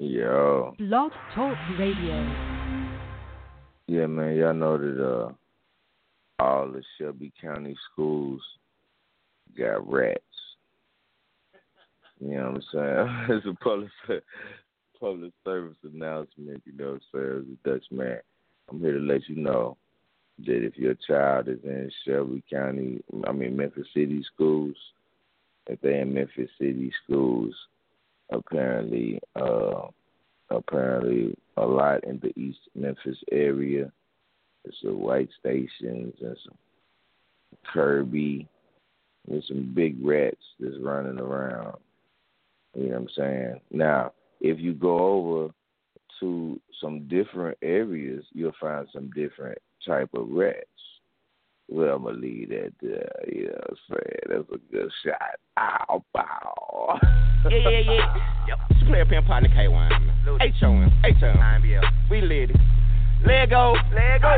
Yo. Blog Talk Radio. Yeah, man, y'all know that uh all the Shelby County schools got rats. You know what I'm saying? it's a public public service announcement, you know what I'm saying, as a Dutch man. I'm here to let you know that if your child is in Shelby County, I mean Memphis City schools, if they're in Memphis City schools, apparently, uh, apparently a lot in the East Memphis area. There's some white stations and some Kirby. There's some big rats that's running around. You know what I'm saying? Now, if you go over to some different areas, you'll find some different type of rats. Well, I'm gonna leave that there. You know what I'm saying? That's a good shot. Ow, bow. yeah, yeah, yeah. Yep. It's player pimp partner K1. H-O-M. H-O-M. We lit it. Let go. Let go.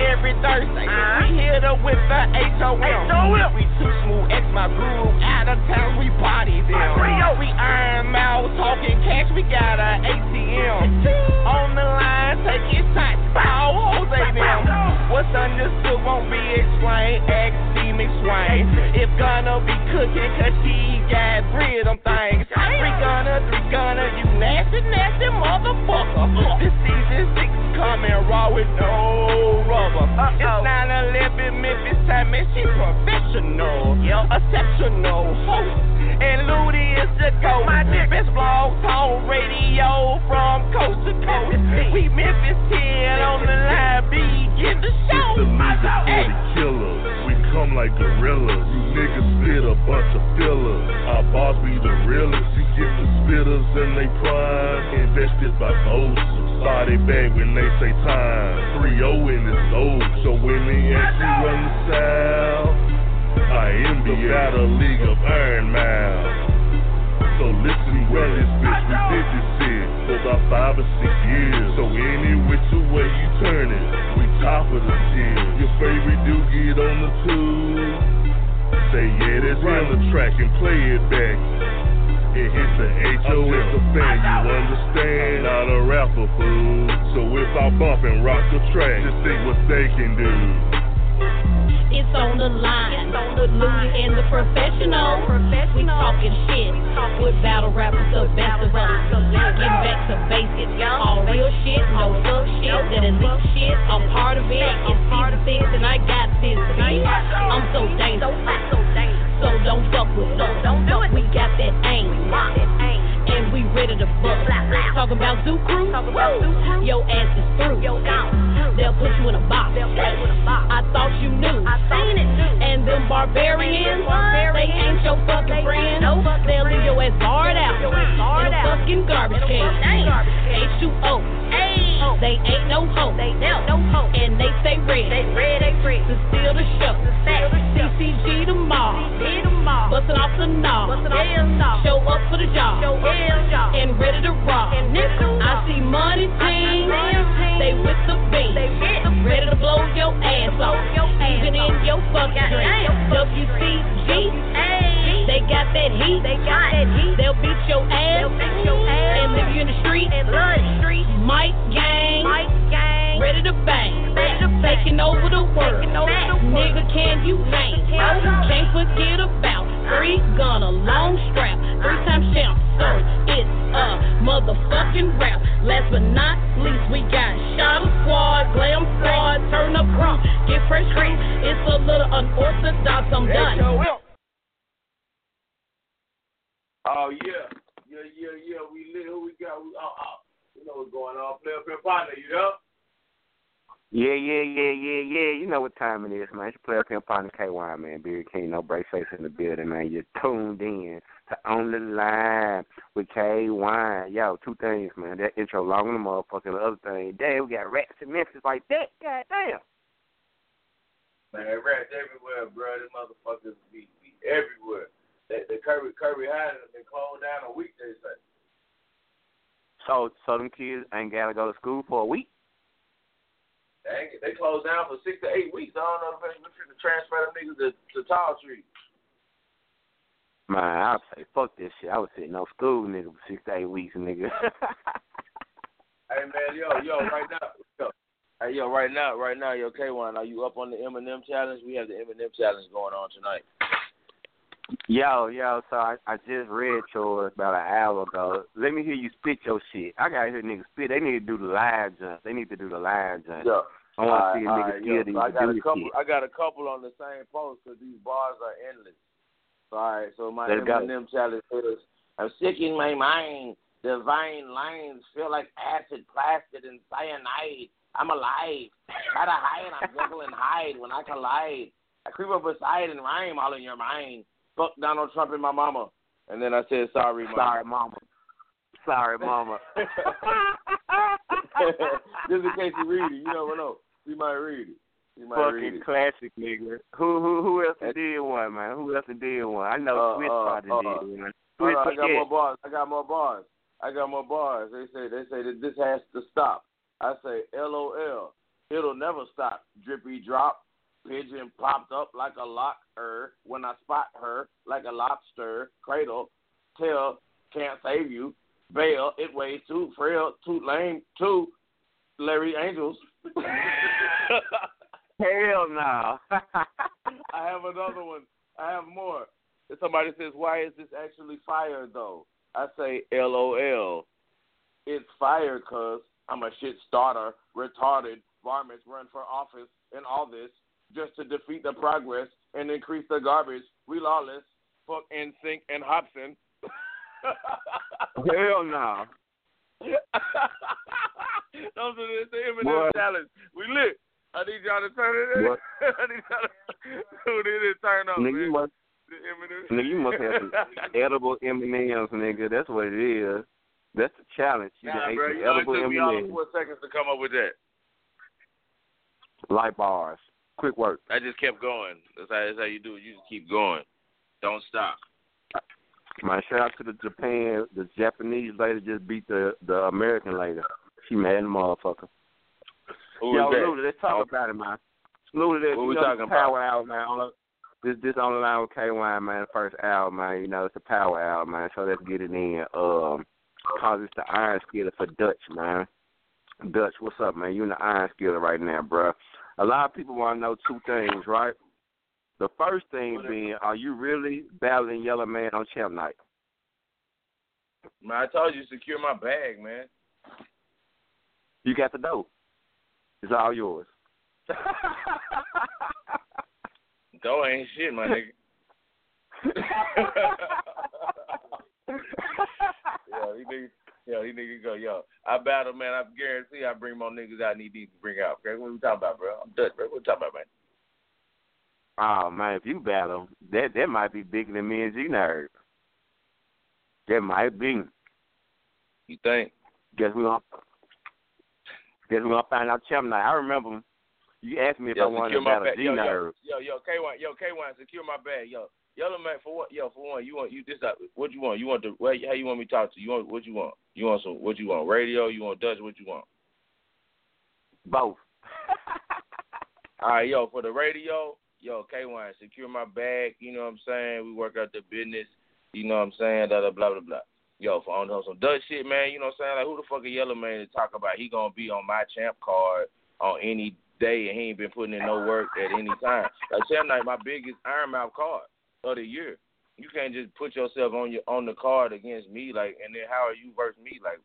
Every Thursday, uh-huh. we hit up with the HOM. HOM. We too smooth, X my groove. Out of town, we party them. We iron mouth, talking cash, we got a ATM. On the line, taking shots, power, Jose them. What's understood won't be explained. X D McSwain. If gonna be cooking, cause she got three of them things. Three gunner, three gunner, you nasty, nasty motherfucker. This season six coming raw with no rubber. Uh-oh. It's 9 11 Memphis time, and she professional. Yep. Exceptional host. And Ludi is the go. My best blog talk radio from coast to coast. We Memphis 10 on the line, begin the show. It's the music for the killer. We come like gorillas. You niggas spit a bunch of fillers. Our boss be the realest. You get the spitters and they prime. Invested by Bosa. Body bag when they say time. 3 0 in the old. So when they actually run the south, I am the battle league of Iron Mouth. So listen well, this bitch, we did this shit for about five or six years. So any which way you turn it, we top of the tier. Your favorite dude get on the tube. Say yeah, that's run the track and play it back. It hits the H.O. It's a fan, you understand? Not a rapper, fool. So if I bump and rock the track, just think what they can do. It's on the line. Louie and the professional. We talking shit with battle rappers, the best of us. Getting back to basics. All real shit, no fuck shit. That elite shit. I'm part of it. It's season six and I got this beat. I'm so dangerous. So don't fuck with us. We got that aim. We ready to bust. Talking about Zoo Crew. Your ass is through. They'll put you in a box. I thought you knew. I seen it. And them barbarians, they ain't your fucking friends. They'll leave your ass barred out in a fucking garbage can. H2O. They ain't no hope. They no hope. And they stay ready. They ready, ready. To steal the show. CCG tomorrow. Bustin' off the knob. Show up for the job. And ready to rock. I see money team. They with the beat. Ready to blow your ass off. Even in your fucking dream. WCG. They got that heat. They got that heat. They'll beat your ass. And leave you in the street. Uh, Mike gang. Ready to bang. Taking over the world. Nigga, can you hang? Can't forget about three gun, a long strap, three time champ. So it's a motherfucking rap. Last but not least, we got Shot Squad, Glam Squad, Turn Up Crew, Get Fresh Cream. It's a little unorthodox. I'm done. Oh yeah, yeah, yeah, yeah. We lit. Who we got? We, oh, oh. You know what's going on. Player Pimp Partner, you know? Yeah, yeah, yeah, yeah, yeah. You know what time it is, man. It's your player pimp partner KY, man. Beard King, no break face in the building, man. You're tuned in to On the Line with KY. Yo, two things, man. That intro long than the motherfucker. The other thing, damn, we got rats in Memphis like that. God damn. Man, rats everywhere, bro. These motherfuckers be, be everywhere. The, the Kirby Kirby High has been closed down a week, they say. So, so them kids ain't gotta go to school for a week. They, they closed down for six to eight weeks. I don't know if they're trying to transfer them niggas to, to Tall Street. Man, I would say fuck this shit. I was sitting on school, nigga, for six to eight weeks, nigga. Hey man, yo, yo, right now, yo, hey yo, right now, right now, yo, K1, are you up on the Eminem challenge? We have the Eminem challenge going on tonight. Yo, yo, so I, I just read yours about an hour ago. Let me hear you spit your shit. I gotta hear niggas spit. They need to do the live jump. They need to do the live jump. Yo, I want to see a nigga feel these so I got a couple. shit. I got a couple on the same post because these bars are endless. So, all right, so my Let's go. Eminem challenge is: I'm sick in my mind. Divine lines feel like acid, plastic, and cyanide. I'm alive. Try to hide, I'm and Hyde when I collide. I creep up beside and rhyme all in your mind. Fuck Donald Trump and my mama. And then I said, sorry, mama. Sorry, mama. Sorry, mama. Just in case you read it, you never know. You might read it. You might read Fucking it. classic, nigga. Who who who else did one, man? Who else did one? I know Uh, Switch uh, probably uh, did one. Hold Switch, I got more bars. I got more bars. I got more bars. They say they say that this has to stop. I say LOL. It'll never stop. Drippy drop. Pigeon popped up like a locker when I spot her like a lobster. Cradle. Tail can't save you. Bail. It weighs too frail, too lame, too. Larry Angels. Hell no. I have another one. I have more. If somebody says, "Why is this actually fire though?" I say, "LOL." It's fire because I'm a shit starter, retarded. Varmints run for office and all this just to defeat the progress and increase the garbage. We lawless. Fuck NSYNC and Hobson. Hell no. Those are the, the Eminem challenge. We lit. I need y'all to turn it in. What? I need y'all to tune in and turn up, Nigga, you man. must, nigga, you must have some edible M&Ms, nigga. That's what it is. That's the challenge. You Nah, ate bro, some you know, it took me M&Ms. four seconds to come up with that. Light bars. Quick work. I just kept going. That's how, that's how you do it. You just keep going. Don't stop. Man, shout out to the Japan. The Japanese lady just beat the the American lady. She mad the motherfucker. Who Yo, that? Luda, let's talk Oh. about it, man. Luda, this, What we know, talking this about? power hour, man. This this on the line with K1, man. First hour, man. You know, it's a power hour, man. So let's get it in. Um, cause it's the Iron Skiller for Dutch, man. Dutch, what's up, man? You in the Iron Skiller right now, bro. A lot of people want to know two things, right? The first thing being, are you really battling Yellow Man on champ night? Man, I told you secure my bag, man. You got the dough. It's all yours. Dough ain't shit, my nigga. yo, he nigga, yo, he nigga go, yo. I battle, man. I guarantee I bring more niggas out need these to bring out. Okay, what we talking about, bro? I'm Dutch, bro. What we talking about, man? Oh man, if you battle, that that might be bigger than me and G Nerd. That might be. You think? Guess we gonna guess we gonna find out champ night. I remember you asked me if I wanted to battle. G Yo, yo, yo, yo, K1, yo, K1, secure my bag, yo. Yellow man for what? Yo, for one, you want you this? What you want? You want the? What, how you want me to talk to you? You want what you want? You want some? What you want? Radio? You want Dutch? What you want? Both. All right, yo, for the radio, yo, K1, secure my bag. You know what I'm saying? We work out the business. You know what I'm saying? Blah blah blah blah blah. Yo, for on some Dutch shit, man. You know what I'm saying? Like who the fuck a yellow man to talk about? He gonna be on my champ card on any day, and he ain't been putting in no work at any time. Like champ night, my biggest Iron Mouth card of the year. You can't just put yourself on your on the card against me, like, and then how are you versus me, like.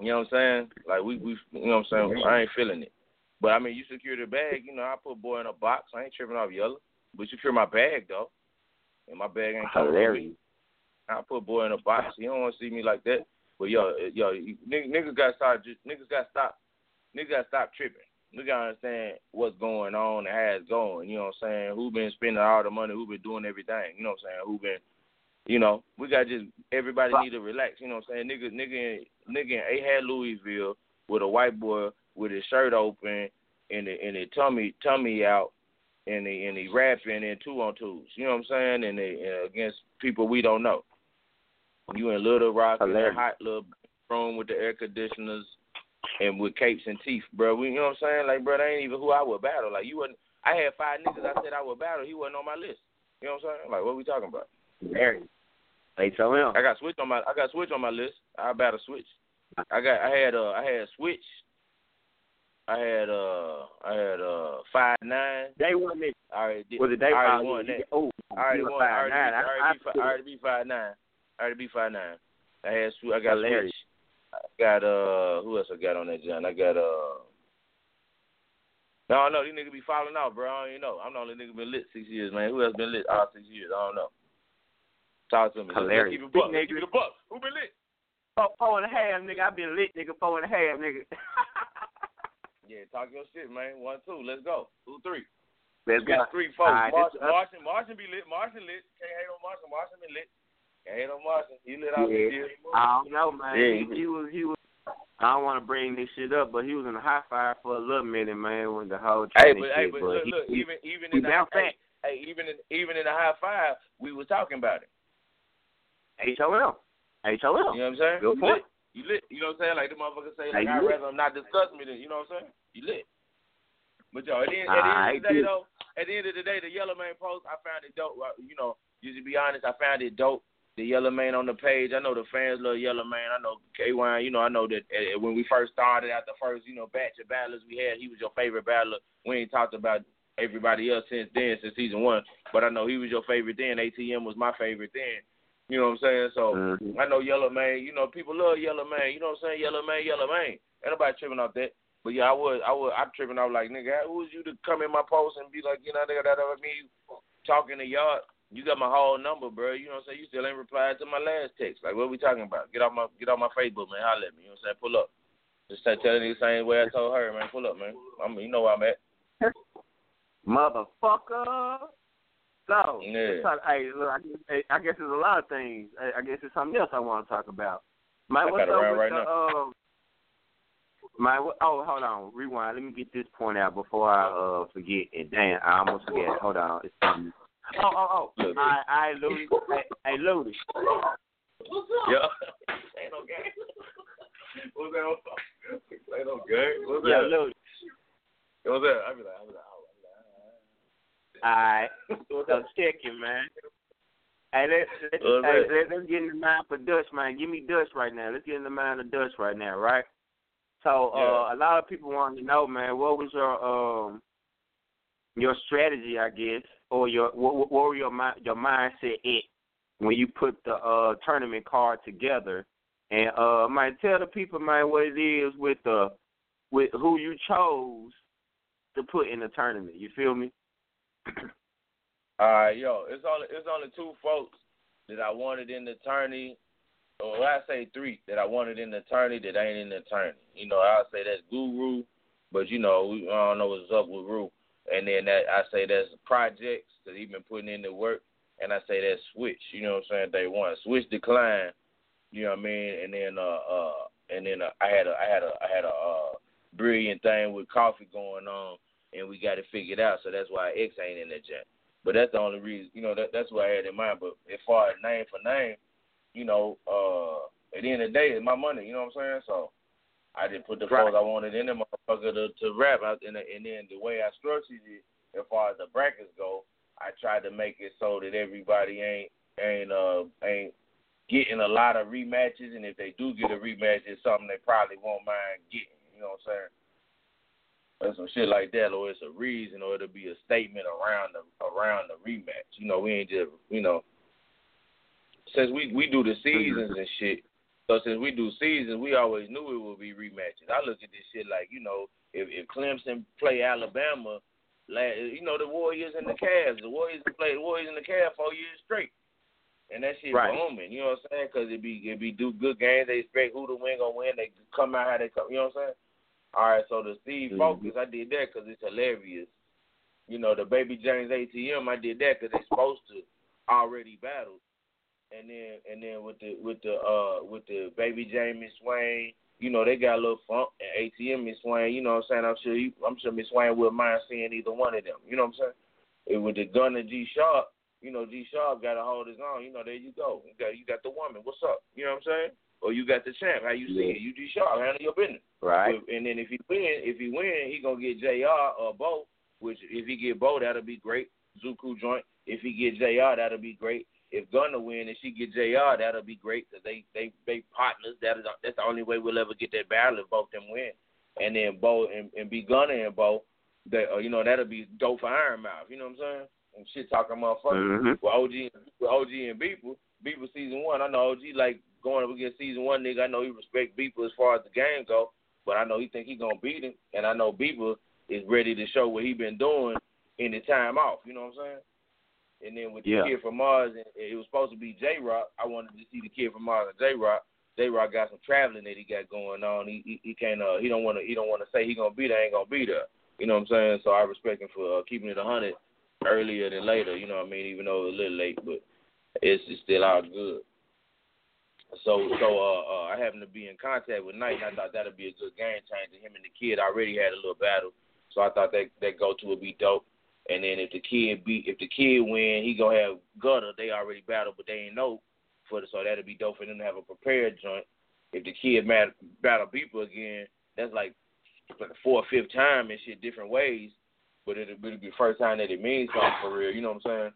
You know what I'm saying? Like we we you know what I'm saying? I ain't feeling it. But I mean, you secure the bag. You know, I put boy in a box. I ain't tripping off yellow. But you secure my bag though, and my bag ain't Hilarious. I put boy in a box. You don't want to see me like that. But yo, yo, niggas, niggas got to start. Niggas got to stop. Niggas got to stop tripping. Niggas got to understand what's going on and how it's going. You know what I'm saying? Who been spending all the money? Who been doing everything? You know what I'm saying? Who been you know, we got just everybody need to relax. You know what I'm saying? Nigga, nigga, nigga in A Louisville with a white boy with his shirt open and the and the tummy tummy out and the and he rapping in two on twos. You know what I'm saying? And they uh, against people we don't know. You in Little Rock in a hot little room with the air conditioners and with capes and teeth, bro. We, you know what I'm saying? Like, bro, that ain't even who I would battle. Like, you wasn't. I had five niggas I said I would battle. He wasn't on my list. You know what I'm saying? Like, what we talking about? Larry. H O M. I got switch on my I got switch on my list. I to switch. I got I had uh I had switch. I had uh I had uh five nine. Day one nigga. I already did. Was it day I already five? won that. Oh, I already won. I five already, nine. beat, I I- already, beat, I- I already beat five nine. I already beat five nine. I had I got Hilarious. switch. I got uh who else I got on that John? I got uh no, no, these niggas be falling out, bro. I don't even know. I'm the only nigga been lit six years, man. Who else been lit all six years? I don't know. Talk to me. Let's- let's Hilarious. Keep it buck. Big Let's Keep nigga. it a buck. Who been lit? Four, four and a half, nigga. I been lit, nigga. Four and a half, nigga. Yeah, talk your shit, man. One, two, let's go. Two, three. Let's We go. got three, four. All right, Martian, this- Martian, Martian be lit. Martian lit. Can't hate on Martian. Martian be lit. Can't hate on Martian. He lit out Yeah. this year. I don't know, man. Yeah, he, he- he was he was. I don't want to bring this shit up, but he was in a high fire for a little minute, man, when the whole Hey, training but shit. hey, but look, he, look, he, even even he in the bounced hey, back. hey, even in even in the high five, we was talking about it. H O M. H O You know what I'm saying? Good you point. lit. You lit. You know what I'm saying? Like the motherfuckers say, like Hey, I'd you lit. rather them not discuss me than you know what I'm saying? You lit. But yo, at the, end- at the end Alright, of the day though, at the end of the day, the Yellow Man post, I found it dope. Uh, You know, just to be honest, I found it dope. The Yellow Man on the page. I know the fans love Yellow Man. I know K Wine. You know, I know that uh, when we first started out the first, you know, batch of battlers we had, he was your favorite battler. We ain't talked about everybody else since then, since season one. But I know he was your favorite then. ATM was my favorite then. You know what I'm saying? So Mhm. I know Yellow Man. You know, people love Yellow Man. You know what I'm saying? Yellow Man, Yellow Man. Ain't nobody tripping off that. But yeah, I was, I was, I'm tripping off like, nigga, who was you to come in my post and be like, you know, nigga, that over me talking to y'all? You got my whole number, bro. You know what I'm saying? You still ain't replied to my last text. Like, what we talking about? Get off my, get off my Facebook, man. Holler at me. You know what I'm saying? Pull up. Just tell the same way I told her, man. Pull up, man. I'm, you know where I'm at. Motherfucker. So, Yeah. talk, hey, look, I, guess- I guess there's a lot of things. I, I guess there's something else I want to talk about. My, I got up around with right the, now. um, my, oh, hold on. Rewind. Let me get this point out before I uh forget. And damn, I almost forget. Hold on. It's something. Oh, oh, oh. I, I, Louis. Hey, hey, Louis. Yeah. ain't no game. What's that? Ain't no game. What's Yeah, that? Louis. What's that? I be like, I be like, oh, All right. What's So that? check it, man. Hey, let's let's, hey, let, let's get in the mind for Dutch, man. Give me Dutch right now. Let's get in the mind of Dutch right now, right? So, uh, a lot of people want to know, man, what was your um your strategy, I guess, or your what, what were your your mindset at when you put the uh tournament card together? And uh, man, tell the people, man, what it is with the with who you chose to put in the tournament. You feel me? Right, yo, it's only it's only two folks that I wanted in the tourney, or I say three that I wanted in the tourney that ain't in the tourney. You know, I say that's Guru, but you know, we, I don't know what's up with Ru. And then that I say that's projects that he been putting in the work, and I say that's Switch. You know what I'm saying? Day one, Switch declined. You know what I mean? And then uh uh and then uh, I had a I had a I had a uh, brilliant thing with coffee going on, and we got it figured out. So that's why X ain't in that jam. But that's the only reason, you know, that that's what I had in mind. But as far as name for name, you know, uh, at the end of the day, it's my money. You know what I'm saying? So I just put the Right. folks I wanted in the motherfucker to, to rap out, and, and then the way I structured it, as far as the brackets go, I tried to make it so that everybody ain't ain't uh ain't getting a lot of rematches, and if they do get a rematch, it's something they probably won't mind getting. You know what I'm saying? Or some shit like that, or it's a reason, or it'll be a statement around the around the rematch. You know, we ain't just you know since we we do the seasons and shit. So since we do seasons, we always knew it would be rematches. I look at this shit like you know, if if Clemson play Alabama, la- you know the Warriors and the Cavs, the Warriors play the Warriors and the Cavs four years straight, and that shit Right. booming. You know what I'm saying? Because it be it be do good games. They expect who to win gonna win. They come out how they come. You know what I'm saying? All right, so the Steve Mhm. Focus, I did that because it's hilarious. You know, the Baby James ATM, I did that because they supposed to already battled. And then and then with the with the uh with the Baby James Miss Swain, you know, they got a little funk and ATM Miss Swain, you know what I'm saying? I'm sure he, I'm sure Miss Swain wouldn't mind seeing either one of them. You know what I'm saying? And with the gun and G Sharp, you know, G Sharp gotta hold his own, you know, there you go. You got you got the woman, what's up? You know what I'm saying? Or you got the champ, how you see Yeah. it? You G Sharp, handle your business. Right. And then if he win, if he win, he gonna get Jr. or Bo. Which if he get Bo, that'll be great. Zoo Crew joint. If he get Jr., that'll be great. If Gunna win and she get Jr., that'll be great because they they they partners. That is that's the only way we'll ever get that battle if both them win. And then Bo and, and be Gunna and Bo, that uh, you know that'll be dope for Iron Mouth. You know what I'm saying? And shit talking motherfuckers Mhm. with OG with OG and Beeple. Beeple season one. I know OG like going up against season one nigga. I know he respect Beeple as far as the game go, but I know he think he gonna beat him, and I know Beeple is ready to show what he been doing in the time off. You know what I'm saying? And then with the Yeah. kid from Mars, and it was supposed to be J Rock. I wanted to see the kid from Mars and J Rock. J Rock got some traveling that he got going on. He he, he can't uh he don't want to he don't want to say he gonna be there, ain't gonna be there. You know what I'm saying? So I respect him for uh, keeping it a hundred earlier than later. You know what I mean? Even though it was a little late, but it's, it's still all good. So so uh, uh I happened to be in contact with Knight, and I thought that'd be a good game changer. Him and the kid already had a little battle, so I thought that that go to would be dope. And then if the kid beat, if the kid win, he gonna have gutter. They already battled, but they ain't know for the, so that'll be dope for them to have a prepared joint. If the kid mat, battle people again, that's like like the fourth, fifth time and shit, different ways. But it'll, it'll be the first time that it means something for real. You know what I'm saying?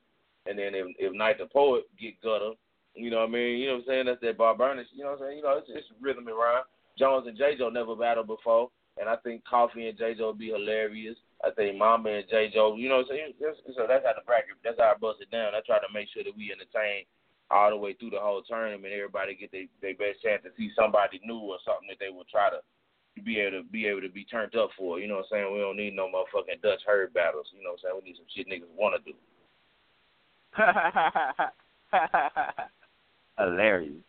And then if if Knight the poet get gutter, you know what I mean? You know what I'm saying? That's that Bob Burns. You know what I'm saying? You know, it's, it's rhythm and rhyme. Jones and J-Jo never battled before, and I think Coffee and J-Jo would be hilarious. I think Mama and J-Jo, you know? That's, so that's how the bracket, that's how I bust it down. I try to make sure that we entertain all the way through the whole tournament. Everybody get their their best chance to see somebody new or something that they will try to be able to be able to be turned up for. You know what I'm saying? We don't need no motherfucking Dutch herd battles. You know what I'm saying? We need some shit niggas want to do. Hilarious.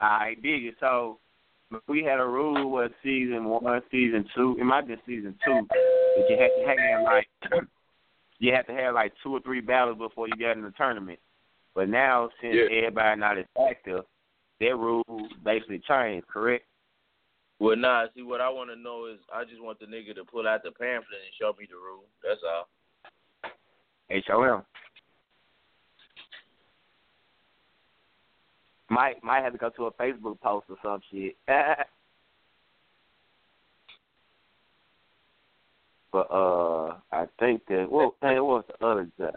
I dig it. So we had a rule with season one, season two. It might be season two. That you had to have like you had to have like two or three battles before you got in the tournament. But now since Yeah. everybody not as active, their rule basically changed, correct? Well, nah. See, what I want to know is, I just want the nigga to pull out the pamphlet and show me the rule. That's all. H O M. Might might have to go to a Facebook post or some shit. but uh, I think that well, hey, what was the other guy?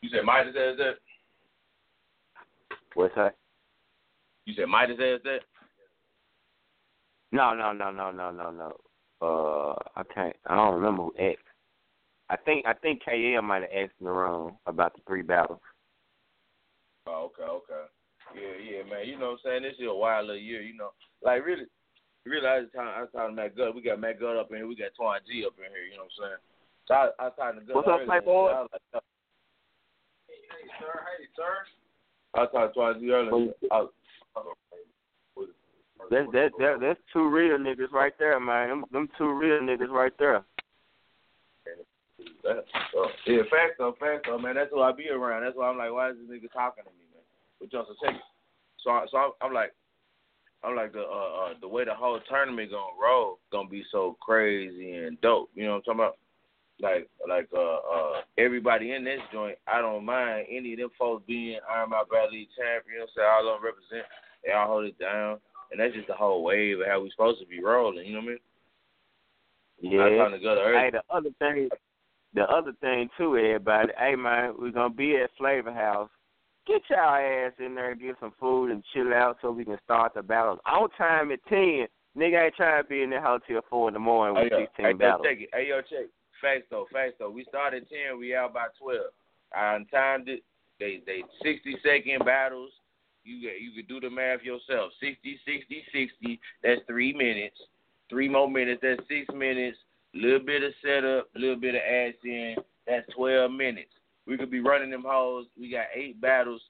You said Midas says that. What's that? You said Midas says that. No, no, no, no, no, no, no. Uh, I can't. I don't remember who asked. I think I think KL might have asked in the room about the three battles. Oh, okay, okay. Yeah, yeah, man. You know what I'm saying? This is a wild little year, you know. Like really really I was talking I was talking to Matt Gut. We got Matt Gut up in here, we got Twan G up in here, you know what I'm saying? So I, I was talking to Gut. What's up, Playboy? Like, "Yo." Hey, sir, hey, sir. I was talking to Twan G earlier. I was, That's that that that's two real niggas right there, man. Them them two real niggas right there. That, yeah, facts though, facts though, man. That's who I be around. That's why I'm like, why is this nigga talking to me, man? But just check it. So, I, so I'm, I'm like, I'm like the uh, uh the way the whole tournament gonna roll gonna be so crazy and dope. You know what I'm talking about? Like like uh uh everybody in this joint, I don't mind any of them folks being Iron Battle League champions. Say all of them represent, they all hold it down, and that's just the whole wave of how we supposed to be rolling. You know what I mean? Yeah. trying to go to early. Hey, the other thing, the other thing too, everybody. Hey man, we're gonna be at Flavor House. Get your ass in there, get some food, and chill out so we can start the battles on time at ten. Nigga ain't trying to be in the hotel four in the morning with Hey, sixteen hey, battles. Check it. Hey, yo, check. Facts though, facts though. We started ten, we out by twelve. I timed it. They they sixty second battles. You get you could do the math yourself. 60, 60, 60. That's three minutes. Three more minutes. That's six minutes. Little bit of setup, a little bit of ass in. That's twelve minutes. We could be running them hoes. We got eight battles.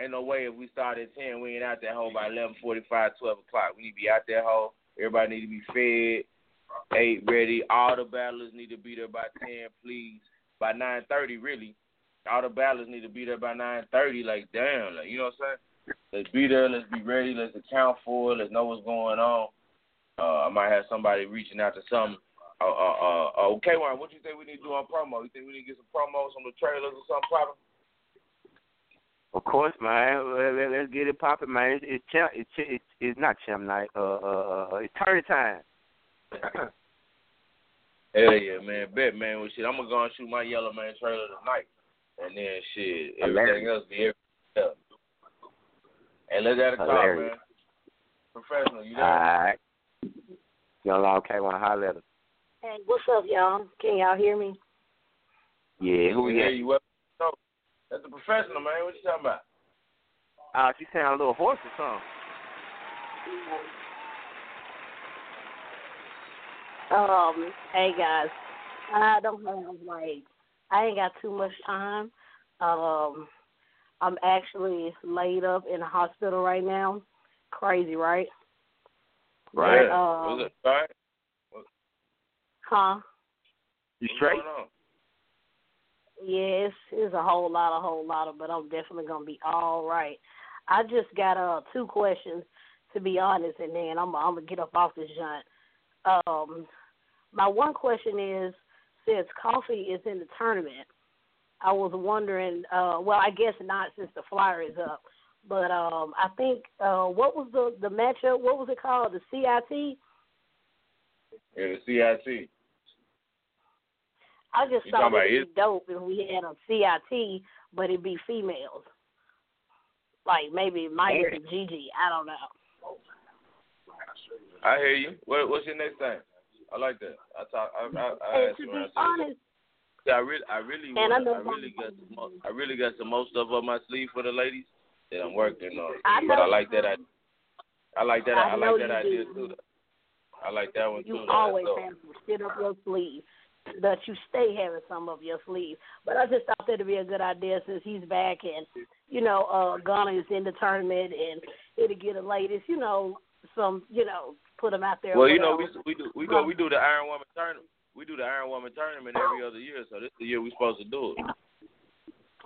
Ain't no way if we start at ten, we ain't out that hole by eleven forty five, twelve o'clock. We need to be out that hole. Everybody need to be fed eight ready. All the battlers need to be there by ten, please. By nine thirty, really. All the battlers need to be there by nine thirty. Like damn, like you know what I'm saying? Let's be there. Let's be ready. Let's account for it. Let's know what's going on. Uh, I might have somebody reaching out to some. Uh, uh, uh, uh, okay, Warren, what you think we need to do on promo? You think we need to get some promos on the trailers or something, Papa? Of course, man. Let- Let's get it popping, man. It's it's, champ, it's it's it's not champ night. Uh, uh, uh, it's turn time. Hell yeah, man. Bet, man. Well, shit, I'm gonna go and shoot my Yellow Man trailer tonight. and then shit, Hilarious. everything else be everything else. And let's at a call, man. Professional, you know. Alright. Young Law K one holler at us. Hey, what's up, y'all? Can y'all hear me? Yeah, who we we hear you. What- no, That's a professional, man. What you talking about? Uh, she sound a little hoarse or something. Um, hey guys, I don't have like I ain't got too much time. Um, I'm actually laid up in the hospital right now. Crazy, right? Right. Yeah. Um, Was it all right? Huh? You straight? going on? Yes, it's a whole lot, a whole lot of, but I'm definitely gonna be all right. I just got uh two questions to be honest, and then I'm I'm gonna get up off this joint. Um, my one question is, since coffee is in the tournament, I was wondering. Uh, well, I guess not since the flyer is up, but um, I think uh, what was the the matchup? What was it called? The CIT. Yeah, the CIT. I just thought it'd be dope if we had a CIT, but it'd be females. Like maybe Mike and Gigi. I don't know. I hear you. What, what's your next thing? I like that. I talk. I, I, I And to be I honest, Yeah, I really, I really, And I wanna, know I really got some, mo- I really got some more stuff up my sleeve for the ladies that I'm working on. I but I like that. I, I like that. I, I like that idea do. too. I like that one you too. You always so, have some shit up your sleeve. That you stay having some of your sleeve. But I just thought that'd be a good idea since he's back and you know, uh Ghana is in the tournament and it'll get the latest, you know, some you know, put them out there. Well, you know, we we do we go we do the Iron Woman tournament. We do the Iron Woman tournament every other year, so this is the year we're supposed to do it.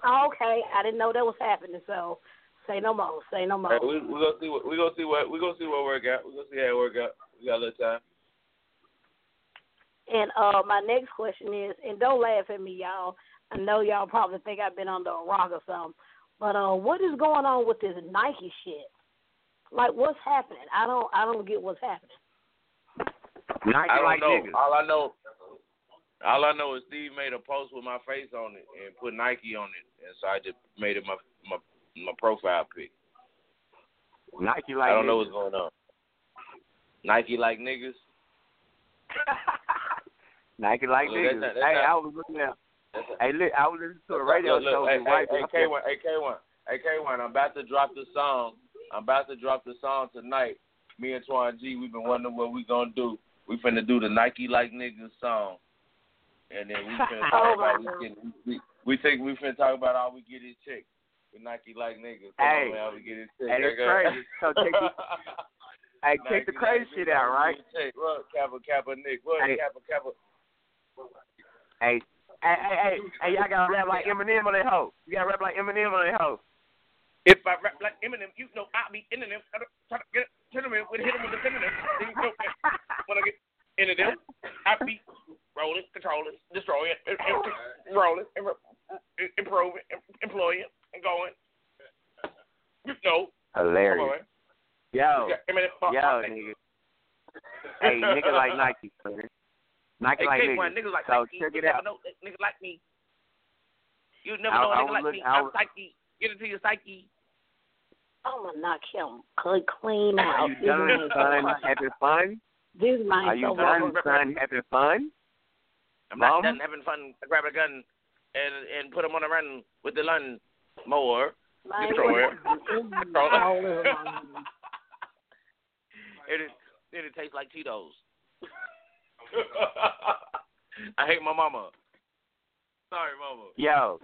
Oh, okay. I didn't know that was happening, so say no more. Say no more. Hey, we we gonna see what we're gonna see what we gonna see what work out. We gonna see how it work out. We got a little time. And uh my next question is, and don't laugh at me, y'all. I know y'all probably think I've been under a rock or something, but uh, what is going on with this Nike shit? Like, what's happening? I don't, I don't get what's happening. Nike I don't like know. niggas. All I know, all I know is Steve made a post with my face on it and put Nike on it, and so I just made it my my my profile pic. Nike like I don't know what's going on. Nike like niggas. Nike like Look, niggas. that's not- that's hey, not- I was looking at. That's Hey, look, I was listening to a radio look, look, show. Hey, hey, hey. K1, hey, K1, hey, K1. I'm about to drop the song. I'm about to drop the song tonight. Me and Twan G, we've been wondering what we gonna do. We finna do the Nike like niggas song, and then we finna talk Oh, about we, get, we we think we finna talk about how we get his chick. With Nike like niggas. Hey. how we get his chick. Hey, it's crazy. So check this- Hey, check the crazy shit out, right? his Kappa, Kappa, Nick. What, Hey. Kappa, Kappa. Hey, hey, hey, hey, y'all gotta rap like Eminem on that hoe. You gotta rap like Eminem on that hoe. If I rap like Eminem, you know I'll be in them. Try to get to them with hit them with the feminine. Then you know when I get into them, I be rolling, controlling, destroying, rolling, improving, employing, and going. You know, Hilarious. Yo, uh, yo, uh, nigga. Hey, nigga like Nike, man. Nike Hey, like K1, niggas. niggas like So Nike. check you it never out. know niggas like me. You never I- know a I nigga was like look- me. I I'm psyche. Get into your psyche. I'm gonna knock him clean, clean Are you This done, son? Having fun? This man Are you so done, funny. son? Having fun? I'm not Mom? done having fun. I grab a gun and and put him on a run with the lawn mower. Man, Destroy it. it's all over my- And it it tastes like Cheetos. I hate my mama. Sorry, mama. Yo,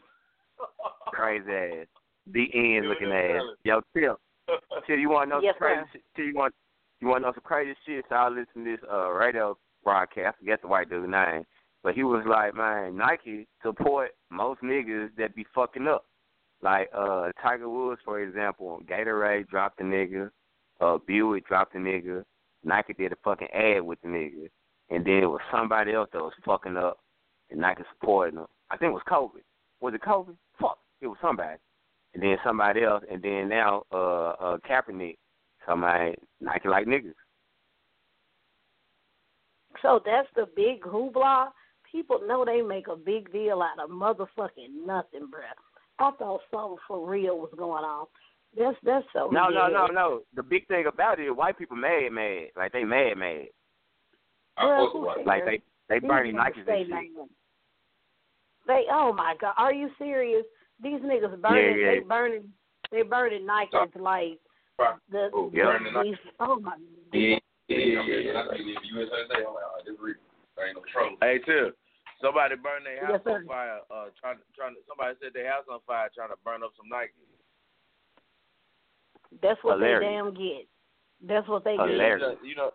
crazy ass. The end looking ass. Yo, Tip. Tip, you wanna know Yes, some crazy shit? Tip, you want you wanna know some crazy shit? So I listened to this uh radio broadcast, I forget the white dude's name. But he was like, Man, Nike support most niggas that be fucking up. Like uh Tiger Woods, for example, Gatorade dropped the nigga, uh Buick dropped the nigga, Nike did a fucking ad with the nigga. And then it was somebody else that was fucking up and Nike supporting them. I think it was Kobe. Was it Kobe? Fuck. It was somebody. And then somebody else and then now uh uh Kaepernick. Somebody Nike like niggas. So that's the big hoopla. people know they make a big deal out of motherfucking nothing, bruh. I thought something for real was going on. That's that's so. No, no, no, ridiculous. no. The big thing about it is white people mad, mad. Like they mad, mad. Well, who? Like they they burning Nikes and shit. They oh my god, are you serious? These niggas burning, Yeah, yeah. they burning, they burning Nikes like the Oh, the- yeah. these, oh my. Yeah, yeah, yeah. yeah. I think if USA say, I'm like, oh, this real. There ain't no trouble. Hey, too. Somebody burned their house Yes, sir. on fire. Uh, trying, trying. To, somebody set their house on fire trying to burn up some Nike. That's what Hilarious. they damn get. That's what they Hilarious. You know,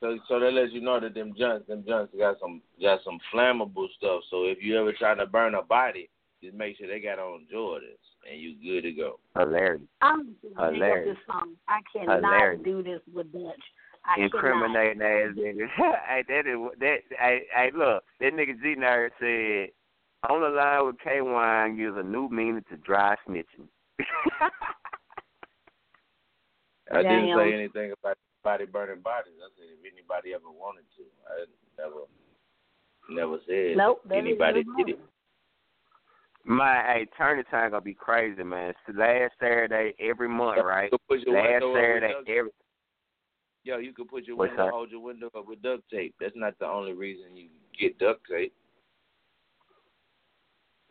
so so that lets you know that them junks, them junks got some got some flammable stuff. So if you ever trying to burn a body, just make sure they got on Jordans and you good to go. Hilarious. get. I'm just make up Hilarious. this song. I cannot Hilarious. do this with Dutch. I cannot. Incriminating ass niggas. hey, that is that. Hey, hey, look, that nigga G Nerd said on the line with K Wine gives a new meaning to dry snitching. I didn't say anything about body burning bodies. I said if anybody ever wanted to. I never never said Nope. anybody did it. My hey, turning time gonna be crazy, man. It's the last Saturday every month, right? You put your Last window up with Saturday duct- every. Yo, you could put your What's window, that? hold your window up with duct tape. That's not the only reason you get duct tape.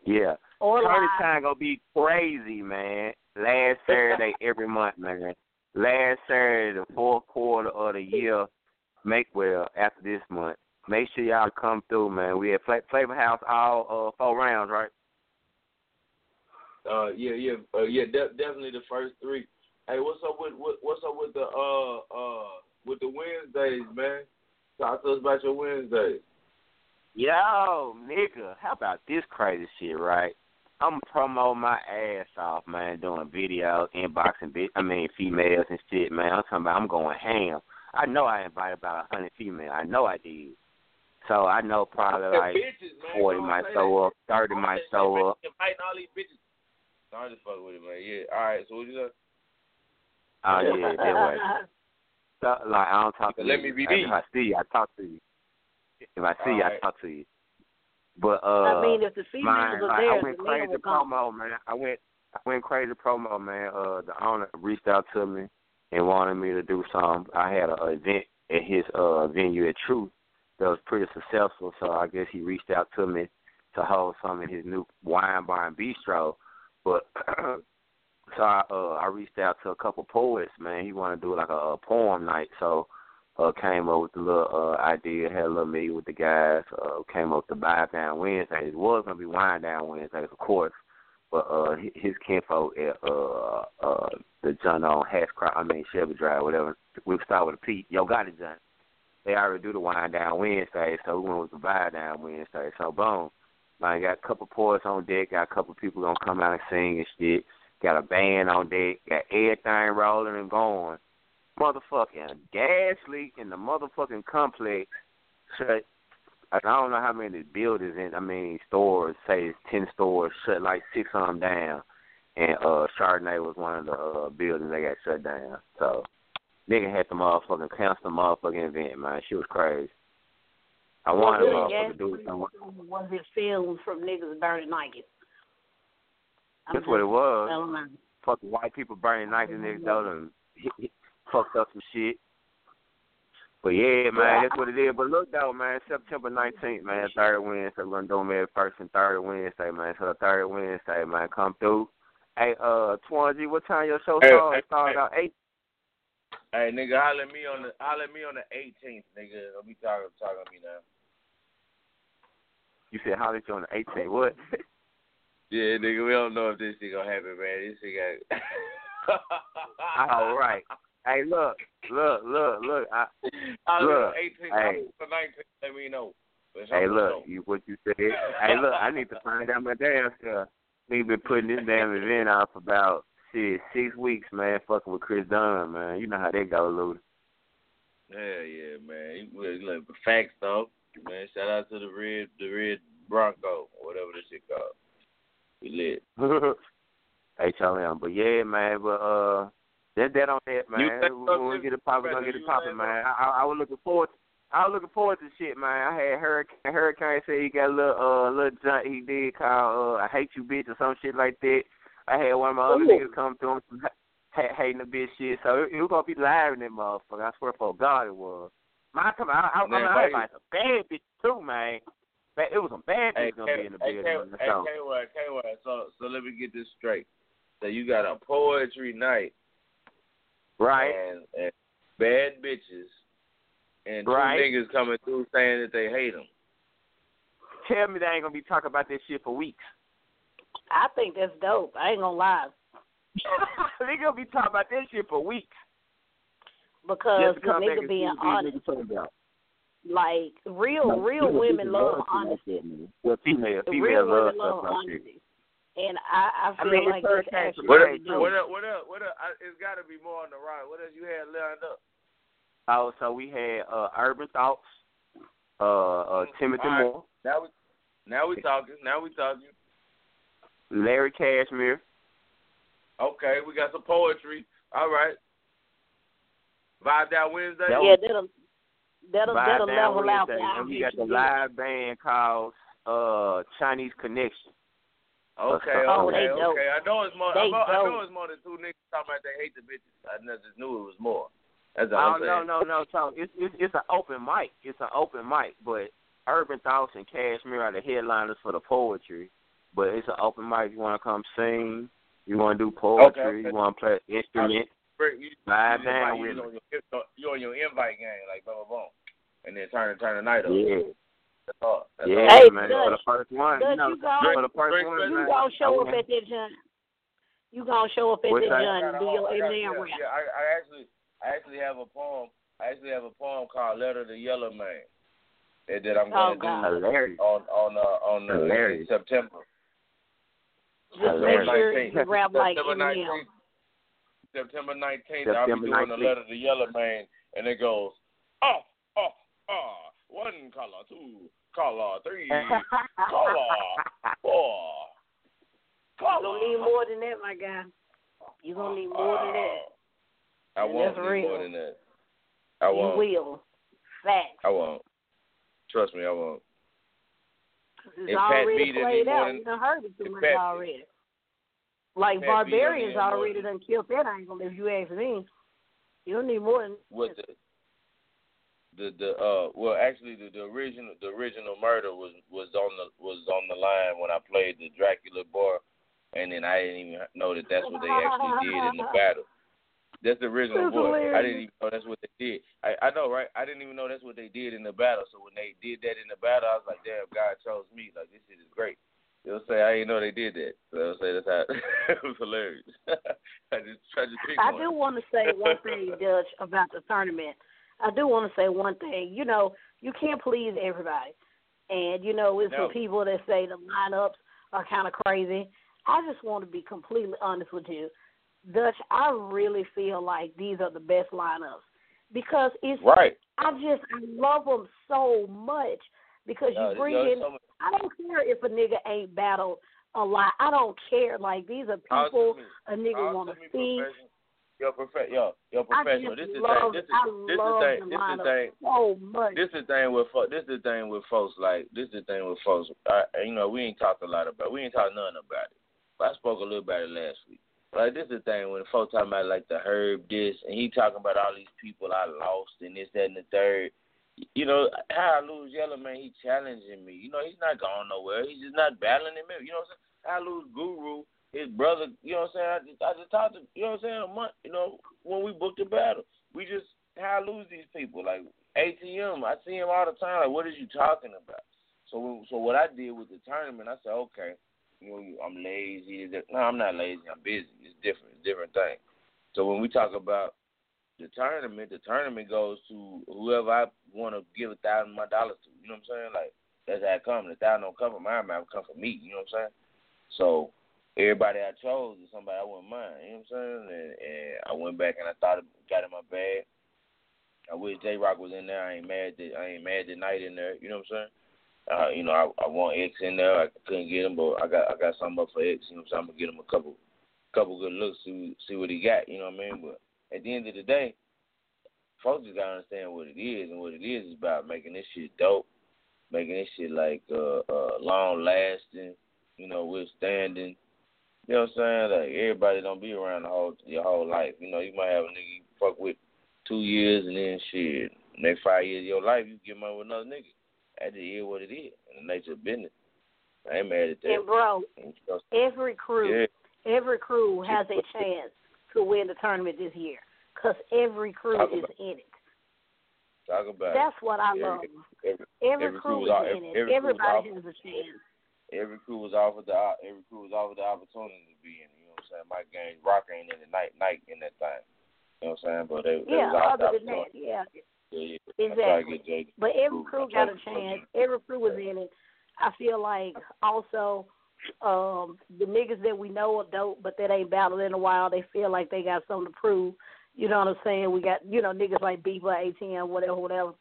Yeah. Or Turning time gonna be crazy, man. Last Saturday every month, man. Last Saturday, the fourth quarter of the year, make well after this month. Make sure y'all come through, man. We at Fla- Flavor House all uh, four rounds, right? Uh, yeah, yeah, uh, yeah. De- definitely the first three. Hey, what's up with what, what's up with the uh uh with the Wednesdays, man? Talk to us about your Wednesdays. Yo, nigga, how about this crazy shit, right? I'm promote my ass off, man, doing videos, inboxing, bit. I mean, females and shit, man. I'm talking about I'm going ham. I know I invited about a hundred females. I know I did. So I know probably like bitches, forty might show up, thirty might show up. Inviting all these bitches. No, I'm just fucking with it, man. Yeah. All right. So what you say? Oh yeah, that way. So, like I don't talk to you. Let me be If. I see you, I talk to you. If I see you, I talk to you. But uh, I mean, if the mine, females are like, there, I the went men crazy promo, man. I went, I went crazy promo, man. Uh, the owner reached out to me and wanted me to do some. I had an event at his uh venue at Truth that was pretty successful, so I guess he reached out to me to hold some in his new wine bar and bistro. But so I uh I reached out to a couple poets, man. He wanted to do like a, a poem night, so uh came up with the little uh idea, had a little meeting with the guys, uh came up with the buy down Wednesdays. It was gonna be wine down Wednesdays, of course. But uh his kinfolk at uh uh the John on Hashcroft I mean Chevy Drive, whatever. We'll start with a P. Yo got it John. They already do the wine down Wednesday, so we went with the buy down Wednesday. So boom. Man, got a couple poets on deck, got a couple people gonna come out and sing and shit. Got a band on deck, got everything rolling and going. Motherfucking gas leak in the motherfucking complex. Shut. I don't know how many buildings and I mean stores. Say it's ten stores. Shut like six of them down. And uh Chardonnay was one of the uh, buildings that got shut down. So nigga had the motherfucking cancel the motherfucking event, man. She was crazy. I wanted Well, motherfucker to do something. Was it filmed from niggas burning Nikes? That's what it was. fucking white people burning Nike niggas though and hit, fucked up some shit. But yeah, man, that's what it is. But look though, man, September nineteenth, man, third Wednesday, So we're gonna do them first and third Wednesday, man. So third Wednesday, man, come through. Hey, uh, Twangy, what time your show Hey, starts? hey, It starts hey. out eight. Hey, nigga, holler at me on the holler at me on the 18th, nigga. Don't be talking talking to me now. You said how did you on the eighteenth? What? Yeah, nigga, we don't know if this shit gonna happen, man. This shit got. All right. Hey, look, look, look, look. I, Holler Look, at 18th, hey. holler for 19th. Let me know. Hey, look, you what you said. hey, look, I need to find out my damn stuff. We've been putting this damn event for about shit six weeks, man. Fucking with Chris Dunn, man. You know how that go, Luda. Yeah, yeah, man. You- Look, facts though, man. Shout out to the red, the red Bronco, whatever this shit called. We lit. HLM. But yeah, man, but uh that that on that, man. When we get it popping, gonna get it popping, man. I, I was looking forward I was looking forward to shit, man. I had Hurricane. Hurricane said he got a little uh little junk he did called uh, "I Hate You Bitch" or some shit like that. I had one of my other Ooh. niggas come through some ha- hating the bitch shit. So it, it was gonna be live in that motherfucker. I swear for God it was. Man, come I, I, I, Man, I, I invited some bad bitch too, man. But it was some bad Hey, gonna be in the hey, building. K- hey, so. K-Way, K-Way. So, so let me get this straight. So you got a poetry night Right. and, and bad bitches and two Right. niggas coming through saying that they hate them. Tell me they ain't gonna be talking about this shit for weeks. I think that's dope. I ain't gonna lie. they gonna be talking about this shit for weeks. Because Just to the come back nigga being see what honest, these about. like real, real women love honesty. Well, female, The female real love women love like shit. honesty. And I, I I feel mean, like this actually What Right, up? really dope. What up? What up? What up? I, it's got to be more on the right. What else you had lined up? Oh, so we had uh, Urban Thoughts, uh, uh, Timothy All right. Moore, Now we, now we talking. Now we talking. Larry Cashmere, Okay, we got some poetry. All right. Vibe that Wednesday. That Yeah, that'll that'll Vibe that'll Down level out Wednesday, and we got the live band called uh, Chinese Connection. Okay, Oh, okay, they dope. okay. I know it's more. They I, know, I know it's more than two niggas talking about they hate the bitches. I just knew it was more. That's Oh all I'm no saying. no no! So it's it's it's an open mic. It's an open mic, but Urban Thoughts and Cashmere are the headliners for the poetry. But it's an open mic. You want to come sing? You want to do poetry? okay. You want to play an instrument? Break- You, Live you, band you, with you, on your, you on your invite game, like boom, boom, boom, and then turn turn the night up. Yeah, That's all. That's yeah, all. Hey, man. Dutch, for the first one, Dutch, you know, you go- for the first Drink- one, You man. gonna show I up at that joint. You gonna show up at What's that that? joint and do your I got- Eminem yeah, rap. Yeah, I, I actually, I actually have a poem. I actually have a poem called "Letter to Yellow Man" that, that I'm Oh, gonna God. do Hilarious. on on uh, on uh, Hilarious. September. Just make Hilarious. sure you rap like September 19th. September 19th, I'll be September doing the 19th. letter to Yellow Man, and it goes, oh, oh, oh, one color, two color, three color, four color. You gonna need more than that, my guy. You gonna need more than that. I won't need real. more than that. I You won't. will. Fact. I won't. Trust me, I won't. It's If already B didn't played out. than- We done heard it too much Pat- already. Like Pat Barbarians don't need more already done killed that angle, if you ask me. You don't need more than What the the the uh well actually the, the original the original murder was was on the was on the line when I played the Dracula bar, and then I didn't even know that that's what they actually did in the battle. That's the original That's. I didn't even know that's what they did. I I know right. I didn't even know that's what they did in the battle. So when they did that in the battle, I was like, damn, God chose me. Like this shit is great. They'll say I didn't know they did that. So they'll say that's how it was hilarious. I just tried to pick I one. do want to say one thing, Dutch, about the tournament. I do want to say one thing. You know, you can't please everybody, and you know, it's No. people that say the lineups are kind of crazy. I just want to be completely honest with you, Dutch. I really feel like these are the best lineups because it's. Right. I just I love them so much because No, you bring in. so I don't care if a nigga ain't battled a lot. I don't care. Like these are people a nigga want to see. Yo, profe- yo, yo, professional. This is love, thing. This is this is thing. the This is thing. so much. This is the thing with fo- this is the thing with folks like this is the thing with folks. I, you know, we ain't talked a lot about. We ain't talked nothing about it. But I spoke a little about it last week. Like this is the thing when folks talking about like the herb this and he talking about all these people I lost and this that and the third. You know how I lose Yellow Man, he challenging me. You know he's not going nowhere. He's just not battling him. You know what I'm saying? I lose Guru, his brother. You know what I'm saying? I just I just talked to you know what I'm saying a month. You know when we booked the battle, we just how I lose these people like ATM. I see him all the time. Like what are you talking about? So so what I did with the tournament, I said okay. You know, I'm lazy. No, I'm not lazy. I'm busy. It's different. It's different thing. So when we talk about the tournament, the tournament goes to whoever I want to give a thousand my dollars to. You know what I'm saying? Like that's how it comes. The thousand don't come from my mouth, it come from me. You know what I'm saying? So everybody I chose is somebody I wouldn't mind. You know what I'm saying? And, and I went back and I thought got in my bag. I wish J Rock was in there. I ain't mad that I ain't mad that night in there. You know what I'm saying? Uh, you know, I, I want X in there. I couldn't get him, but I got I got something up for X. You know what I'm saying? I'm gonna get him a couple couple good looks, see see what he got. You know what I mean? But at the end of the day, folks just gotta understand what it is, and what it is is about making this shit dope, making this shit like uh, uh long lasting, you know, withstanding. You know what I'm saying? Like everybody don't be around the whole your whole life. You know, you might have a nigga you fuck with two years and then shit. Next five years of your life you get money with another nigga. That just is what it is. In the nature of business. I ain't mad at that. And bro, every crew, Yeah. every crew has a chance to win the tournament this year, cause every crew Talk is in it. Talk about That's what I it. love. Every, Every, every crew crew is all- in it. every Everybody has a chance. Every crew was offered the every crew was offered the opportunity to be in. You know what I'm saying? My Gaines, Rock ain't in the Night Night in that thing. You know what I'm saying? But they, they Yeah, was offered the other than that, yeah. Yeah, yeah. I try to Exactly. But every crew got a chance. Every crew was in it. I feel like also um the niggas that we know are dope, but that ain't battled in a while. They feel like they got something to prove. You know what I'm saying? We got you know niggas like Beaver, ATM, whatever, whatever.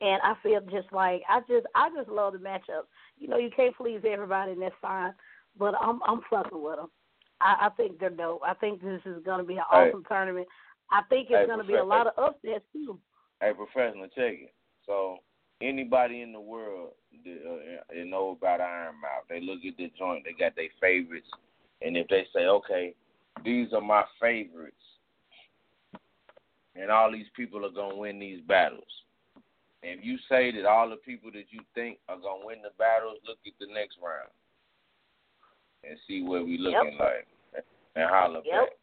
And I feel just like I just I just love the matchup. You know, you can't please everybody, and that's fine. But I'm I'm fucking with them. I, I think they're dope. I think this is going to be an Hey. awesome tournament. I think it's Hey, going to be a lot of upsets too. Hey, professional, check it. So anybody in the world that, uh, know about Iron Mouth, they look at the joint, they got their favorites, and if they say, okay, these are my favorites, and all these people are gonna win these battles. And if you say that all the people that you think are gonna win the battles, look at the next round and see what we looking like, and holler Yep. back.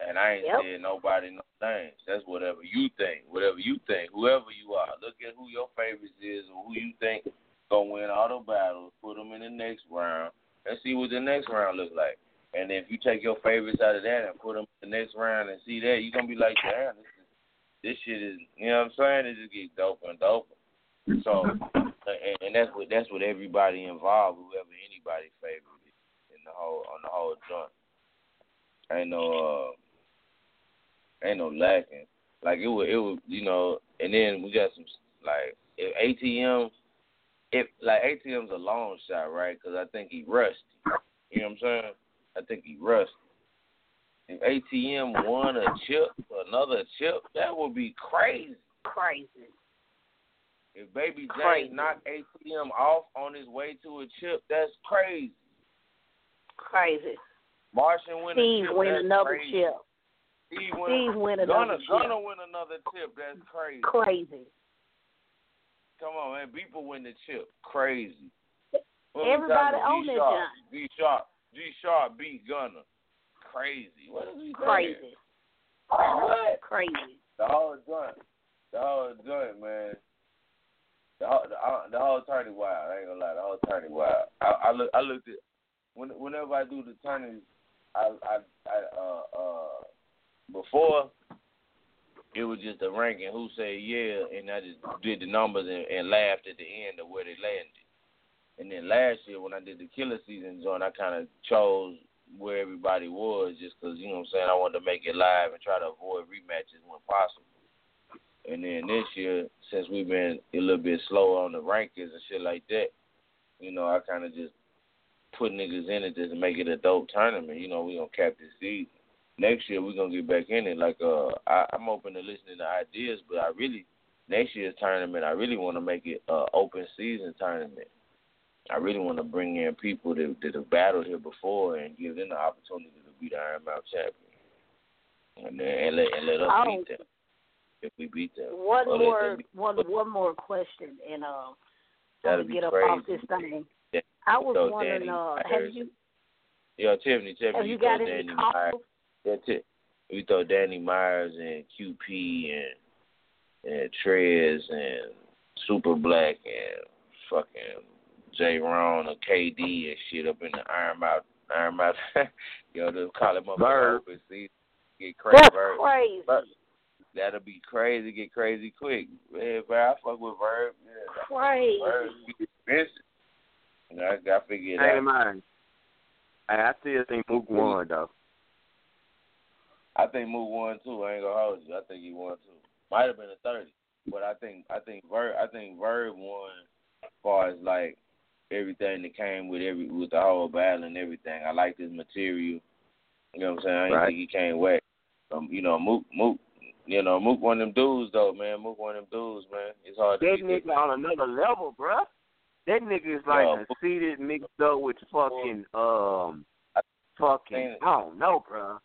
And I ain't Yep. said nobody no names. That's whatever you think. Whatever you think. Whoever you are. Look at who your favorites is or who you think gonna win all the battles. Put them in the next round and see what the next round look like. And if you take your favorites out of that and put them in the next round and see that, you're gonna be like, damn, this, is, this shit is, you know what I'm saying? It just gets doper and doper. So, and, and that's what that's what everybody involved, whoever anybody favorite is in the whole on the whole joint. Ain't no uh, ain't no lacking. Like it would it would you know, and then we got some like if ATM, if like ATM's a long shot, right? Because I think he rusty. You know what I'm saying? I think he rusty. If ATM won a chip, another chip, that would be crazy. Crazy. If Baby Crazy. Knocked ATM off on his way to a chip, that's crazy. Crazy. Martian win Steve a chip, win another crazy. chip. Steve win, Steve win Gunna, another chip. Gunna win another chip, that's crazy. Crazy. Come on, man. People win the chip. Crazy. Everybody on that G-Sharp. G Sharp. G Sharp beat Gunner. Crazy. What is he saying? Crazy. What? Crazy. The whole joint. The whole joint, man. The whole, the, whole- the whole tourney wild. I ain't gonna lie. The whole tourney wild. I, I look. I looked at when, whenever I do the tourneys. I, I, I, uh, uh, before it was just a ranking who said yeah, and I just did the numbers and, and laughed at the end of where they landed. And then last year when I did the killer season joint, I kind of chose where everybody was just 'cause you know what I'm saying I wanted to make it live and try to avoid rematches when possible. And then this year, since we've been a little bit slower on the rankings and shit like that, you know, I kind of just put niggas in it just to make it a dope tournament. You know, we gonna cap this season. Next year we're gonna get back in it. Like uh, I, I'm open to listening to ideas, but I really next year's tournament, I really want to make it a open season tournament. I really want to bring in people that that have battled here before and give them the opportunity to be the Iron Mouth champion, and then and let and let us Oh. beat them if we beat them. One Or more, them one one more question, and uh, That'll gonna be get up crazy. off this thing. Yeah. I was So, wondering, Danny uh, have you Yo, Tiffany, Tiffany, have you throw got any Danny Myers. That's it. We throw Danny Myers and QP and and Trez and Super Black and fucking J Ron and KD and shit up in the Iron Mouth Iron Mouth Yo, they'll call him up Verb. open season. Get crazy. That's Verb. crazy. Verb. That'll be crazy, get crazy quick. Yeah, bro, I fuck with Verb. Yeah. Crazy. Verb be expensive. You know, I gotta figure it Hey out. man. Hey, I still think Mook won though. I think Mook won too. I ain't gonna hold you. I think he won too. Might have been a thirty, but I think I think Verb I think Verb won as far as like everything that came with every with the whole battle and everything. I like his material. You know what I'm saying? I didn't Right. think he came whack. Um, you know, Mook Mook you know, Mook one of them dudes though, man. Mook one of them dudes, man. It's hard to That nigga on another level, bruh. That nigga is like Yeah. a seated mixed up with fucking um fucking I don't know, bruh.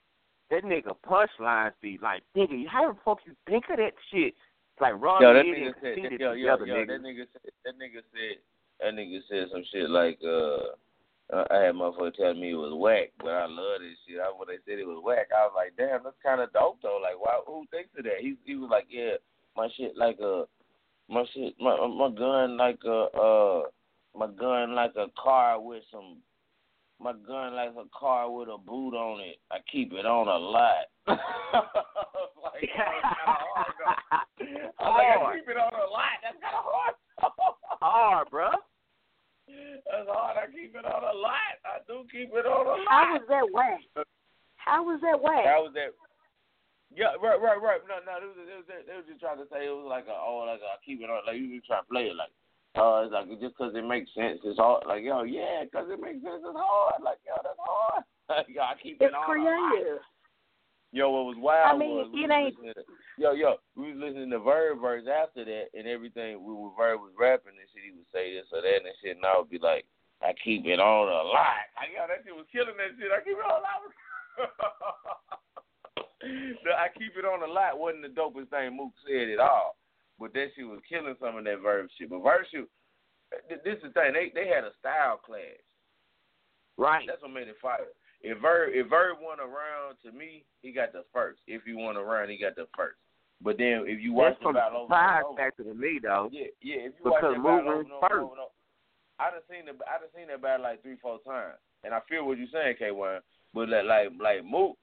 That nigga punchlines be like, nigga, how the fuck you think of that shit? It's like raw Yo, that Nitty nigga and said, Conceited yo, yo, together, yo, nigga. that nigga said, that nigga said, that nigga said some shit like, uh, I had motherfucker telling me it was whack, but I love this shit. I, when they said it was whack, I was like, damn, that's kind of dope though. Like, why? Who thinks of that? He he was like, yeah, my shit like a, my shit, my my gun like a, uh, my gun like a car with some. My gun like a car with a boot on it. I keep it on a lot. I like, I was like, I keep it on a lot. That's kind of hard. Hard, bruh. That's hard. I keep it on a lot. I do keep it on a lot. How was that whack? How was that whack? That was that. Yeah, right, right, right. No, no, it was, it was, they was just trying to say it was like a, oh, like a keep it on, like you just trying to play it like, uh, it's like just because it makes sense, it's hard. Like, yo, yeah, because it makes sense, it's hard. Like, yo, that's hard. Like, yo, I keep It's it on. lot. creative. Yo, what was wild I mean, was we it ain't- to, yo, yo, we was listening to Verb verse after that, and everything. We were Verb was rapping and shit. He would say this or that and shit, and I would be like, I keep it on a lot. Like, yo, that shit was killing that shit. I keep it on a lot. the I keep it on a lot wasn't the dopest thing Mook said at all, but that shit was killing some of that Verb shit. But Verb shit, this is the thing. They they had a style clash. Right. That's what made it fire. If Verb if Verb won around to me, he got the first. If he won around, he got the first. But then if you watch That's the battle over over, factor to me, though. yeah, yeah. If you watch that battle over was and over, first. over, over, I done seen the I done seen that battle like three four times, and I feel what you're saying, K One. But like like like Mook,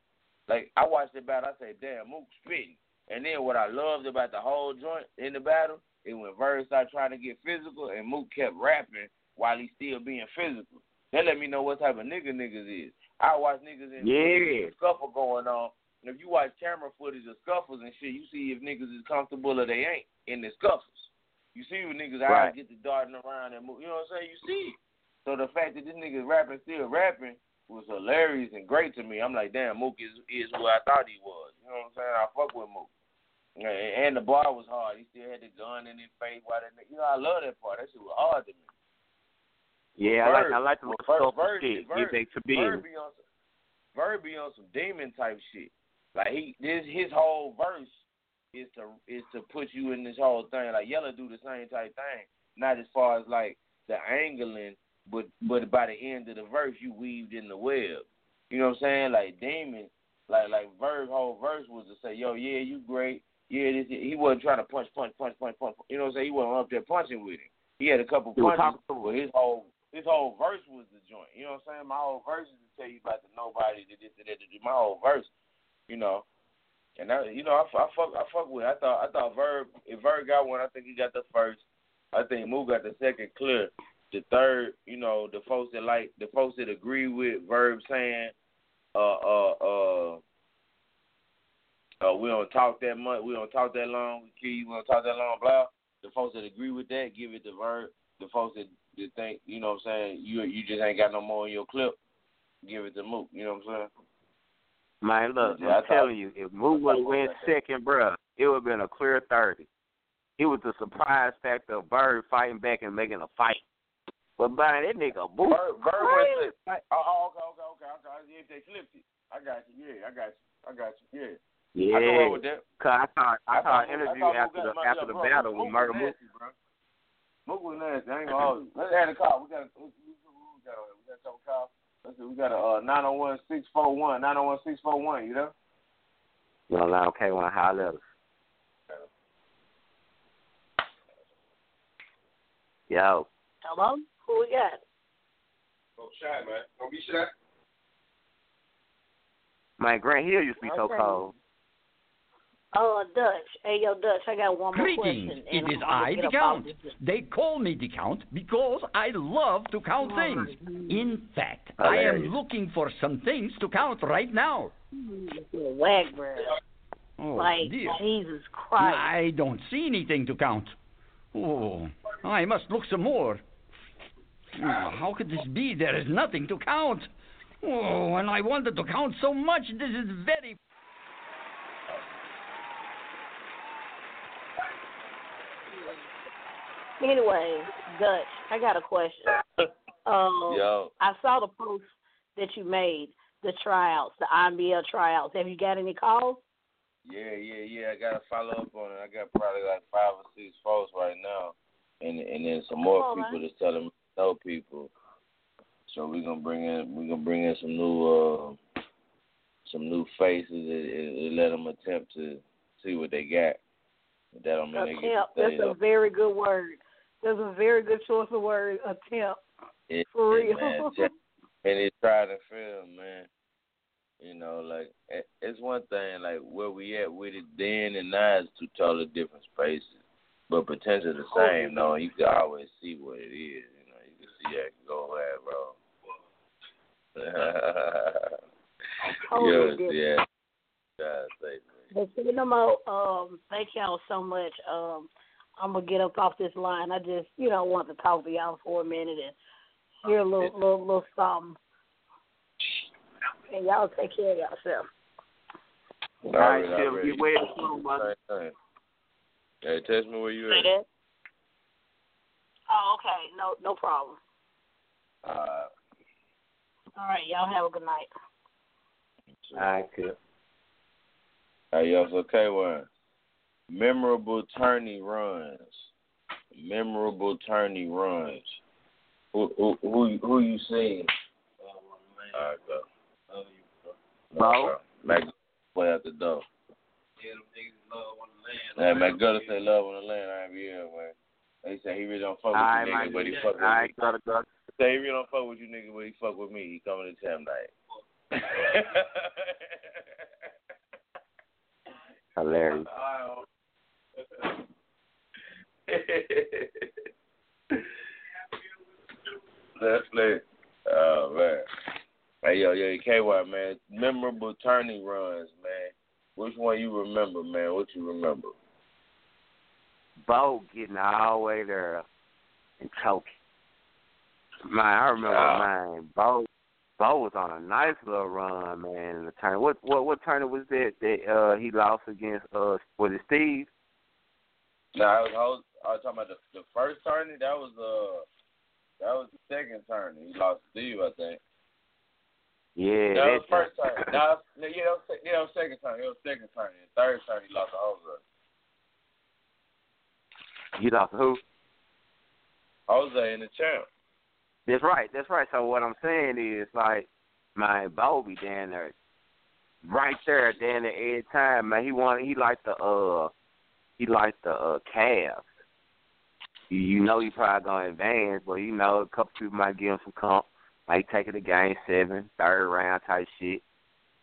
like I watched the battle, I say, damn, Mook spitting. And then what I loved about the whole joint in the battle is when Verb started trying to get physical, and Mook kept rapping while he still being physical. That let me know what type of nigga niggas is. I watch niggas in Yeah. scuffle going on. And if you watch camera footage of scuffles and shit, you see if niggas is comfortable or they ain't in the scuffles. You see when niggas Right. eyes get to darting around and move. You know what I'm saying? You see it. So the fact that this nigga rapping still rapping was hilarious and great to me. I'm like, damn, Mook is is who I thought he was. You know what I'm saying? I fuck with Mook. And, and the bar was hard. He still had the gun in his face. While that, you know, I love that part. That shit was hard to me. Yeah, I like I like the little Verb- stuff Verb- shit. Verb- Get back to Verb business. be on some, Verb be on some demon type shit. Like he, this his whole verse is to is to put you in this whole thing. Like Yellow do the same type thing. Not as far as like the angling, but but by the end of the verse you weaved in the web. You know what I'm saying? Like Demon, like like Verb whole verse was to say, yo, yeah, you great. Yeah, this he wasn't trying to punch, punch, punch, punch, punch. You know what I'm saying? He wasn't up there punching with him. He had a couple punches, but his whole his whole verse was the joint. You know what I'm saying? My whole verse is to tell you about the nobody, the this, the that, the, my whole verse. You know, and that, you know, I, I fuck, I fuck with. It. I thought, I thought Verb, if Verb got one, I think he got the first. I think Moo got the second clear. The third, you know, the folks that like, the folks that agree with Verb saying, uh, uh, uh. Uh, we don't talk that much. We don't talk that long. We kill you. We don't talk that long. Blah. The folks that agree with that, give it to Verb. The folks that, that think, you know what I'm saying, you you just ain't got no more in your clip, give it to Mook. You know what I'm saying? Man, look, Yeah, I I'm telling you, if Mook would have went second, bruh, it would have been a clear 30. It was the surprise factor of Verb fighting back and making a fight. But man, that nigga Mook, Verb, Verb crazy. was oh, oh, okay, okay, okay, okay. If they flipped it, I got you. Yeah, I got you. I got you. Yeah. I yeah. with that. Cause I thought I, saw an interview Mook after the after the battle with Murda Mook. Nasty, bro. Mook was nasty. I ain't gonna hold you. Let's add a call. We got a, we we got a, we got a couple calls. Let's see. We got a uh, 901 641. 901 641. You know? You know, like, okay, when I holler at us. Yo, Hello? Who we got? Don't be shy, man. Don't be shy. man, Grant Hill used to be so cold. Oh, Dutch. Hey, yo, Dutch, I got one more Greetings. question. It and I'm gonna I, the Count. They call me the Count because I love to count things. In fact, I Hilarious. am looking for some things to count right now. Wag, bro. Oh, Like, dear. Jesus Christ. I don't see anything to count. Oh, I must look some more. Oh, how could this be? There is nothing to count. Oh, and I wanted to count so much. This is very. Anyway, Dutch, I got a question. Um, Yo, I saw the post that you made, the tryouts, the IBL tryouts. Have you got any calls? yeah, yeah, yeah. I gotta follow up on it. I got probably like five or six folks right now, and and then some more people man. that's telling me to people. So we're gonna bring in we're gonna bring in some new uh some new faces and, and, let them attempt to see what they got. That don't mean they get Attempt. stay That's a up. very good word. That's a very good choice of word. Attempt. Yeah, For real. man. And it's tried to fail, man. You know, like it's one thing, like where we at with it then and now is two totally different spaces, but potentially the Oh, same. though. you can always see what it is. You know, you can see that it can go ahead, bro. Totally yes, yeah. God sake, But say no more. Um, thank y'all so much. Um, I'm gonna get up off this line. I just, you know, want to talk to y'all for a minute and hear a little, little, little something. And y'all take care of yourself. man. All right, Already- Chip, already. get well soon, brother. Same thing. Hey, text me where you at. that. Oh, okay. No, no problem. Uh, All right, y'all have a good night. All right, Chip. Hey, yo, so K1. Memorable tourney runs. Memorable tourney runs. Who who who who you seen? All right, go. Bo? Mac play at the door. Hey, Mac Gutter say love on the land. I be here, man. They say he really don't fuck with you man. niggas, but he fuck with All me. gotta go. Say he really don't fuck with you niggas, but he fuck with me. He coming to town night. Hilarious. Let's play. Oh man. Hey yo, yo, KY man. Memorable tourney runs, man. Which one you remember, man? What you remember? Bo getting all the way there and choking. Man, I remember Ah. mine. Bo Bo was on a nice little run, man, in the tournament. What what what tournament was that that uh he lost against uh was it Steve? No, I was, I was, I was talking about the, the first tourney. That was uh, that was the second tourney. He lost to Steve, I think. Yeah, that was first tourney. No, no, yeah, that was, yeah, that was second tourney. It was second. The third tourney, he lost to Jose. he lost to who? Jose in the champ. That's right, that's right. So what I'm saying is like my Bo be down there right there down there every time, man. He want he like the uh he like the uh Cavs. You, you know he probably gonna advance, but you know a couple people might give him some comp, like taking the game seven, third round type shit.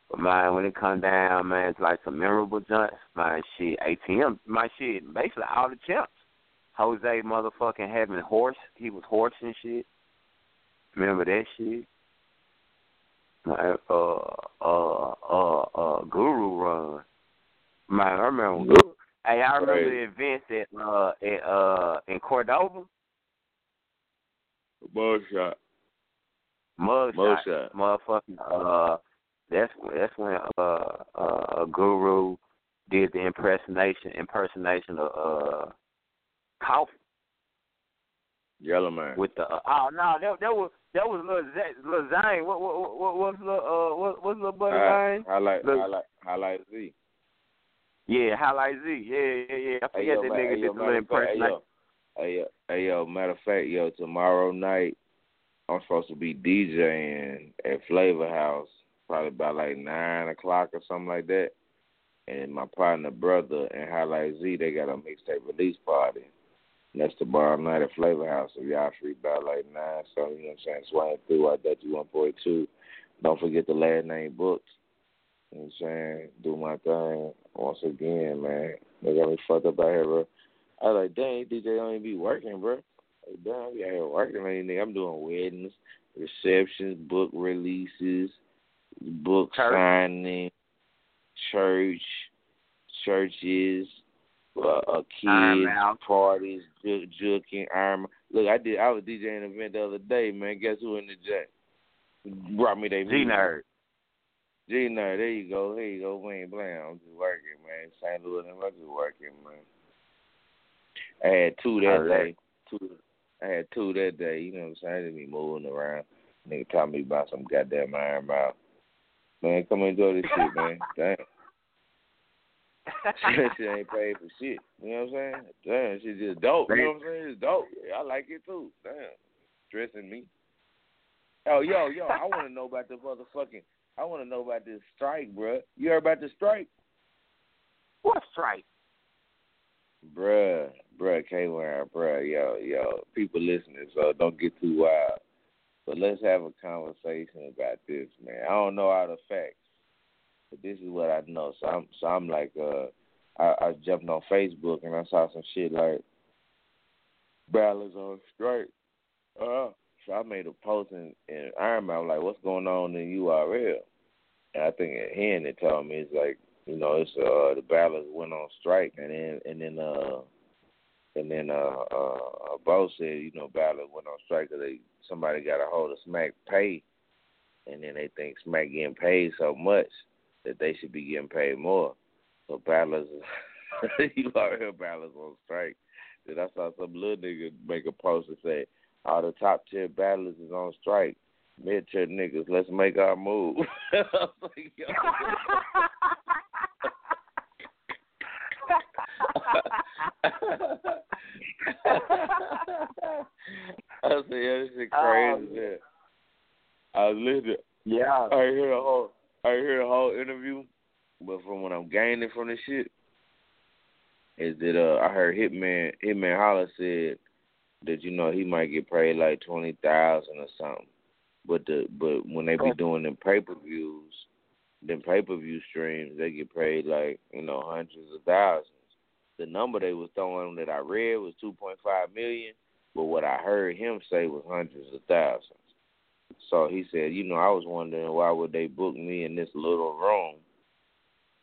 But man, when it come down, man, it's like some memorable jumps. My shit, ATM, my shit, basically all the champs. Jose motherfucking having horse, he was horse and shit. Remember that shit? Like, uh, uh, uh, uh, Guru run. Man, I remember Guru. Hey, I remember the events at uh at uh in Cordova. Ball shot. Mug Mug shot. shot. Motherfucking uh that's that's when uh uh a Guru did the impersonation impersonation of uh Coffee Yellow man. with the uh, oh no that that was that was little Z- little Zane what what what what's little uh what what's little buddy Hi- name? highlight, Look. highlight, highlight Z. Yeah, Highlight Z. Yeah, yeah, yeah. I Hey forget yo, that man, nigga hey, did yo, the little of fact, hey, yo, hey, yo, hey, yo, matter of fact, yo, tomorrow night I'm supposed to be DJing at Flavor House, probably about like nine o'clock or something like that. And my partner, brother, and Highlight Z, they got a mixtape release party. And that's tomorrow night at Flavor House. If y'all free about like nine, so you know what I'm saying, swing through I bet you one point two. Don't forget the last name books. You know what I'm saying? Do my thing once again, man. They got me fucked up out here, bro. I was like, dang, DJ don't even be working, bro. Like, damn, I be out here working on anything. I'm doing weddings, receptions, book releases, book Church. signing, church, churches, uh, uh, kids, parties, ju- juking, iron. Look, I did. I was DJing an event the other day, man. Guess who in the jet? Brought me their G music. Nerd. G Nerd, there you go. There you go. We ain't playing. I'm just working, man. St. Louis, and I'm just working, man. I had two that day. two. I had two that day. You know what I'm saying? I didn't be moving around. Nigga taught me about some goddamn iron mouth. Man, come enjoy this shit, man. Damn. that shit ain't paid for shit. You know what I'm saying? Damn, shit just dope. You know what I'm saying? It's dope. I like it too. Damn. Dressing me. Oh, yo, yo, I want to know about the motherfucking. I want to know about this strike, bruh. You heard about the strike? What strike? Bruh, bruh, K Wire, bruh, yo, yo, people listening, so don't get too wild. But let's have a conversation about this, man. I don't know all the facts, but this is what I know. So I'm, so I'm like, uh, I, I jumped on Facebook and I saw some shit like, Ballard's on strike. Uh, so I made a post in, in Iron Man, like, what's going on in URL? And I think Hen it told me it's like, you know, it's uh the Ballards went on strike, and then and then uh and then uh uh Bo said, you know, Ballard went on strike because they somebody got a hold of Smack pay, and then they think Smack getting paid so much that they should be getting paid more. So Ballard's, you already Ballard's on strike. Then I saw some little nigga make a post and say, all the top tier battlers is on strike. Mid tier niggas, let's make our move. I was like, yo. I said, yeah, this shit crazy. Um, I was listening. Yeah. I hear the whole I hear the whole interview, but from what I'm gaining from this shit is that uh I heard Hitman Hitman Holla said that you know he might get paid like twenty thousand or something. But the but when they be doing them pay per views, them pay per view streams, they get paid like you know hundreds of thousands. The number they was throwing that I read was two point five million, but what I heard him say was hundreds of thousands. So he said, you know, I was wondering why would they book me in this little room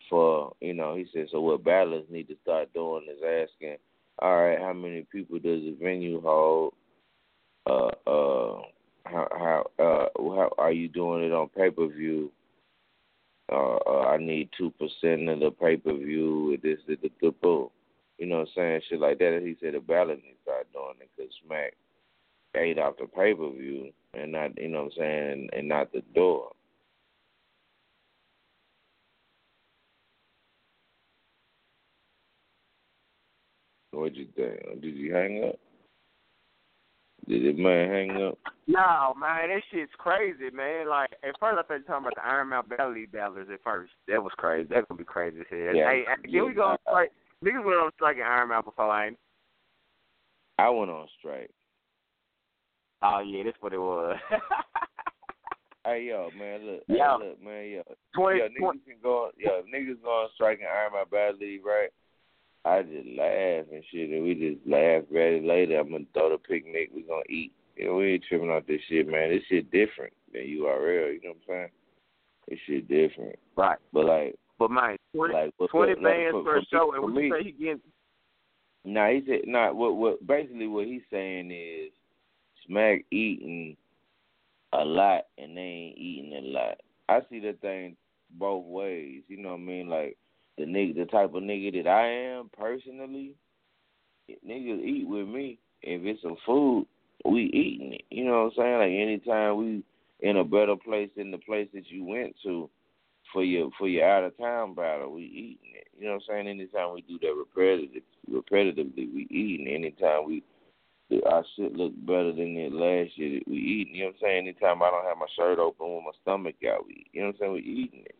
for, you know, he said, so what battlers need to start doing is asking, all right, how many people does the venue hold? Uh, uh, how how uh how are you doing it on pay per view? Uh, uh, I need two percent of the pay per view. This, the, the, the, boom. You know what I'm saying? Shit like that. He said the ballot needs to doing it because Smack ate off the pay per view and not, you know what I'm saying, and not the door. What'd you think? Did you hang up? Did the man hang up? No, man, that shit's crazy, man. Like at first I thought you were talking about the Iron Mouth Belly Ballers at first. That was crazy. That could be crazy as hell. Yeah, hey, here we go on strike. Niggas went on strike in Iron Mouth before, ain't I went on strike. Oh yeah, that's what it was. hey yo, man, look, Yeah. hey, look, man, yo, 20, yo, niggas can go, yo, niggas go on strike and Iron Bad League, right? I just laugh and shit, and we just laugh. Ready later, I'm gonna throw the picnic. We gonna eat. You know, we ain't tripping off this shit, man. This shit different than URL. You know what I'm saying? This shit different. right. But like, But man, twenty like what, twenty what, bands for, per show, and what say he getting? Nah, he said nah. What what basically what he's saying is Smack eating a lot and they ain't eating a lot. I see the thing both ways. You know what I mean? Like the nigga, the type of nigga that I am personally, niggas eat with me. If it's some food, we eating it. You know what I'm saying? Like anytime we in a better place than the place that you went to for your for your out of town battle, we eating it. You know what I'm saying? Anytime we do that repetitive repetitively, we eating. Anytime we our shit look better than it last year, we eating. You know what I'm saying? Anytime I don't have my shirt open with my stomach out, we. You know what I'm saying? We eating it.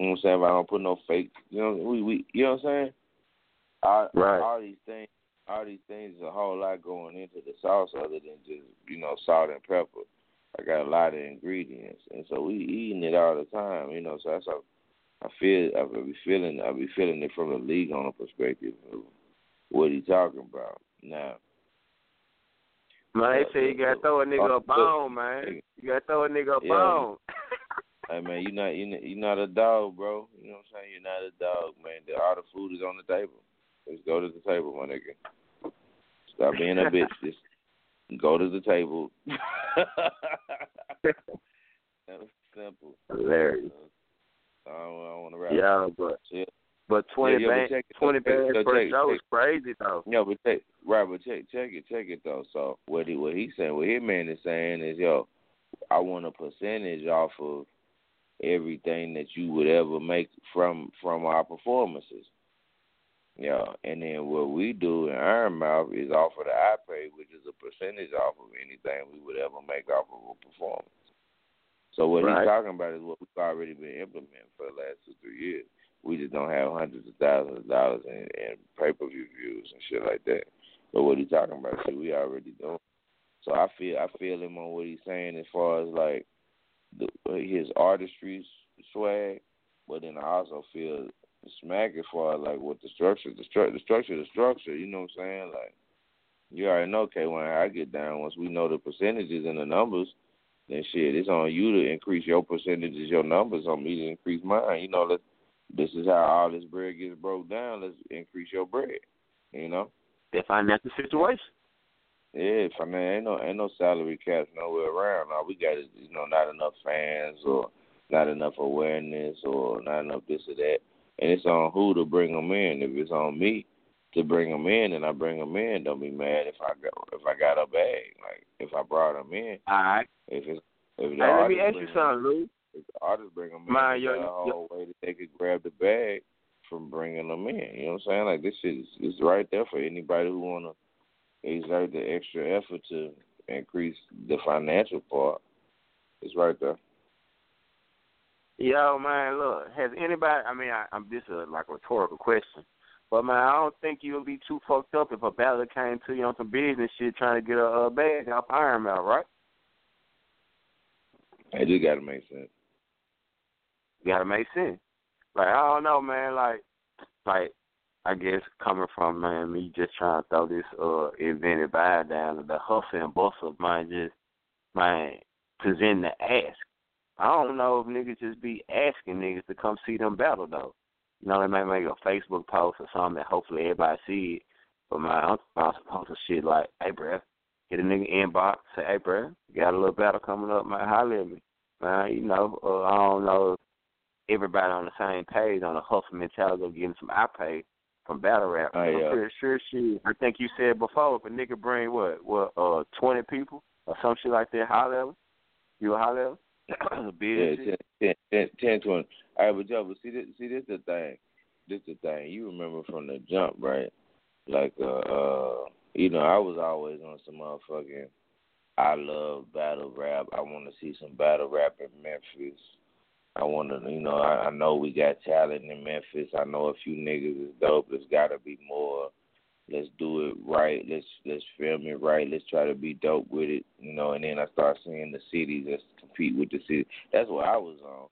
You know what I'm saying? If I don't put no fake, you know, we we, you know what I'm saying? All, Right. all these things, all these things, is a whole lot going into the sauce other than just you know salt and pepper. I got a lot of ingredients, and so we eating it all the time. You know, so that's how I feel. I be feeling. I be feeling it from the league owner perspective of what he talking about now. Man, they say you gotta throw a nigga a uh, bone, man. You gotta throw a nigga a Yeah. bone. Hey man, you not you not, you not a dog, bro. You know what I'm saying? You're not a dog, man. The, all the food is on the table. Let's go to the table, my nigga. Stop being a bitch. Just go to the table. Simple. Hilarious. Uh, I don't, I want to rap. Yeah, but Yeah. but twenty Yeah, bands, twenty bands so per show is crazy though. Yeah, but check Right, but check check it, check it though. So what he what he's saying, what his man is saying is, yo, I want a percentage off of everything that you would ever make from from our performances. Yeah, and then what we do in Iron Mouth is offer the iPay, which is a percentage off of anything we would ever make off of a performance. So what Right. he's talking about is what we've already been implementing for the last two three years. We just don't have hundreds of thousands of dollars in, in pay per view views and shit like that. But what he's talking about, shit, we already doing. So I feel I feel him on what he's saying as far as like the, uh, his artistry swag, but then I also feel smack as far as like what the structure, the structure, the structure, the structure. You know what I'm saying? Like you already know, K when I get down once we know the percentages and the numbers. Then shit, it's on you to increase your percentages, your numbers. On me to increase mine. You know, let's, this is how all this bread gets broke down. Let's increase your bread. You know. if I That financial situation. Yeah, I mean, ain't no ain't no salary caps nowhere around. Now we got you know not enough fans or not enough awareness or not enough this or that, and it's on who to bring them in. If it's on me to bring them in, and I bring them in, don't be mad if I got if I got a bag. Like if I brought them in, All right. if it's if the Hey, let me ask bring you something, Lou. if the artist bring them in, Man, they yo- got a yo- whole way that they could grab the bag from bringing them in. You know what I'm saying? Like this shit is, is right there for anybody who wanna exert the extra effort to increase the financial part. It's right there. Yo, man, look, has anybody? I mean, I, I'm this is like a rhetorical question, but man, I don't think you'll be too fucked up if a battler came to you on some business shit trying to get a, a bag off Iron Mouth, right? It just gotta make sense. gotta make sense. Like I don't know, man. Like, like I guess coming from man, me just trying to throw this uh invented vibe down the hustle and bustle of mine, just man presenting the ask. I don't know if niggas just be asking niggas to come see them battle though. You know, they might make a Facebook post or something that hopefully everybody see it. But man, I'm supposed to shit like, hey, bruh, hit a nigga inbox, say, hey, bruh, got a little battle coming up, man, holler at me. Man, you know, uh, I don't know if everybody on the same page on the hustle mentality of getting some iPay from battle rap. Oh, I'm pretty sure shit. I think you said before if a nigga bring what, what, uh, twenty people or some shit like that, holler at him. You a holler? Yeah, Big ten, shit. ten, ten, ten, twenty. All right, but Joe, but see this, see this the thing. This the thing. You remember from the jump, right? Like, uh, uh, you know, I was always on some motherfucking. I love battle rap. I want to see some battle rap in Memphis. I want to, you know, I, I know we got talent in Memphis. I know a few niggas is dope. There's got to be more. Let's do it right. Let's let's film it right. Let's try to be dope with it, you know. And then I start seeing the cities let's compete with the city. That's what I was on.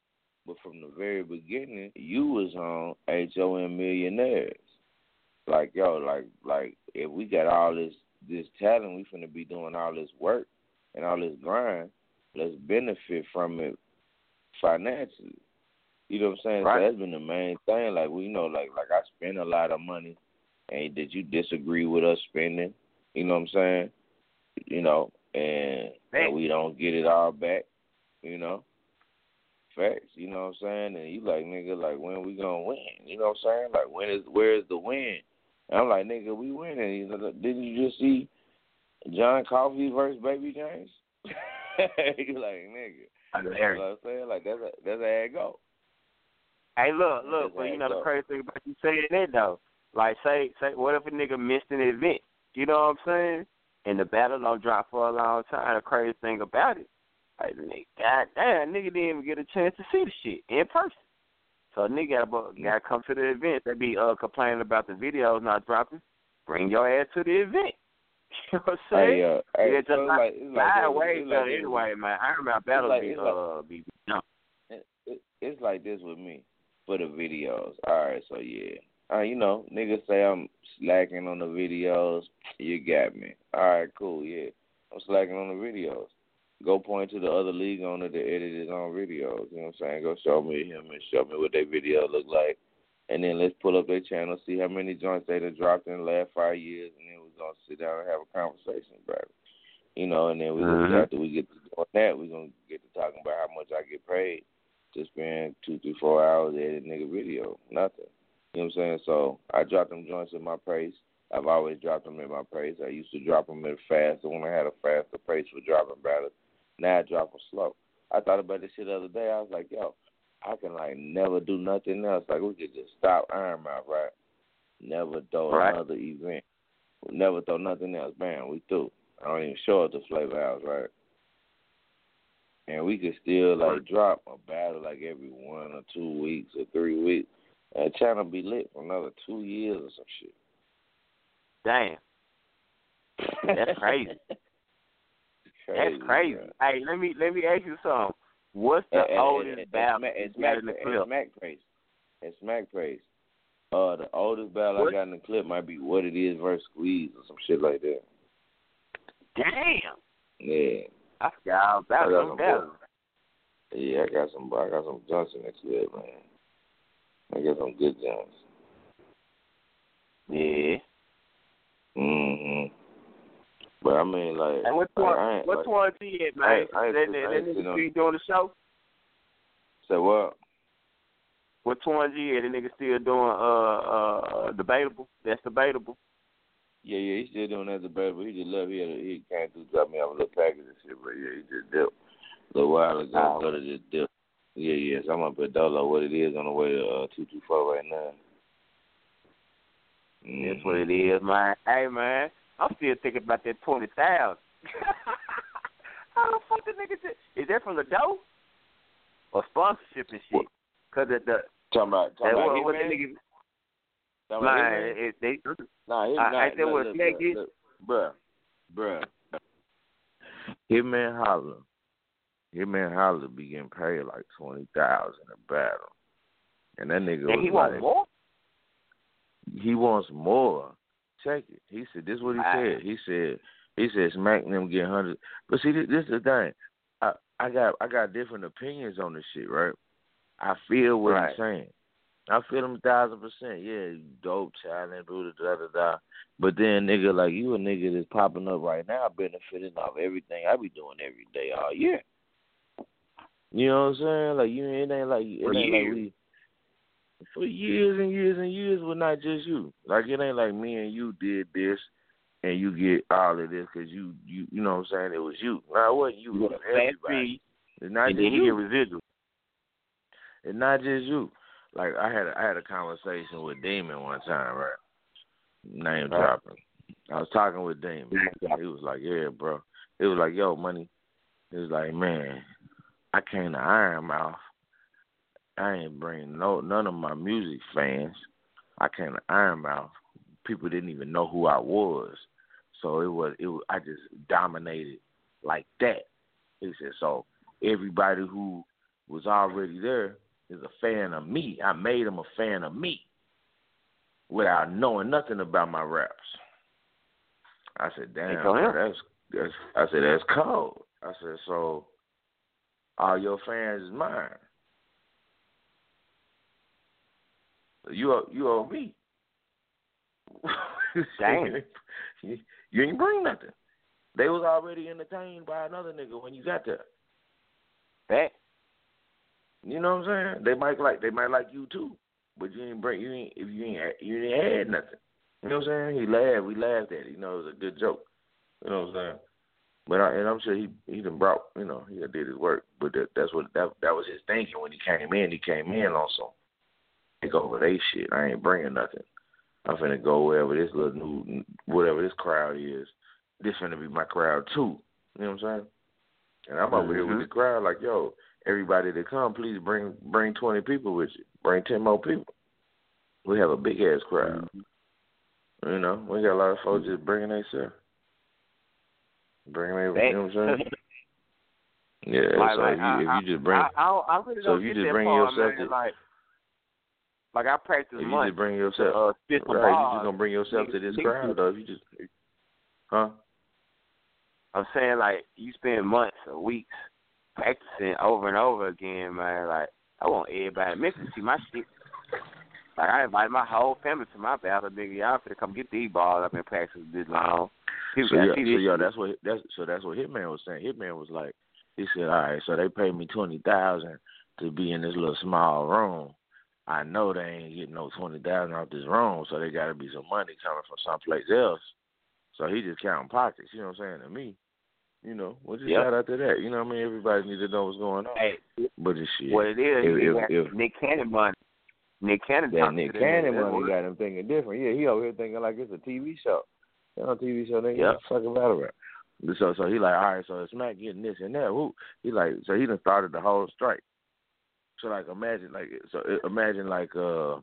But from the very beginning, you was on HOM Millionaires. Like yo, like like if we got all this this talent, we finna be doing all this work and all this grind. Let's benefit from it financially. You know what I'm saying? Right. So that's been the main thing. Like we know, like like I spend a lot of money, and did you disagree with us spending? You know what I'm saying? You know, and, and we don't get it all back. You know, facts. You know what I'm saying? And you like nigga, like when we gonna win? You know what I'm saying? Like when is where is the win? And I'm like nigga, we winning. You know, didn't you just see John Coffey versus Baby James? you like nigga. You know what I'm saying? Like that's a, that's how it go. Hey, look, look, but how you know the crazy thing about you saying that though, like say, say, what if a nigga missed an event? You know what I'm saying? And the battle don't drop for a long time. The crazy thing about it, like, nigga, goddamn, nigga didn't even get a chance to see the shit in person. So nigga gotta, gotta come to the event. They be uh complaining about the videos not dropping. Bring your ass to the event. You know what I'm saying? Hey, uh, hey, yeah, just so it's like, it's like away, it's but like anyway, man, I remember battle like- be like- uh be no. it, it, it's like this with me for the videos. All right, so yeah, uh, you know, niggas say I'm slacking on the videos. You got me. All right, cool. Yeah, I'm slacking on the videos. Go point to the other league owner that edit his own videos. You know what I'm saying? Go show me him and show me what their video look like. And then let's pull up their channel, see how many joints they done dropped in the last five years, and then gonna sit down and have a conversation about it. You know, and then we Mhm. after we get to doing that, we're gonna get to talking about how much I get paid to spend two, three, four hours editing a nigga video. Nothing. You know what I'm saying? So I dropped them joints at my pace. I've always dropped them at my pace. I used to drop them at faster when I had a faster pace for dropping battles. Now I drop them slow. I thought about this shit the other day. I was like, yo, I can like never do nothing else. Like we could just stop Iron Mouth, right? Never throw Right. another event. Never throw nothing else. Bam, we through. I don't even show up to Flavor House, right? And we could still like drop a battle like every one or two weeks or three weeks. And channel be lit for another two years or some shit. Damn, that's crazy. That's crazy. Hey, let me let me ask you something. What's the And- and- oldest and- battle It's Mac, in the it's? Mac praise. It's Mac praise. Uh, the oldest battle What? I got in the clip might be what it is versus Squeeze or some shit like that. Damn, Yeah, I forgot about got them some battles. yeah. I got some. I got some jumps in the clip, man. I got some good jumps. Yeah. Mhm. But I mean, like, And what I, one? I ain't, like, G at, I man? ain't- I ain't that sit- that, I that ain't nigga sit on- still doing the show? Say what? What one G at? The nigga still doing uh uh debatable? That's debatable. Yeah, yeah, he's still doing that debatable. He just left. He had a, he came through, dropped me off a little package and shit. But yeah, he just dipped a little while ago. Oh. To just dip. Yeah, yeah. So I'm up at Dolo. What it is on the way to uh, two two four right now. That's what it is, man. Hey, man, I'm still thinking about that twenty thousand. How the fuck the nigga did? Is that from the dough or sponsorship and shit? Cause the, the Talking about talking about what, what the Hitman? nigga, Talking about man, it, they Nah, I- nah, I said look, what look, Smack look, did. look, bruh, bruh. Hitman Holla, Hitman Holla be getting paid like twenty thousand a battle, and that nigga and he like, more. he wants more. Check it. He said this is what he Wow. said. He said he said Smack them get hundred. But see, this, this is the thing. I I got I got different opinions on this shit, right? I feel what Right. he's saying. I feel him a thousand percent. Yeah, dope, challenge, blah, da, da, da. But then, nigga, like you a nigga that's popping up right now, benefiting off everything I be doing every day all year. You know what I'm saying? Like you, it ain't like it For ain't like years. we for years and years and years, but not just you. Like it ain't like me and you did this, and you get all of this because you, you, you know what I'm saying? It was you. No, it wasn't you. You It was everybody. It's not and just then he get you. residual. It's not just you. Like I had a, I had a conversation with Damon one time, right? Name uh-huh. dropping. I was talking with Damon. He was like, "Yeah, bro." He was like, "Yo, money." He was like, "Man, I came to Iron Mouth. I ain't bring no none of my music fans. I came to Iron Mouth. People didn't even know who I was. So it was it. Was, I just dominated like that." He said, "So everybody who was already there is a fan of me. I made him a fan of me without knowing nothing about my raps. I said, damn, that's that's I said, that's cold. I said, so all your fans is mine. You owe you owe me. Damn. you, you ain't bring nothing. They was already entertained by another nigga when you got there. That You know what I'm saying? They might like they might like you too, but you ain't bring you ain't if you ain't you ain't had nothing. You know what I'm saying? He laughed. We laughed at it. You know, it was a good joke. You know what I'm saying? But I, and I'm sure he he done brought you know he done did his work. But that, that's what that that was his thinking when he came in. He came in on some take over they shit. I ain't bringing nothing. I'm finna go wherever this little new whatever this crowd is. This finna be my crowd too. You know what I'm saying? And I'm over here with Mhm. the crowd like, yo, everybody to come, please bring bring twenty people with you. Bring ten more people. We have a big ass crowd. You know, we got a lot of folks just bringing themselves. Bringing their, you know what I'm saying? Yeah, like, so like, if you, I, if you just bring, I, I, I, really so if you just bring part, yourself man. to- like, like I practice if you just bring to yourself, uh, spit some right, you just gonna bring yourself to this crowd though. If you just, huh? I'm saying like you spend months or weeks practicing over and over again, man. Like I want everybody in Memphis to see my shit. Like I invite my whole family to my battle, nigga. Y'all finna come get these balls. I've been practicing this long. People So yeah, so yeah, that's what that's so that's what Hitman was saying. Hitman was like, he said, all right, so they paid me twenty thousand to be in this little small room. I know they ain't getting no twenty thousand off this room, so they got to be some money coming from someplace else. So he just counting pockets. You know what I'm saying to me? You know, what just Yep. shout out to that. You know what I mean? Everybody need to know what's going on. Hey, But this shit. what it is, If- if- if- Nick Cannon money. Nick Cannon. That Nick. Cannon money got him thinking different. Yeah, he over here thinking like it's a TV show. You know, TV show they Yep. fucking battle rap. So so he like, all right, so it's Mac getting this and that. Who he like? So he done started the whole strike. So like, imagine like, so imagine like, uh,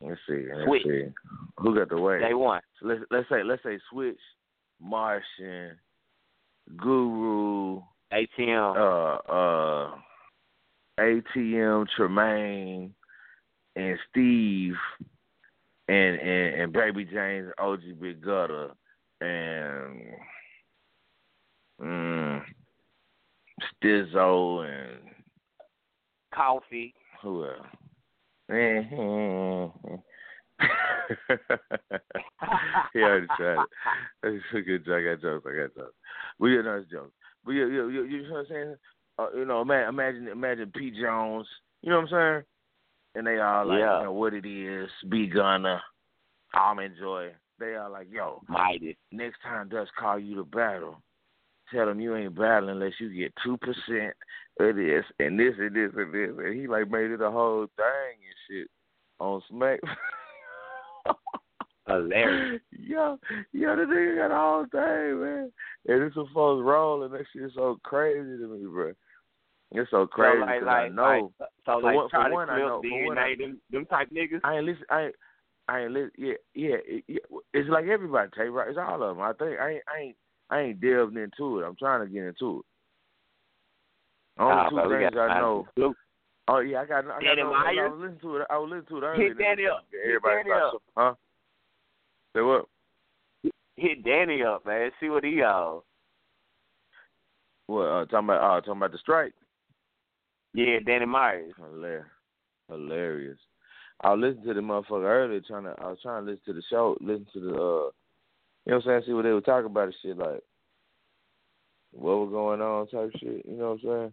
let's see, let's Switch. see, who got the way? Day one. So let's let's say let's say Switch, Martian, Guru, ATM. uh uh ATM Tremaine and Steve and and, and Baby James OG Big Gutter and mm, Stizzo and Coffee. who else? Mhm. he already tried it. That's a good joke. I got jokes. I got jokes. But yeah, no, it's jokes. But yeah, yeah, you, you know what I'm saying? Uh, you know, imagine, imagine P. Jones. You know what I'm saying? And they all like, Yeah. you know, what it is, be Gunner, I'm enjoy. They are like, yo, Mighty. next time Dutch call you to battle, tell him you ain't battling unless you get two percent of this and this and this and this. And he like made it a whole thing and shit on Smack. Hilarious. yo, yo, the nigga got the whole thing, man. And it's supposed roll, and that shit is so crazy to me, bro. It's so crazy so like, like, I know. like, so For like one- for one, I know- one, I- them, them type niggas. I ain't listen. I ain't. I ain't listen. Yeah, yeah, it- yeah. It's like everybody take right. It's all of them. I think I ain't. I ain't. I ain't delved into it. I'm trying to get into it. Only Nah, two we things got I know. clues. Oh yeah, I got. I got no, I was listening to it. I was listening to it earlier. Hit up. Hit Everybody started- up. Huh? Say what? Hit Danny up, man. See what he on. What? Uh, talking about? Uh, talking about the strike. Yeah, Danny Myers. Hilarious. Hilarious. I was listening to the motherfucker earlier trying to I was trying to listen to the show, listen to the uh you know what I'm saying, see what they were talking about and shit like what was going on type shit, you know what I'm saying?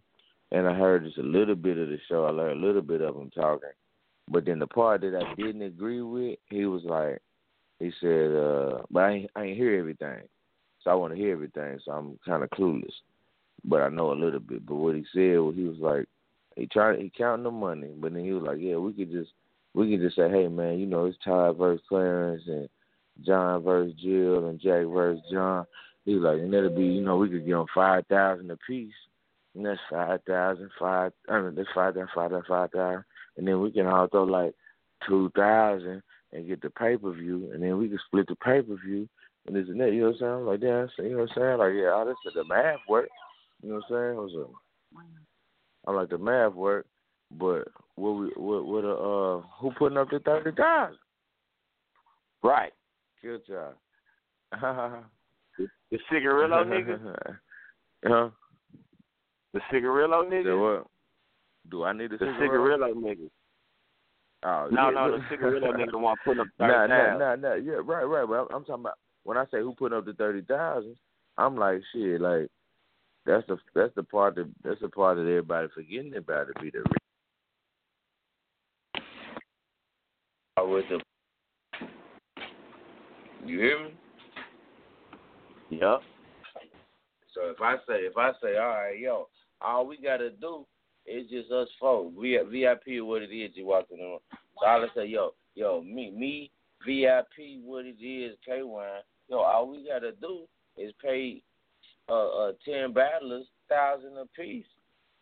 And I heard just a little bit of the show, I learned a little bit of him talking. But then the part that I didn't agree with, he was like he said, uh but I ain't I ain't hear everything. So I wanna hear everything, so I'm kinda clueless. But I know a little bit. But what he said was he was like he tried he counting the money, but then he was like, Yeah, we could just we could just say, Hey man, you know, it's Todd versus Clarence and John versus Jill and Jack versus John. He was like, and that'll be, you know, we could give them five thousand apiece. And that's five thousand, five I mean that's five thousand, five thousand, five thousand. And then we can all throw like two thousand and get the pay per view and then we can split the pay per view and this and that, you know what I'm saying? I'm like, yeah, you know what I'm saying? Like, yeah, all this the math work. You know what I'm saying? It was a I'm like the math work, but what we what what uh who putting up the thirty thousand? Right. Good job. The cigarillo nigga. Huh? The cigarillo nigga. what? Do I need a The cigarette? cigarillo nigga. Oh, No, yeah, no, the look. cigarillo nigga the one putting up Nah, nah, nah, nah. Yeah, right, right. But I'm, I'm talking about when I say who putting up the thirty thousand, I'm like shit. Like that's the that's the part that that's the part that everybody forgetting about to be the. Re- with the. You hear me? Yup. So if I say if I say all right, yo, all we gotta do is just us four. We VIP what it is you walk in the room. So I'll say, yo, yo, me, me, VIP, what it is, K Wine. Yo, all we gotta do is pay uh, uh ten battlers thousand apiece.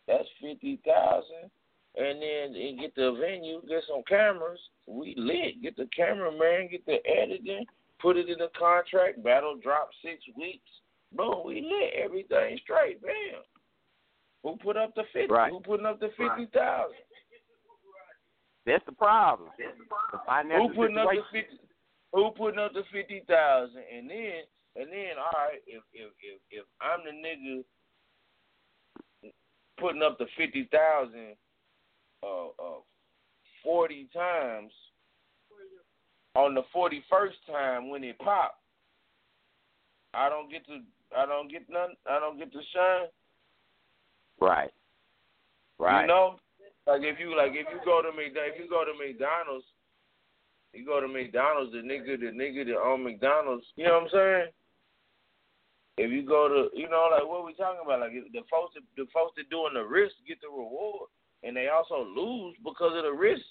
That's fifty thousand. And then and get the venue, get some cameras. We lit. Get the cameraman, get the editing, put it in the contract. Battle drop six weeks. Boom, we lit. Everything straight. Bam. Who put up the fifty? Right. Who putting up the fifty thousand? That's the problem. The financial Who putting up the situation. fifty? Who putting up the fifty thousand? And then, and then, all right, if if if if I'm the nigga putting up the fifty thousand, uh, uh, forty times, on the forty first time when it pop, I don't get to, I don't get none, I don't get to shine. Right. Right. You know, Like if you like if you go to McDonald's, if you go to McDonald's, you go to McDonald's, the nigga, the nigga that own McDonald's, you know what I'm saying? If you go to, you know, like what we talking about, like the folks, that, the folks that doing the risk get the reward, and they also lose because of the risk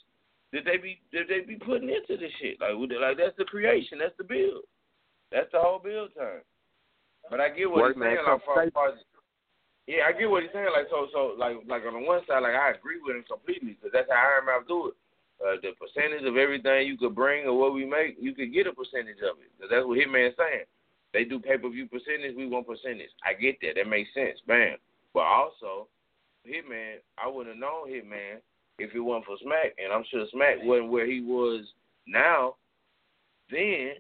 that they be that they be putting into the shit. Like, like that's the creation, that's the build, that's the whole build time. But I get what Work, he's saying. Like, far, far yeah, I get what he's saying. Like, so, so, like, like on the one side, like I agree with him completely because that's how Iron Mouth do it. Uh, the percentage of everything you could bring or what we make, you could get a percentage of it. Cause that's what Hitman's saying. They do pay per view percentage, we want percentage. I get that. That makes sense. Bam. But also, Hitman, I wouldn't have known Hitman if it wasn't for Smack, and I'm sure Smack wasn't where he was now. Then,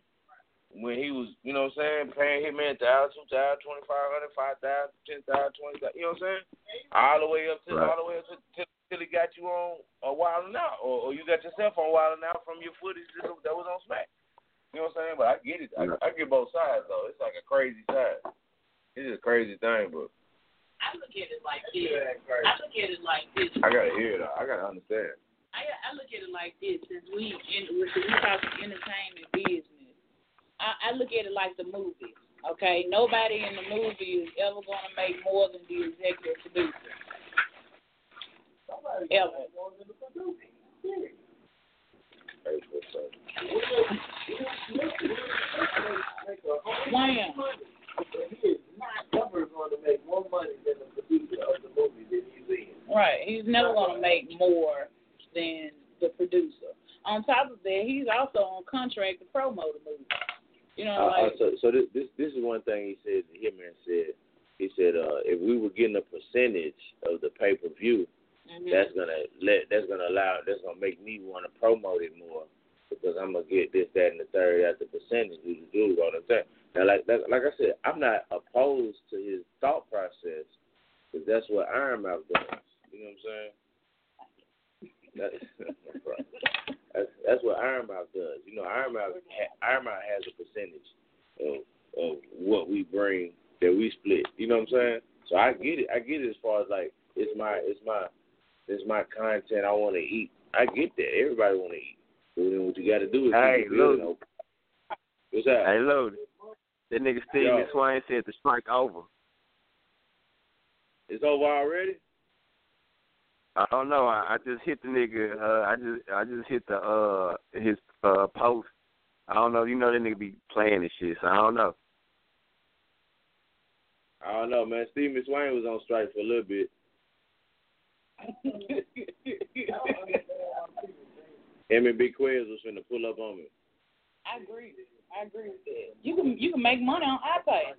when he was, you know what I'm saying, paying Hitman thousand, two thousand, twenty five hundred, five thousand, ten thousand, twenty thousand, you know what I'm saying? All the way up to Right. all the way up to till, till he got you on a while now, or, or you got yourself on while now from your footage that that was on Smack. You know what I'm saying? But I get it. I, I get both sides though. It's like a crazy side. It's a crazy thing, but I look at it like this. I look at it like this. I gotta hear it. I gotta understand. I, I look at it like this. Since we in, we talk entertainment business, I, I look at it like the movie. Okay, nobody in the movie is ever going to make more than the executive producer. Ever. Wham. Right. He's never going to make more than the producer. On top of that, he's also on contract to promote the movie. You know, Uh, uh, so so this, this this is one thing he said. The Hitman said. He said uh, if we were getting a percentage of the pay per view, mhm. that's gonna let that's gonna allow that's gonna make me want to promote it more because I'm gonna get this that and the third at the percentage do do do all the time. Now like like, like I said, I'm not opposed to his thought process because that's what Iron Mouth does. You know what I'm saying? That, that's that's what Iron Mouth does. You know, Iron Mouth Iron Mouth has a percentage of of what we bring that we split. You know what I'm saying? So I get it. I get it as far as like it's my it's my it's my content. I want to eat. I get that. Everybody want to eat. But then what you got to do is Hey, keep the building look. open. What's that? Hey, look. That nigga Steven Swain said the strike over. It's over already. I don't know. I, I just hit the nigga. Uh, I just I just hit the uh his uh post. I don't know. You know that nigga be playing and shit. So I don't know. I don't know, man. Steven Swain was on strike for a little bit. Him and Big Quiz was finna pull up on me. I agree. I agree with that. You can you can make money on iPay.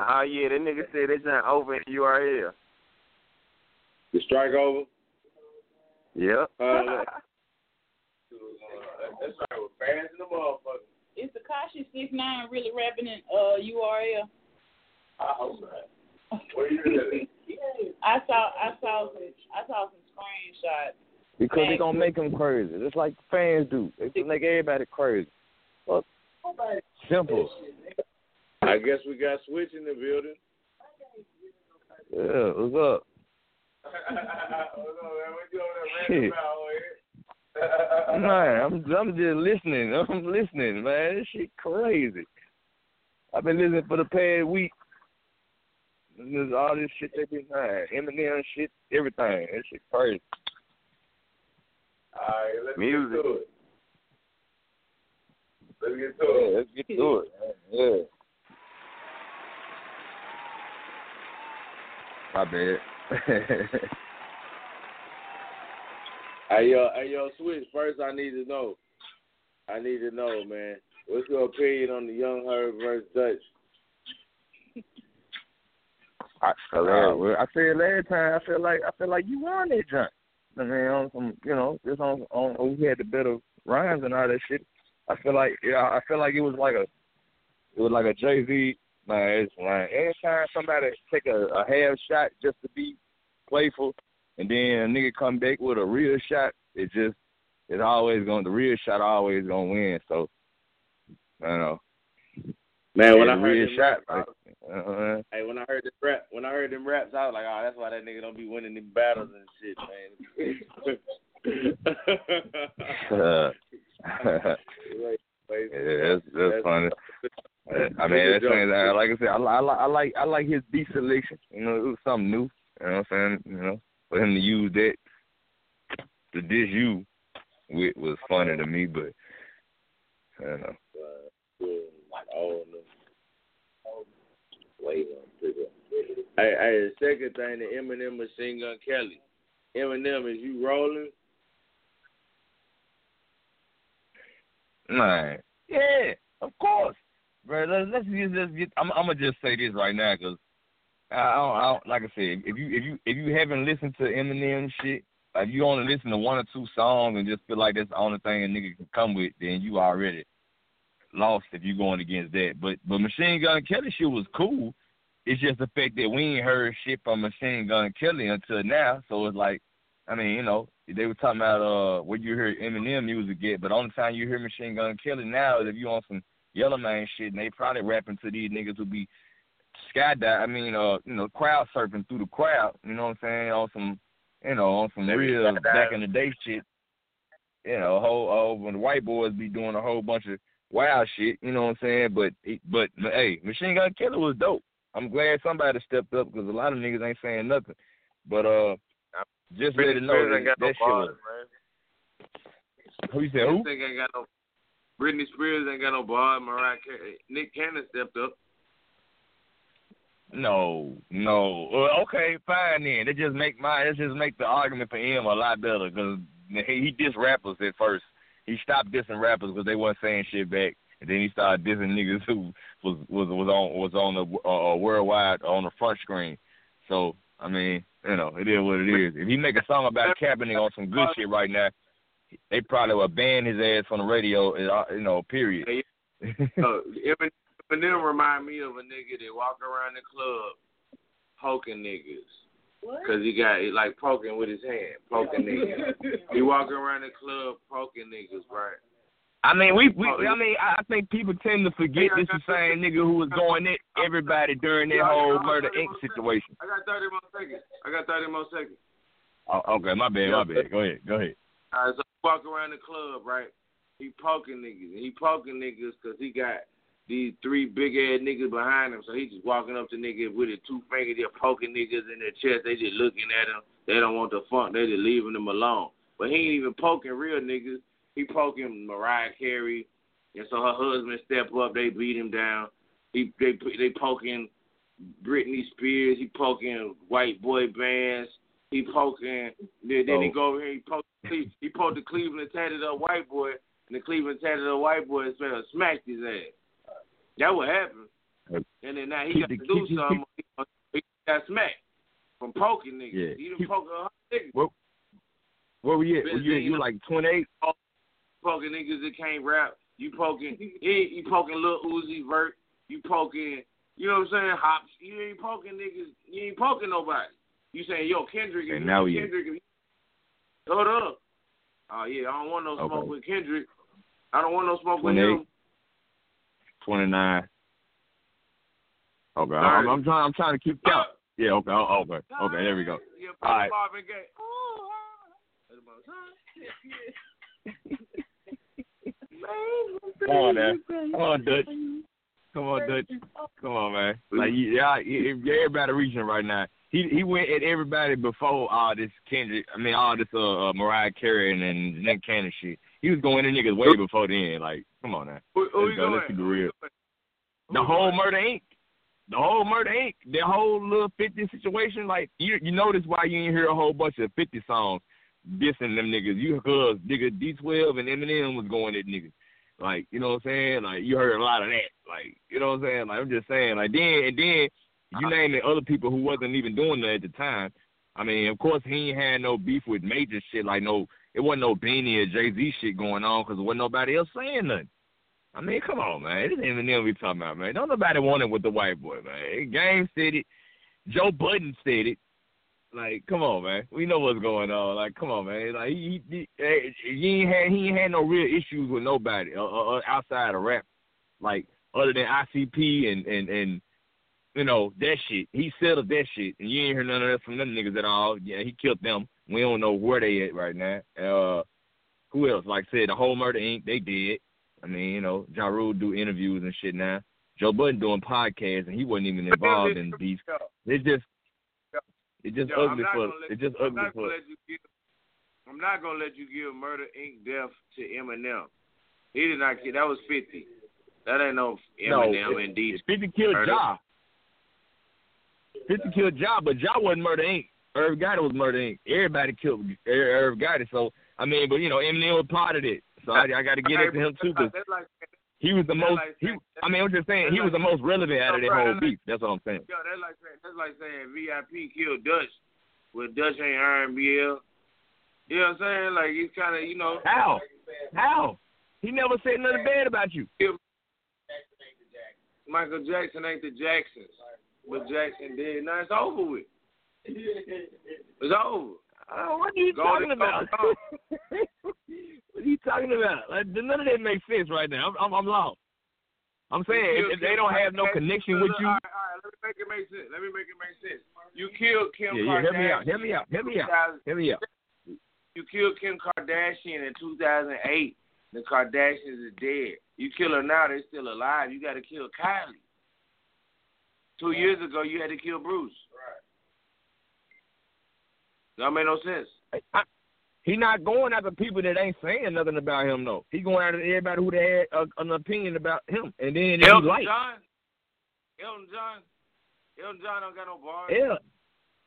Oh yeah, that nigga said they just over in URL. The strike over. Yep. Uh, that's right with fans in the motherfucker. Is Tekashi six nine really rapping in uh URL? I hope not. What are you doing? I saw I saw some I saw some screenshots. Because they gonna make them crazy. Just like fans do. They gonna make everybody crazy. Simple. I guess we got Switch in the building. Yeah, what's up? Shit. Man, I'm I'm just listening. I'm listening, man. This shit crazy. I've been listening for the past week. There's all this shit they been saying. Eminem shit, everything. That shit crazy. All right, let's Music. get to it. Let's get to Yeah, it. let's get to it. Yeah. My bad. Hey yo, hey yo, Switch. First, I need to know. I need to know, man. What's your opinion on the Young Herb versus Dutch? I, uh, well, I said last time. I feel like I feel like you won that junk. I mean, on some, you know, just on on who had the better rhymes and all that shit. I feel like yeah, I feel like it was like a it was like a Jay Z. Man, it's like anytime somebody take a, a half shot just to be playful, and then a nigga come back with a real shot, it just it's always going the real shot always gonna win. So I don't know. Man, when I the heard real shot, like, uh, hey, when I heard the rap, when I heard them raps, I was like, oh, that's why that nigga don't be winning them battles and shit, man. yeah, that's that's funny. I mean, that's things that, like I said, I, li- I, li- I like I like his beat selection. You know, it was something new. You know what I'm saying? You know, for him to use that to dish you with was funny to me, but I don't know. No. Wait on figure. Hey, hey, the second thing, the Eminem Machine Gun Kelly. Eminem, is you rolling? Man, yeah, of course, bro. Let's let's just let's get. I'm I'm gonna just say this right now because I, I, don't, I don't like I said, if you if you if you haven't listened to Eminem shit, if you only listen to one or two songs and just feel like that's the only thing a nigga can come with, then you already lost if you're going against that. But but Machine Gun Kelly shit was cool. It's just the fact that we ain't heard shit from Machine Gun Kelly until now. So it's like, I mean, you know, they were talking about uh what you hear Eminem music get, but only time you hear Machine Gun Kelly now is if you on some Yellow Man shit, and they probably rapping to these niggas who be skydive. I mean, uh, you know, crowd surfing through the crowd. You know what I'm saying? On some, you know, on some real back in the day shit. You know, whole uh, when the white boys be doing a whole bunch of wild shit. You know what I'm saying? But but hey, Machine Gun Kelly was dope. I'm glad somebody stepped up because a lot of niggas ain't saying nothing. But uh, just let it know Spears ain't got no that shit bars, man. Who you said? Who? Ain't got no. Britney Spears ain't got no bars. Mariah Carey, Nick Cannon stepped up. No, no. Okay, fine then. It just make my it just make the argument for him a lot better because he, he dissed rappers at first. He stopped dissing rappers because they weren't saying shit back, and then he started dissing niggas who was was was on was on the uh, worldwide on the front screen. So I mean, you know, it is what it is. If he make a song about Kaepernick on some good shit right now, they probably would ban his ass from the radio. uh, You know, period. so Eminem, Eminem remind me of a nigga that walk around the club poking niggas. Cause he got he like poking with his hand, poking niggas. he walking around the club poking niggas, right? I mean, we, we I mean, I I think people tend to forget this the same nigga who was going at everybody during that whole Murder Inc. situation. I got thirty more seconds. I got thirty more seconds. Oh, okay, my bad, my bad. Go ahead, go ahead. All right, so he walk around the club, right? He poking niggas. He poking niggas because he got these three big ass niggas behind him. So he just walking up to niggas with his two fingers, just poking niggas in their chest. They just looking at him. They don't want the funk. They just leaving them alone. But he ain't even poking real niggas. He poking Mariah Carey. And so her husband step up. They beat him down. He they they poking Britney Spears. He poking white boy bands. He poking. Then, then he Oh. go over here. He poke. He poked the Cleveland tatted up white boy, and the Cleveland tatted up white boy smacked his ass. That what happened. Uh, and then now he got to do something. He got smacked from poking niggas. Yeah. He done poke a hundred niggas. What, were we at? You, you like 28? Poking niggas that can't rap. You poking. You, poking Lil Uzi Vert. You poking. You know what I'm saying? Hops. You ain't poking niggas. You ain't poking nobody. You saying yo Kendrick? If And you now with we- Kendrick. If you, hold up. Oh yeah, I don't want no smoke Okay. with Kendrick. I don't want no smoke with him. 29. Okay, I'm, I'm trying. I'm trying to keep count. Yeah. Okay. Oh, okay. Okay. There we go. Yeah, All right. Marvin Gaye. Come on, man. Come on, Dutch. Come on, Dutch. Come on, man. Like, yeah, yeah, everybody reaching right now. He he went at everybody before all this Kendrick. I mean, all this uh, uh Mariah Carey and, and Nick Cannon shit. He was going in niggas way before then. Like, come on now. Who, who Let's you go. going? Let's keep it real. The whole Murder Inc. The whole Murder Inc. The whole little Fifty situation. Like, you you notice why you ain't hear a whole bunch of Fifty songs dissing them niggas. You cause nigga D12 and Eminem was going at niggas. Like, you know what I'm saying? Like, you heard a lot of that. Like, you know what I'm saying? Like, I'm just saying. Like, then and then you uh-huh. naming other people who wasn't even doing that at the time. I mean, of course, he ain't had no beef with major shit. Like, no, it wasn't no Beanie or Jay Z shit going on because wasn't nobody else saying nothing. I mean, come on, man. This Eminem we talking about, man. Don't nobody want it with the white boy, man. Game said it. Joe Budden said it. Like, come on, man. We know what's going on. Like, come on, man. Like, he, he, he, ain't had he ain't had no real issues with nobody uh, uh, outside of rap. Like, other than ICP and and and you know that shit. He settled that shit, and you ain't heard none of that from them niggas at all. Yeah, he killed them. We don't know where they at right now. Uh, who else? Like I said, the whole Murder Inc. They did. I mean, you know, Ja Rule do interviews and shit now. Joe Budden doing podcasts, and he wasn't even involved in these. It's just, it's just Yo, ugly for, it's just I'm ugly for. gonna let you give. I'm not gonna let you give Murder Inc. death to Eminem. He did not kill. That was Fifty. That ain't no Eminem no, and D. Fifty killed Murder. Ja. Fifty killed Ja, but Ja wasn't Murder Inc. Irv Gotti was Murder Inc. Everybody killed Ir- Irv Gotti. So I mean, but you know, Eminem was part of it. So I, I got to get it to him too, that's like, he was the that's most. like He, I mean, I'm just saying he was the most relevant out of that whole beef. That's what I'm saying. Yo, that's like saying that's like saying VIP killed Dutch, but Dutch ain't RBL. You know what I'm saying? Like he's kind of you know. How? How? He never said nothing bad about you. Michael Jackson ain't the Jacksons, but Jackson did. Now it's over with. It's over. Oh, what are you Go talking about? what are you talking about? Like, none of that makes sense right now. I'm, I'm, I'm lost. I'm saying if, if they don't have no connection with you, All right, all right, let me make it make sense. Let me make it make sense. You killed Kim yeah, yeah, hear me out, Kardashian. hear me out, hear me out, hear me out. You killed Kim Kardashian in 2008. The Kardashians are dead. You kill her now, they're still alive. You got to kill Kylie. Two years ago, you had to kill Bruce. Right. That made no sense. I, he not going after people that ain't saying nothing about him though. He going after everybody who had a, an opinion about him, and then Elton like, John. Elton John. Elton John don't got no bars. yeah.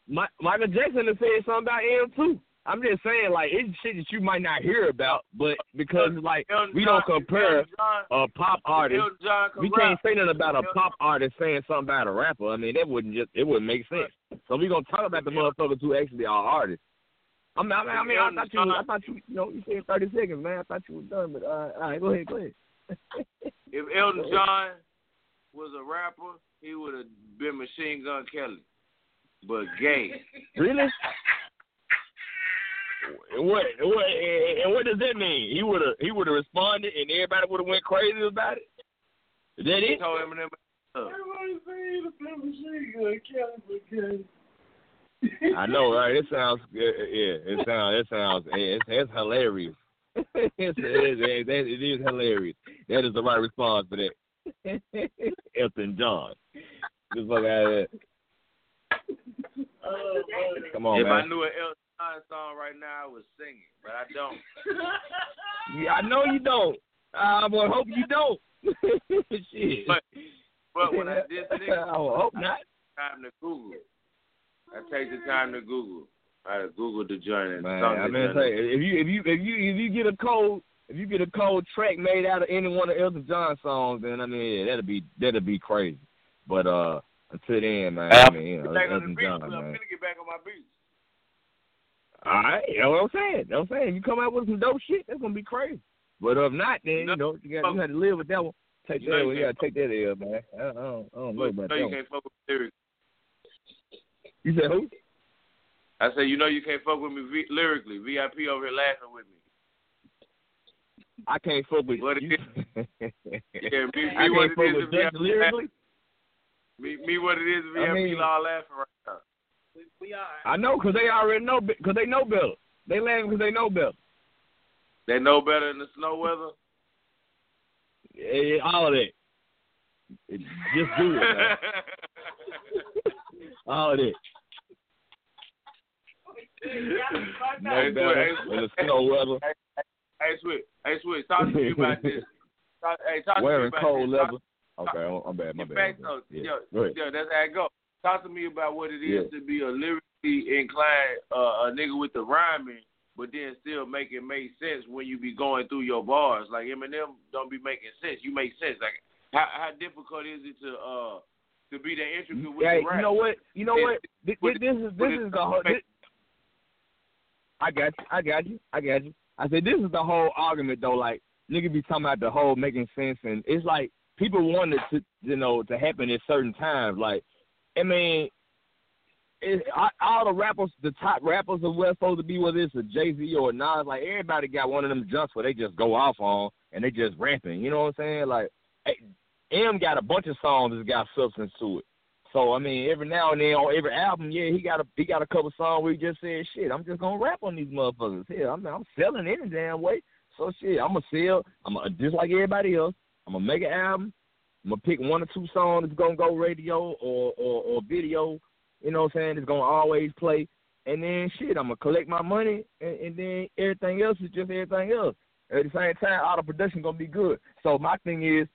My, Michael Jackson has said something about him too. I'm just saying, like it's shit that you might not hear about, but because like Elton we John- don't compare John, a pop artist, we can't say nothing about a pop artist saying something about a rapper. I mean, that wouldn't just it wouldn't make sense. So we gonna talk about the motherfuckers who actually are artists. I mean, I mean, I, mean, I thought you, I thought you, you know, you said 30 seconds, man. I thought you were done, but uh, all right, go ahead, go ahead. If Elton John was a rapper, he would have been Machine Gun Kelly, but gay. Really? What, what, and what does that mean? He would have, he would have responded, and everybody would have went crazy about it. Is that He it? told Eminem. uh, I know, right? It sounds, yeah, yeah, it sounds, it sounds, it's, it's hilarious. it's, it, is, it, it is hilarious. That is the right response for that. Elton John. Just fuck out of that. Come on, if man. I knew an Elton John song right now, I would sing it, but I don't. Yeah, I know you don't. I would hope you don't. Shit. But but when I did sing I would hope not. time to Google. I take the time to Google. I have Google the joint and Man, sung I mean, say if you if you if you if you get a cold if you get a cold track made out of any one of Elton John songs, then I mean yeah, that'll be that'll be crazy. But uh, until then, man, I mean, you know, Back on the Elton beat, John, I'm man. finna get back on my beats. All right, you know what I'm saying? You know what I'm saying? You come out with some dope shit, that's gonna be crazy. But if not, then you know you got you have to live with that one. Take You that, you you gotta take that L, man. I, I don't, I don't know You about know that you can't fuck with me lyrically. You said who? I said, you know you can't fuck with me v- lyrically. VIP over here laughing with me. I can't fuck with What you. Yeah, me, I me what can't fuck it is with VIP. lyrically. Me, me what it is is I mean- all laughing right now. We are. I know, cause they already know, because they know better. They laughing because they know better. They know better in the snow weather. Yeah, all of that. It- just do it, all of that. No Hey, better in the snow weather, Hey, Switch. Hey, Switch. Talk to me about this. Talk, hey, talk to me about cold this. Talk- leather. Okay, I'm, I'm bad. My Get bad. back bad. though. Yeah. Yo, yo, that's how it go. Talk to me about what it is Yeah. to be a lyrically inclined uh, a nigga with the rhyming, but then still make it make sense when you be going through your bars. Like Eminem don't be making sense. You make sense. Like how how difficult is it to uh to be that intricate with Hey, the rap? you know what? You know what? This, With this is this is the whole. This, I got you. I got you. I got you. I said this is the whole argument though. Like nigga be talking about the whole making sense, and it's like people want it to you know to happen at certain times. Like I mean, it, all the rappers, the top rappers are where supposed to be, whether it's a Jay Z or a Nas, like everybody got one of them jumps where they just go off on and they just rapping. You know what I'm saying? Like M got a bunch of songs that's got substance to it. So I mean, every now and then on every album, yeah, he got a he got a couple songs where he just said, "Shit, I'm just gonna rap on these motherfuckers." Yeah, I'm I'm selling any damn way. So shit, I'm gonna sell. I'm gonna, just like everybody else. I'm gonna make an album. I'm gonna pick one or two songs that's gonna go radio or or, or video. You know what I'm saying? It's gonna always play. And then shit, I'm gonna collect my money, and, and then everything else is just everything else. At the same time, all the production gonna be good. So my thing is,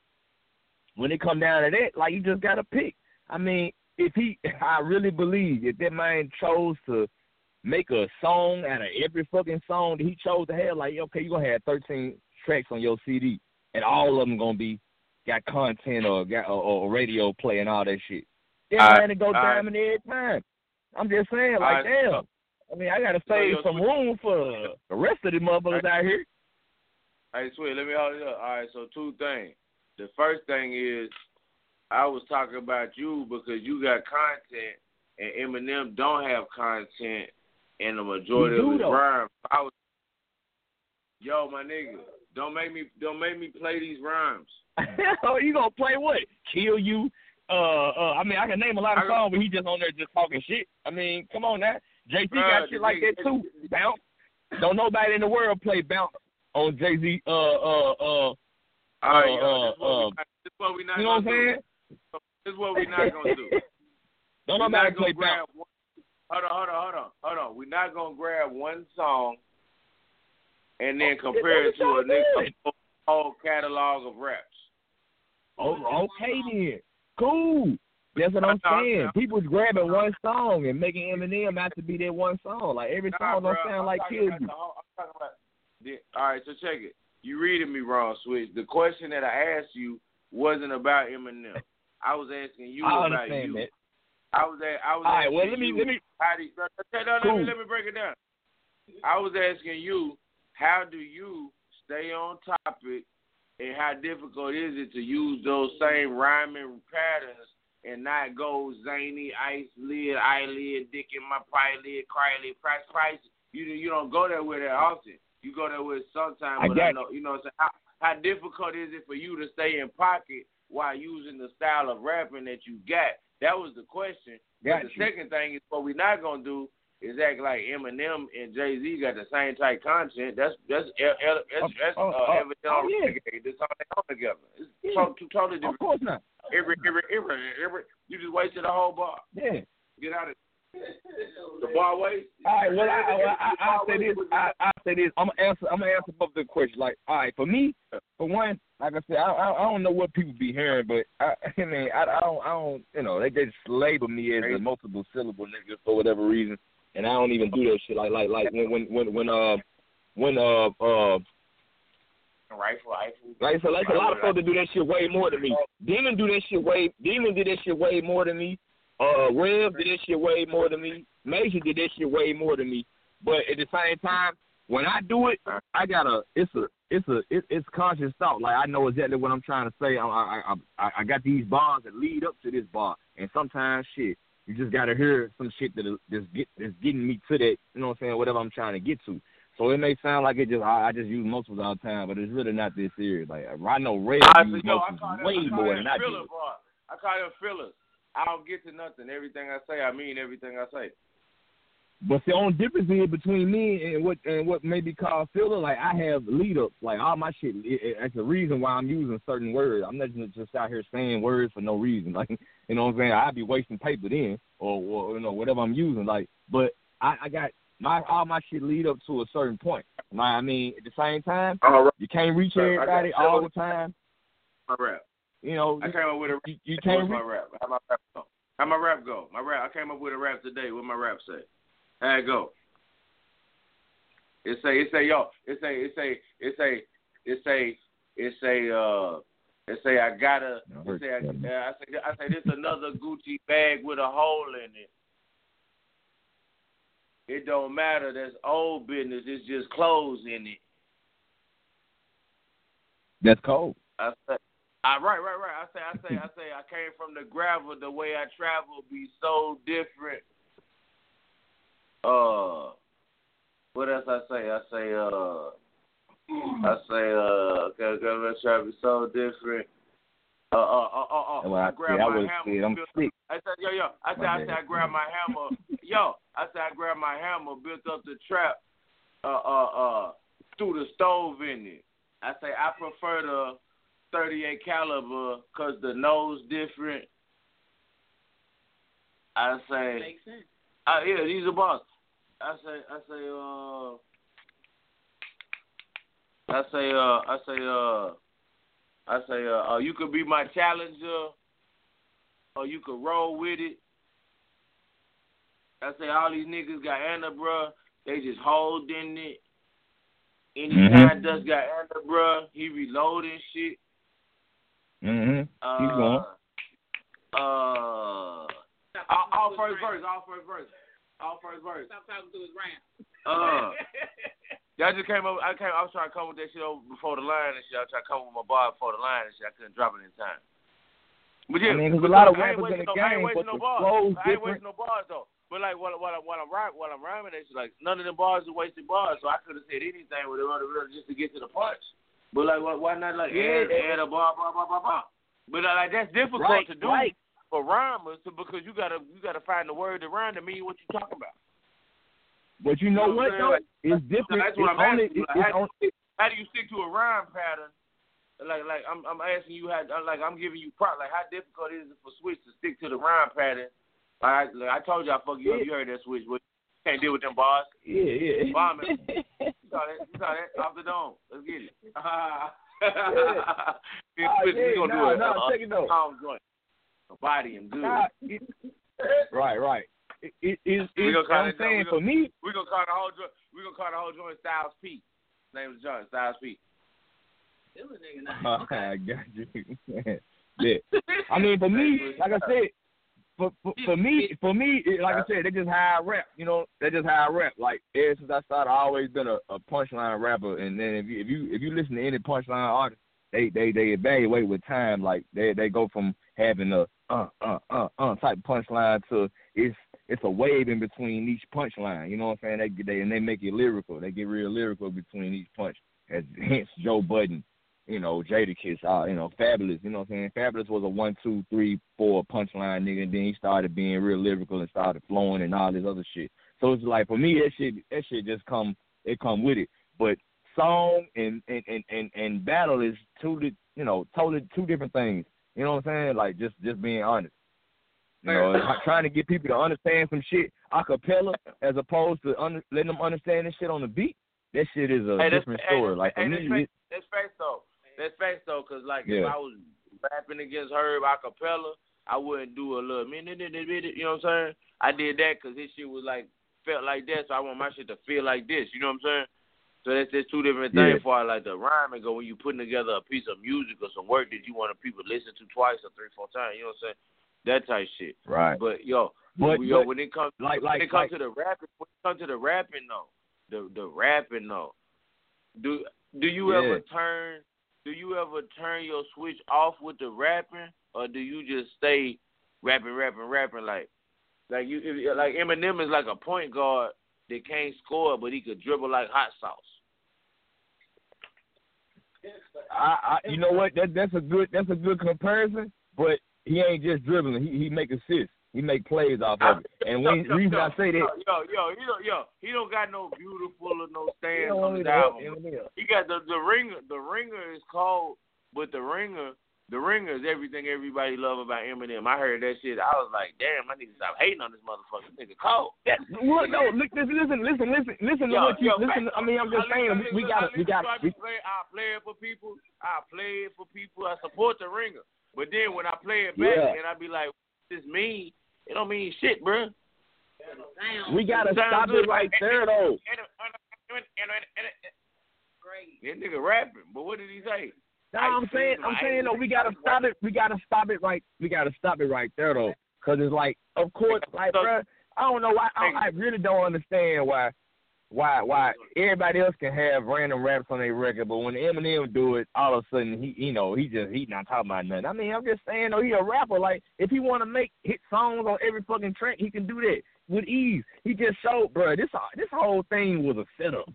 when it come down to that, like you just gotta pick. I mean, if he, I really believe if that man chose to make a song out of every fucking song that he chose to have, like okay, you gonna have 13 tracks on your CD, and all of them gonna be got content or got or, or radio play and all that shit. Then I, man, it go diamond every time. I'm just saying, like, I, damn. I mean, I gotta save some room for the rest of the motherfuckers out here. Hey, sweet, let me hold it up. All right, so two things. The first thing is I was talking about you because you got content and Eminem don't have content and the majority of his rhymes. I was, yo, my nigga, don't make me don't make me play these rhymes. oh, you gonna play what? Kill you? Uh, uh, I mean, I can name a lot of songs, but he just on there just talking shit. I mean, come on now. Jay Z got shit like that too. Bounce. Don't nobody in the world play bounce on Jay Z. Uh, uh, uh. All right, uh, uh, this is what we not. You know what I'm saying? This is what we're not gonna do. Don't nobody play grab one, Hold on, hold on, hold on, hold on. We're not gonna grab one song and oh, then compare it to a nigga whole catalog of raps. Oh, okay then. Cool. That's what I'm saying. People's grabbing one song and making Eminem out to be that one song. Like every song don't sound like Kill You. All right, so check it. You reading me wrong, Switch. The question that I asked you wasn't about Eminem. I was asking you I about you. That. I was at, I was All right, well, let me you, let me how do you, no, cool. let me let me break it down. I was asking you how do you stay on topic and how difficult is it to use those same rhyming patterns and not go zany, ice lid, eyelid, dick in my pie lid, cry lid, price, price. You you don't go there with that often. You go there with sometimes, but I know you know. So how how difficult is it for you to stay in pocket while using the style of rapping that you got? That was the question. Got the you. second thing is what we're not gonna do is act like Eminem and Jay Z got the same type content. That's that's that's, that's, that's oh, uh, oh, evident oh, on yeah. This all they on together. It's Yeah. to- two totally different. Of course not. Every every every every you just wasted a whole bar. Yeah. Get out of the bar waste. All right. Well, I, well, I, I, I say this. I, I say this. I'm gonna answer. I'm gonna answer both the questions. Like, all right, for me, for one, like I said, I, I, I don't know what people be hearing, but I, I mean, I, I don't, I don't, you know, they just label me as a multiple syllable nigga for whatever reason, and I don't even do that shit. Like, like, like when, when, when, when, uh, when, uh, uh. Rifle, rifle. Like so, like a lot of folks that do that shit way more than me. Demon do that shit way. Demon did that shit way more than me. Uh, Rev did that shit way more than me. Major did that shit way more than me. But at the same time, when I do it, I gotta. It's a. It's a. It, it's conscious thought. Like I know exactly what I'm trying to say. I, I I I got these bars that lead up to this bar, and sometimes shit, you just gotta hear some shit that that's get that's getting me to that. You know what I'm saying? Whatever I'm trying to get to. So it may sound like it just I, I just use multiples all the time, but it's really not this serious. Like I know Red I use yo, I multiples call way I more than I do. I call them fillers. I don't get to nothing. Everything I say, I mean everything I say. But the only difference is between me and what and what may be called filler. Like I have lead ups. Like all my shit. It, it, that's the reason why I'm using certain words. I'm not just out here saying words for no reason. Like you know what I'm saying. I'd be wasting paper then, or, or you know whatever I'm using. Like, but I, I got my all my shit lead up to a certain point. Like, I mean, at the same time, right. you can't reach got everybody all the time. My rap. You know, I came up with a you, you can't. my rap? How my rap go? How my rap go? My rap. I came up with a rap today. What my rap say? How it go? It say it say yo. It say it say it say it say it say uh. It say I gotta. I It say I, I say I say this another Gucci bag with a hole in it. It don't matter. That's old business. It's just clothes in it. That's cold. I say, I right, right, right. I say, I say, I say, I came from the gravel. The way I travel be so different uh, what else I say? I say, uh, I say, uh, okay, okay, let's try to be so different. Uh, uh, uh, uh, uh, Well, I I grabbed see, I my was hammer. scared. I'm built- sick. I said, yo, yo. I said, My I said. I grabbed my hammer. yo, I said, I grabbed my hammer, built up the trap, uh, uh, uh, threw the stove in it. I say, I prefer the 38 caliber because the nose different. I say, Makes sense. uh, yeah, these are bars. I say, I say, uh, I say, uh, I say, uh, I say, uh, uh, you could be my challenger, or you could roll with it. I say, all these niggas got Anna, bruh. They just holding it. Anytime Mhm. Dust got Anna, bruh, he reloading shit. Mhm. Uh, Keep going. Uh, Stop all, all first verse, all first verse, all first verse. Stop talking to his rant. Uh, That just came up. I came. I was trying to come with that shit over before the line and shit. I was trying to come with my bar before the line and shit. I couldn't drop it in time. But yeah, I mean, 'cause a lot of I rappers in the no, I ain't wasting no bars. I ain't different. wasting no bars though. But like while while while I'm rhyming, while I'm rhyming, it's like none of them bars are wasted bars. So I could have said anything with it just to get to the punch. But like why, why not like Yeah. add, add a bar, bar, bar, bar, bar. But like that's difficult Right, to do right. For rhymers because you gotta you gotta find the word to rhyme to mean what you're talking about. But you know You know what what though? It's different. That's It's I'm only. asking Like, how, only. how do you stick to a rhyme pattern? Like, like I'm, I'm asking you how, like I'm giving you prop. Like, how difficult is it for Switch to stick to the rhyme pattern? Like, I, like I told you, I fuck you up. You heard that Switch, but you can't deal with them bars. Yeah, yeah. Bombing. You saw that? You saw that? Off the dome. Let's get it. Ah, yeah. yeah, we gonna nah, do it. nah, uh, check it out. Calm joint. Body and good. Nah, it- right, right. It, it, it's, We it's, gonna call I'm it- saying we for gonna- me, We gonna call the whole joint. We gonna call the whole joint Styles P. Name is John Styles P. Still a nigga now. I got you. yeah. I mean, for me, like I said, for for, for me, for me, it, like I said, they just high I rap. You know, they just high I rap. Like ever since I started, I always been a, a punchline rapper. And then if you if you if you listen to any punchline artist, they they they evaluate with time. Like they they go from having a uh uh uh uh type punchline to it's it's a wave in between each punchline. You know what I'm saying? They they and they make it lyrical. They get real lyrical between each punch. As hence Joe Budden you know, Jadakiss, uh, you know, Fabolous, you know what I'm saying? Fabolous was a one, two, three, four punchline nigga, and then he started being real lyrical and started flowing and all this other shit. So it's like for me that shit that shit just come it come with it. But song and and, and, and, and battle is two you know, totally two different things. You know what I'm saying? Like just just being honest. You know, trying to get people to understand some shit a cappella as opposed to under, letting them understand this shit on the beat. That shit is a Hey, different hey, story. Like for hey, me, that's, it, facts, that's facts though. That's facts though, cause like if I was rapping against Herb a cappella, I wouldn't do a little minute, you know what I'm saying? I did that cause his shit was like felt like that, so I want my shit to feel like this. You know what I'm saying? So that's that's two different Yeah. things for like the rhyme and go when you putting together a piece of music or some work that you want people to listen to twice or three, four times. You know what I'm saying? That type shit. right. But yo, But, yo, but when it comes like when like it comes like, to the rapping, when it comes to the rapping though, the the rapping though, do do you Yeah. ever turn do you ever turn your switch off with the rapping, or do you just stay rapping, rapping, rapping like like you if, like Eminem is like a point guard that can't score, but he could dribble like hot sauce. I, I you know what that that's a good that's a good comparison, but he ain't just dribbling. He he make assists. He make plays off of it. And when yo, reason yo, I say that, yo, yo, yo, he don't, yo, he don't got no beautiful or no stands on his album. He got the the ringer. The ringer is called, but the ringer, the ringer is everything everybody love about Eminem. I heard that shit. I was like, damn, I need to stop hating on this motherfucker. This nigga cold. That, look, no, look, listen, listen, listen, listen, listen to Yo, what you yo, listen. I mean, I'm just I saying, listen- we, we got, we got, to- I, we, play, I play it for people. I play it for people. I support the ringer. But then when I play it back Yeah. and I be like, this mean, it don't mean shit, bruh. we gotta stop it right there, though. That nigga rapping, but what did he say? No, I'm saying, I'm saying though, we gotta stop it. We gotta stop it right. We gotta stop it right there though, because it's like, of course, like, bruh, I don't know why. I, I really don't understand why, why, why everybody else can have random raps on their record, but when Eminem do it, all of a sudden he, you know, he just he not talking about nothing. I mean, I'm just saying though, he a rapper. Like, if he want to make hit songs on every fucking track, he can do that. with ease. He just showed, bro. This this whole thing was a setup.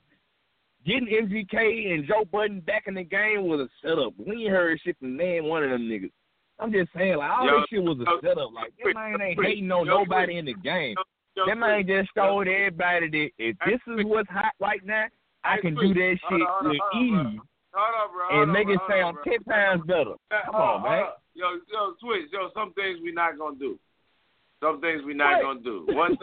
Getting MGK and Joe Budden back in the game was a setup. We ain't heard shit from man one of them niggas. I'm just saying, like all Yo, this shit was a yo, setup. Like that man ain't hating on yo, nobody in the game. That man just showed everybody that if this is what's hot right now, I can do that shit on, hold on, with ease Hold on, bro. and make it sound ten times better. Come on, man. Yo, yo, switch. Yo, some things we not gonna do. Some things we not gonna do. One,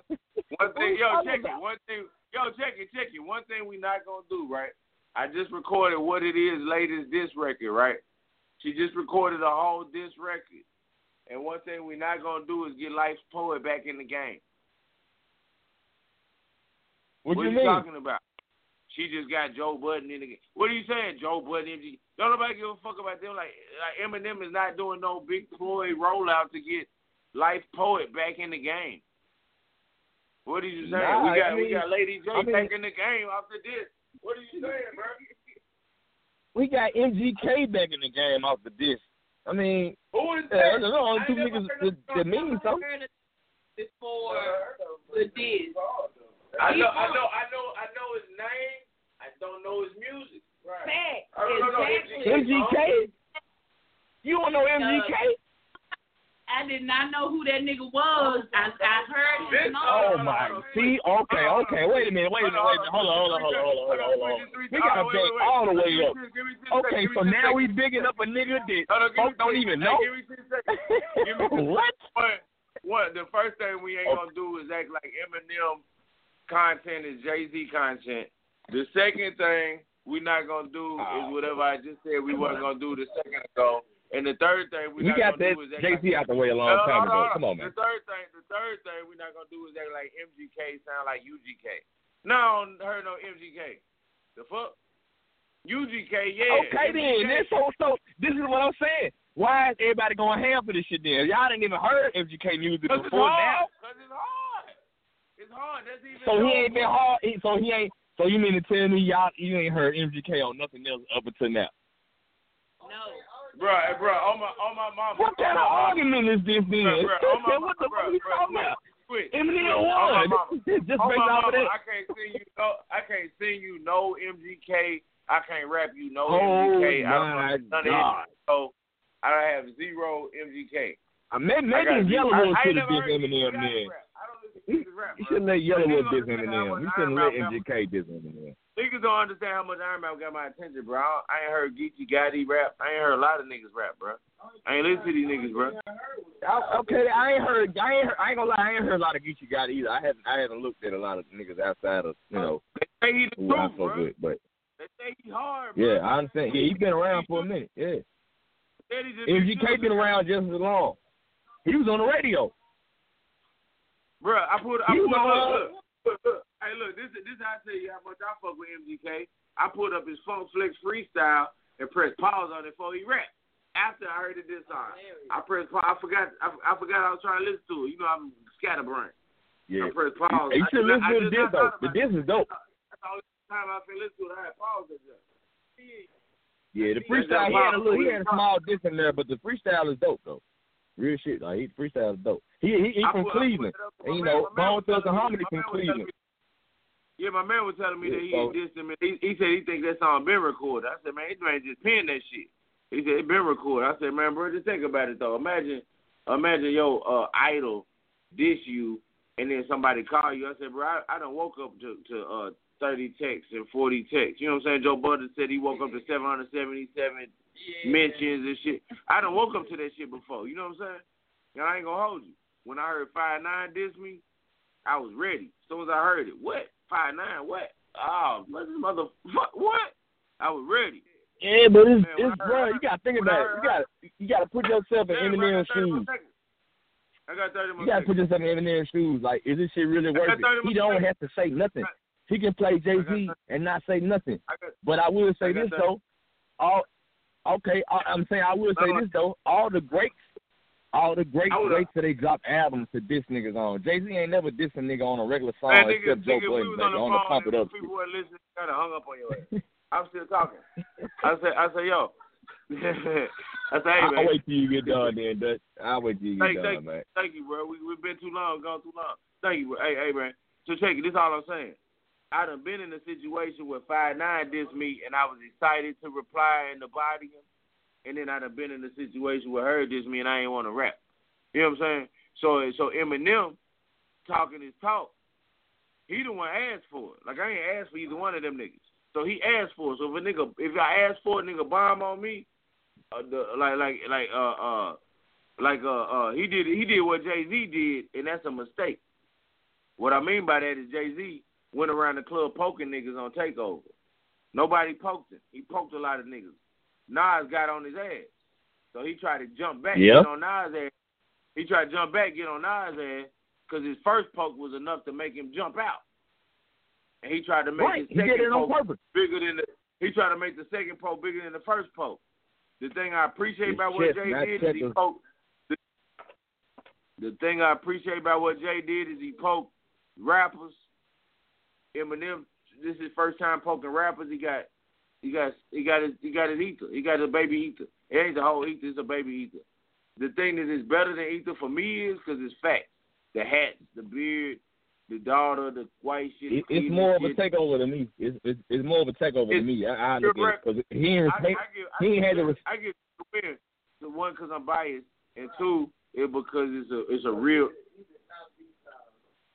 one thing. Yo, check it. One thing. Yo, check it. Check it. One thing we not gonna do. Right. I just recorded what it is latest this record. Right. She just recorded a whole disc record. And one thing we not gonna do is get Life's Poet back in the game. What, What you are you mean? talking about? She just got Joe Budden in the game. What are you saying, Joe Budden? MG? Don't nobody give a fuck about them. Like, like Eminem is not doing no big ploy rollout to get Life Poet back in the game. What are you saying? Nah, we got I we mean- got Lady J I mean- taking the game after this. What are you saying, bro? We got MGK back in the game off the disc. I mean, Who is uh, that? those are the only I two ain't niggas never that, that mean something. Before the diss. I know, I know, I know, I know his name. I don't know his music. Fact. I don't know Exactly. MGK? You don't know MGK? I did not know who that nigga was. I I heard his name. Oh my! See, okay, okay. Wait a minute, wait a minute, wait a minute. Hold on, hold on, hold on, hold on, hold on, hold on. We gotta back all the way up. Okay, so now we bigging up a nigga that folks don't even know. Give me two seconds. Give me two What? What? What? The first thing we ain't gonna do is act like Eminem content is Jay Z content. The second thing we not gonna do is ah, whatever I just said we wasn't gonna do the second ago. And the third thing we, We not got gonna that do is act Jay like out the way a long Hold on, time hold ago. on. Come on, man. The third thing, the third thing we're not gonna do is act like MGK sound like UGK. No, I don't heard no MGK. The fuck? UGK, yeah. Okay MGK. then. Then so so this is what I'm saying. Why is everybody going ham for this shit then? Y'all didn't even heard MGK music Cause it's before hard. now. Cause it's hard. It's hard. That's even. So he dope. ain't been hard. he- So he ain't. So you mean to tell me y'all you ain't heard MGK on nothing else up until now? No. Bro, bro, on my on my mama. What kind of on my mama. argument is this then? On my what the fuck we bruh, talking about? Eminem On won. Just On based off of that. I can't sing you no. I can't sing you no MGK. I can't rap you no Oh MGK. I don't my know none of God. it. So I have zero MGK. I uh, mean, I maybe got- Yellowwood I- I ain't have never diss heard Eminem you He, rap, he shouldn't let Yellowwood niggas diss understand how Eminem. He shouldn't let MGK diss Eminem. Niggas don't understand how much Iron Mouth got my attention, bro. I, I ain't heard Geechee Gotti rap. I ain't heard a lot of niggas rap, bro. I ain't listen to these niggas, bro. I- Okay, I ain't heard. I ain't. Heard, I ain't gonna lie. I ain't heard a lot of Geechee God either. I haven't. I haven't looked at a lot of niggas outside of you know They say he the truth, fuck bro. with. But They say he hard, bro. yeah, I understand. Yeah, he's been around for a minute. Yeah, They said he just MGK been around just as long. He was on the radio. Bro, I put, I put, was on- look, look, look, look. Hey, look, this, this how I tell you how much I fuck with MGK. I put up his Funk Flex freestyle and pressed pause on it before he rap. After I heard it this time, I pressed pause. I forgot, I, I forgot I was trying to listen to it. You know, I'm scatterbrained. Yeah. I pressed pause. Hey, you should just- listen I to the just diss though. The about diss is dope. That's all the only time I can listen to it. I had pause it just. Yeah, the freestyle he had a little, he had a small diss in there, but the freestyle is dope though. Real shit, like he freestyle dope. He he, he from put- Cleveland, it up with and you man- know Bone Thugs-n-Harmony from man was telling Cleveland. me- Yeah, my man was telling me that he so- dissed him. And he, he said he think that song been recorded. I said, man, this man just penned that shit. He said it been recorded. I said, man, bro, just think about it though. Imagine, imagine your uh, idol diss you, and then somebody call you. I said, bro, I, I done woke up to to uh, thirty texts and forty texts. You know what I'm saying? Joe Budden said he woke up to seven hundred seventy seven mentions and shit. I done woke up to that shit before. You know what I'm saying? And I ain't gonna hold you. When I heard Five Nine diss me, I was ready. As soon as I heard it, what? Five Nine, what? Oh, what this mother, what? I was ready. Yeah, but it's, Man, it's I bro. You gotta think about it. You gotta you gotta put yourself in Damn, bro, Eminem's got 30 more shoes. I got 30 more You gotta seconds. put yourself in Eminem's shoes. Like, is this shit really I got worth it? He don't seconds. have to say nothing. He can play Jay Z and not say nothing. I got, But I will say I this that. though. All okay, I, I'm saying I will say No, this though. All the greats, all the greats would- wait till they drop albums to diss niggas on. Jay Z ain't never diss a nigga on a regular song man, nigga, except Joe nigga, we Budden, was baby, on the on the pump it up. people were listening, kind of hung up on your ass. I'm still talking. I said, I said, yo, I say, hey, I'll wait till you get done then, Dutch. I'll wait till you get Thank, done, thank, man. thank you, bro. We we've been too long, gone too long. Thank you, bro. Hey, hey, man. So check it. This is all I'm saying. I done been in a situation where five nine dissed me, and I was excited to reply and to body. And then I done been in a situation where her dissed me, and I ain't want to rap. You know what I'm saying? So so Eminem talking his talk. He the one asked for it. Like I ain't asked for either one of them niggas. So he asked for it. So if a nigga, if I ask for a nigga bomb on me, uh, the, like like like uh uh like uh uh he did he did what Jay Z did, and that's a mistake. What I mean by that is Jay Z went around the club poking niggas on takeover. Nobody poked him. He poked a lot of niggas. Nas got on his ass, so he tried to jump back, Yeah. get on Nas' ass. He tried to jump back, get on Nas' ass, because his first poke was enough to make him jump out. And he tried to make Right, his he second did it on poke purpose. bigger than the. He tried to make the second poke bigger than the first poke. The thing I appreciate His about what Jay did is he poked. The, the thing I appreciate about what Jay did is he poked rappers. Eminem, this is his first time poking rappers. He got, he got, he got his, he got his ether. He got a baby ether. It ain't the whole ether. It's a baby ether. The thing that is better than ether for me is because it's facts. The hats, the beard, the daughter, the white shit. It, the it's more of a takeover than me. It's it's, it's more of a takeover than me. I, I look at because he ain't I, I he, give, he ain't had the res- I give the win. The one because I'm biased, and two, it because it's a it's a real.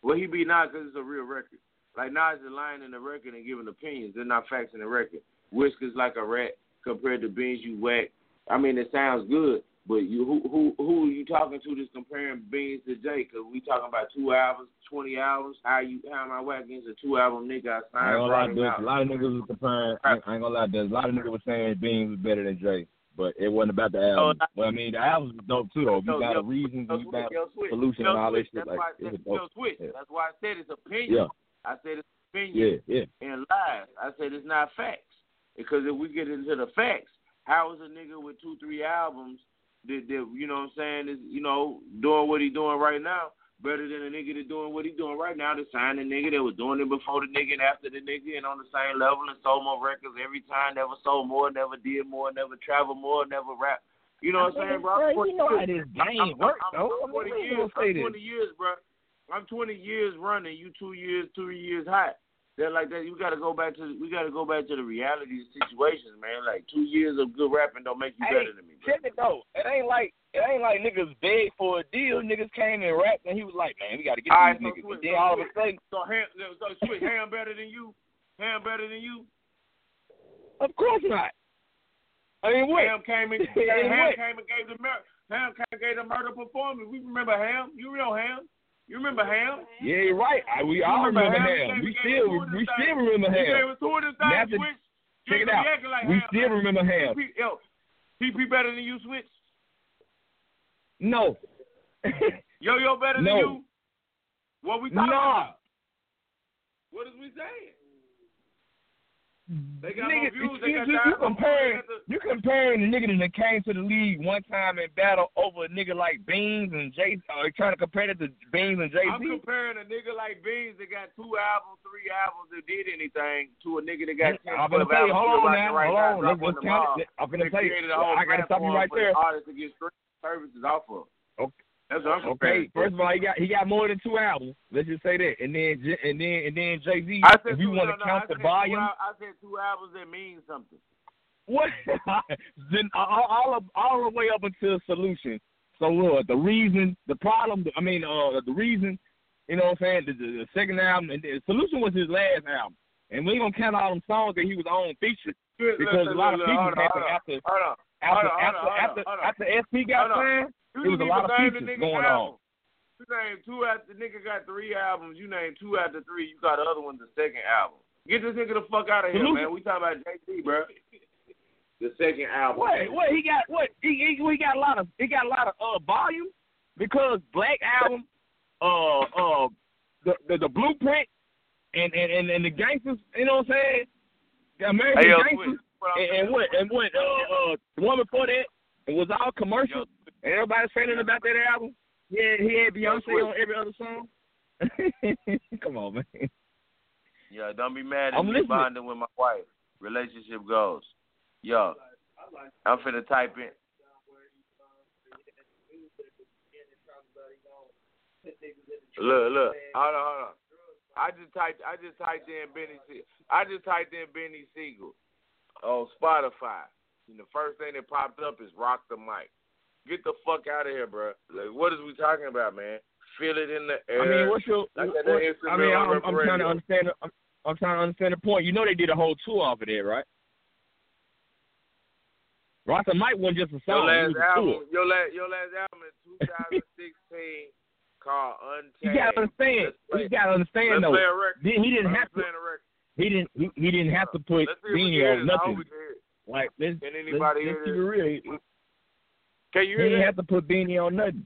Well, he be not because it's a real record. Like Nas is lying in the record and giving opinions. They're not facts in the record. Whiskers like a rat compared to beans you whack. I mean, it sounds good, but you who who who are you talking to that's comparing beans to Jay? Because we talking about two albums, twenty albums. How you how am I whacking against a two album nigga? I I ain't gonna lie, brought there's a lot of niggas was comparing. I ain't I ain't gonna lie, there's a lot of niggas was saying Beans was better than Jay, but it wasn't about the oh, album. Oh, well, I mean, the albums was dope too, though. Yo, You got yo, a reason, yo, you got yo, switch. solution yo, and all that shit. Like, why it was yo, dope. switch. Yeah. That's why I said it's opinion. Yeah. I said it's opinion Yeah, yeah. and lies. I said it's not facts. Because if we get into the facts, how is a nigga with two, three albums that, that you know what I'm saying, is, you know, doing what he doing right now better than a nigga that doing what he doing right now to sign a nigga that was doing it before the nigga and after the nigga and on the same level and sold more records every time, never sold more, never did more, never traveled more, never rap. You know what I'm saying, bro? Bro, you know how this game I'm, works, I'm, though. I'm, I mean, 20 years. I'm 20 years, bro. I'm 20 years running. You two years, three years hot. That like that. You got to go back to. We got to go back to the reality of situations, man. Like two years of good rapping don't make you Hey, better than me. Bro. check it though. It ain't like it ain't like niggas begged for a deal. Niggas came and rapped, and he was like, "Man, we got to get All right, these so niggas." switch, and then so all of a sudden, So Ham, so switch. Ham better than you. Ham better than you. of course not. I mean, what? Ham came and Ham what? came and gave the murder. Ham came and gave the murder performance. We remember Ham. You know Ham. You remember Ham. Yeah, you're right. I, we You all remember Ham? Ham. We still we still remember He gave Ham. us two of them Now Switch. Check it out. like We Ham still remember Ham. PP, yo, PP better than you, Switch. No. Yo Yo better No. than you. What we talking nah. about? What is we saying? They got Nigga, more views. They you, got you, you comparing the- you comparing the nigga that came to the league one time in battle over a nigga like Beans and Jay. Uh, trying to compare it to Beans and Jay I'm comparing a nigga like Beans that got two albums, three albums that did anything to a nigga that got 10, I'm gonna tell you, albums. hold on right hold on. drop Let's, on count I'm gonna tell you. a I gotta stop you right there. artists to get services off of. Okay. That's what I'm Okay, first of all, he got he got more than two albums. Let's just say that, and then and then and then Jay Z. If you want to no, count the volume, al- I said two albums that mean something. what? then all, all of, all the way up until solution. So what? The reason, the problem. I mean, uh, the reason. You know what I'm saying? The, the, the second album, and the solution was his last album, and we gonna count all them songs that he was on featured because look, a lot of look, features on, happened after after after after, on. after SP got signed. You There was a lot of features going album. on. You named two after the nigga got three albums. You named two after three. You got the other one the second album. Get this nigga the fuck out of here, man. We talking about Z, bro. The second album. What? What he got? What he, he he got a lot of he got a lot of uh volume because Black Album, uh uh the the, the Blueprint and, and and and the gangsters. You know what I'm saying? The American Hey, yo, gangsters and, and what and what uh uh the one before that it was all commercial and everybody's saying about that album. Yeah, he had Beyonce on every other song. Come on, man. Yeah, don't be mad at I'm me listening. bonding with my wife. Relationship goes. Yo, I'm finna type in. Look, look, hold on, hold on. I just typed, I just typed in Beanie, Se- I just typed in Beanie Sigel on Spotify, and the first thing that popped up is Rock the Mic. Get the fuck out of here, bro. Like, what is we talking about, man? Feel it in the air. I mean, what's your? Like what, that I mean, I'm, I'm trying to understand. I'm, I'm trying to understand the point. You know, they did a whole tour off of there, right? The Mic wasn't just a Your song. last it album, your last, your last album in 2016 called Untamed. You gotta understand. You gotta understand let's though. play a record. He, didn't have to. a. He didn't. He, he didn't have to put Let's see if we Beanie on this. I hope nothing. we can hear it. Like let's let's, anybody let's keep it real. He, Can you he hear didn't have to put Beanie on nothing.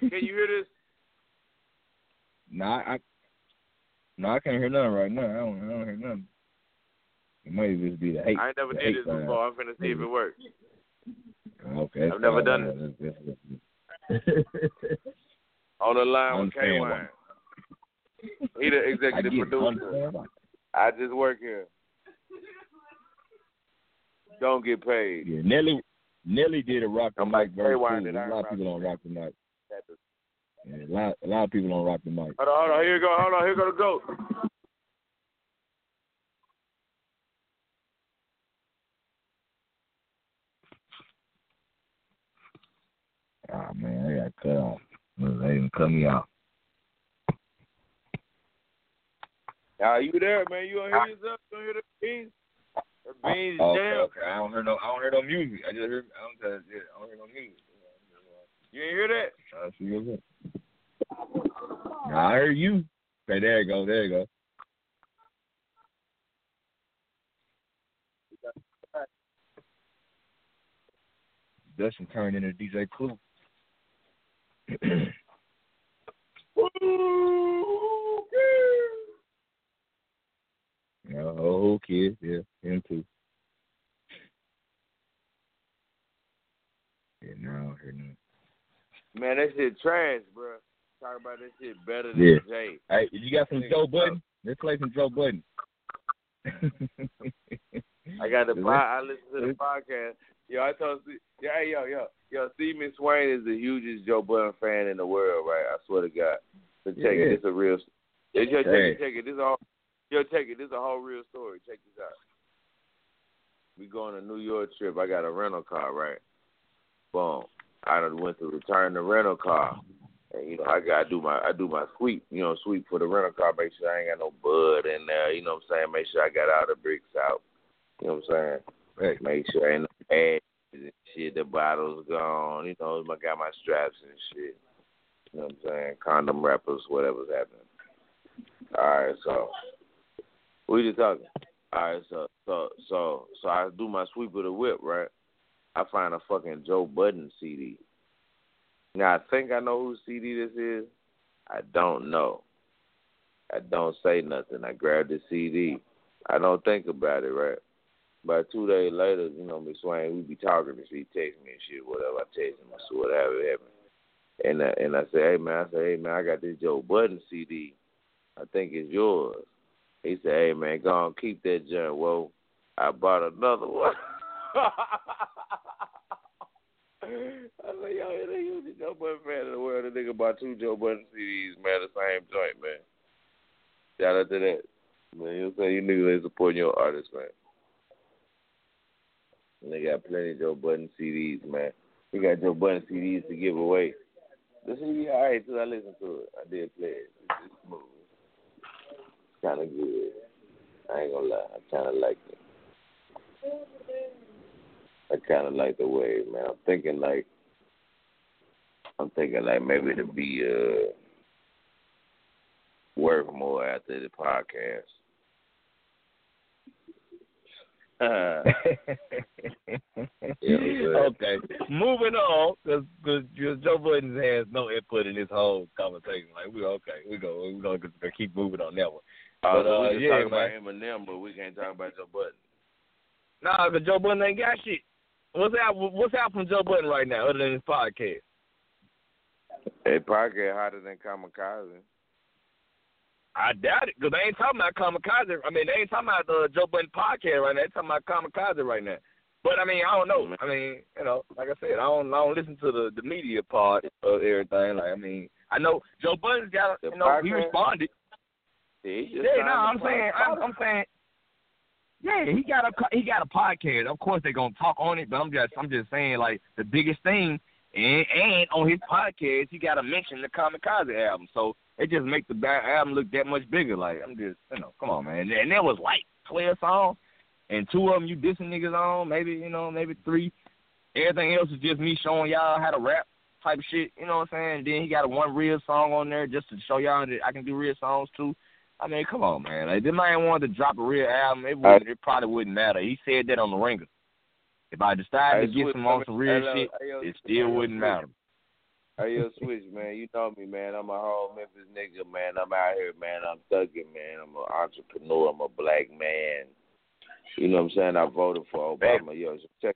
Can you hear this? Nah, I, no, I can't hear nothing right now. I don't, I don't hear nothing. It might just be the hate. I ain't never did this before. I'm finna see if it works. Okay. I've never done that's- On the line with K Wine. He the executive it. producer. I just work here. Don't get paid. Yeah, Nelly, Nelly did a rock the mic verse too. A lot of people don't rock the mic. Yeah, a lot, a lot of people don't rock the mic. Hold on, hold on. Here you go. Hold on. Here go the goat. Ah man, I got cut off. They didn't cut me off. Are you there, man? You don't hear yourself? You don't hear the beans? The beans Oh, okay, jam. okay. I don't hear no, I don't hear no music. I just hear, I don't, uh, yeah, I don't hear no music. You ain't hear that? Trying see what's. Nah, I hear you. Okay, there you go, there you go. Dustin turned into DJ Clue. Yeah, oh, kids, yeah, him too. Yeah, no, I don't hear nothing. Man, that shit trash, bro. Talk about that shit better than Yeah. Jay. Hey, you got some Joe Budden? Let's play some Joe Budden. I got the pod, I listen to the podcast. Yo, I told yo, hey, yo, yo, yo, Steven Swain is the hugest Joe Budden fan in the world, right? I swear to God. So check Yeah. it, it's a real. Yo, check Hey. it, check it. This is all. Yo, check it. This is a whole real story. Check this out. We go on a New York trip. I got a rental car, right? Boom. I done went to return the rental car. And you know, I gotta do my I do my sweep, you know, sweep for the rental car, make sure I ain't got no bud in there, you know what I'm saying? Make sure I got all the bricks out. You know what I'm saying? Make sure ain't no ads and shit, the bottles gone, you know, I got my straps and shit. You know what I'm saying? Condom wrappers, whatever's happening. Alright, so we just talking. Alright, so so so so I do my sweep of the whip, right? I find a fucking Joe Budden CD. Now I think I know whose CD this is. I don't know. I don't say nothing. I grab the CD. I don't think about it, right? But two days later, you know, Miss Swain, we be talking and she text me and shit, whatever. I text him, I said, whatever happened. And uh, and I say, hey man, I say, hey man, I got this Joe Budden CD. I think it's yours. He said, hey man, go on, keep that junk. Whoa, I bought another one. I like, yo, nigga was the Joe Budden fan of the world. The nigga bought two Joe Budden CDs, man, the same joint, man. Shout out to that. Man, you know what I'm saying? You niggas ain't supporting your artists, man. And they got plenty of Joe Budden CDs, man. We got Joe Budden CDs to give away. The CD, all right, too. I listened to it. I did play it. It's smooth. Kind of good. I ain't gonna lie. I kind of like it. I kind of like the way, man. I'm thinking like, I'm thinking like maybe to be uh work more after the podcast. okay, moving on, because Joe Budden has no input in this whole conversation. Like we okay, we go, we gonna keep moving on that one. Uh, But, uh, we can yeah, talk man. about Eminem, but we can't talk about Joe Budden. Nah, but Joe Budden ain't got shit. What's out? What's out from Joe Budden right now, other than his podcast? Hey, podcast hotter than Kamikaze. I doubt it, because they ain't talking about Kamikaze. I mean, they ain't talking about the Joe Budden podcast right now. They talking about Kamikaze right now. But I mean, I don't know. I mean, you know, like I said, I don't, I don't listen to the the media part of everything. Like, I mean, I know Joe Budden's got, you know, he responded. Yeah, Yeah, no, I'm saying, I'm, I'm saying, yeah, he got a he got a podcast. Of course, they're gonna talk on it, but I'm just I'm just saying, like the biggest thing, and and on his podcast, he got to mention the Kamikaze album. So it just makes the ba- album look that much bigger. Like I'm just, you know, come on, man. And there was like 12 songs, and two of them you dissing niggas on, maybe you know, maybe three. Everything else is just me showing y'all how to rap type shit. You know what I'm saying? And then he got a one real song on there just to show y'all that I can do real songs too. I mean, come on, man. Like, this man wanted to drop a real album. It wouldn't. It probably wouldn't matter. He said that on the Ringer. If I decided to get some on some real hello, shit, hey, yo, it still yo, wouldn't matter. Hey, yo, Switch, man. You know me, man. I'm a whole Memphis nigga, man. I'm out here, man. I'm thugging, man. I'm an entrepreneur. I'm a black man. You know what I'm saying? I voted for Obama. Yo, check.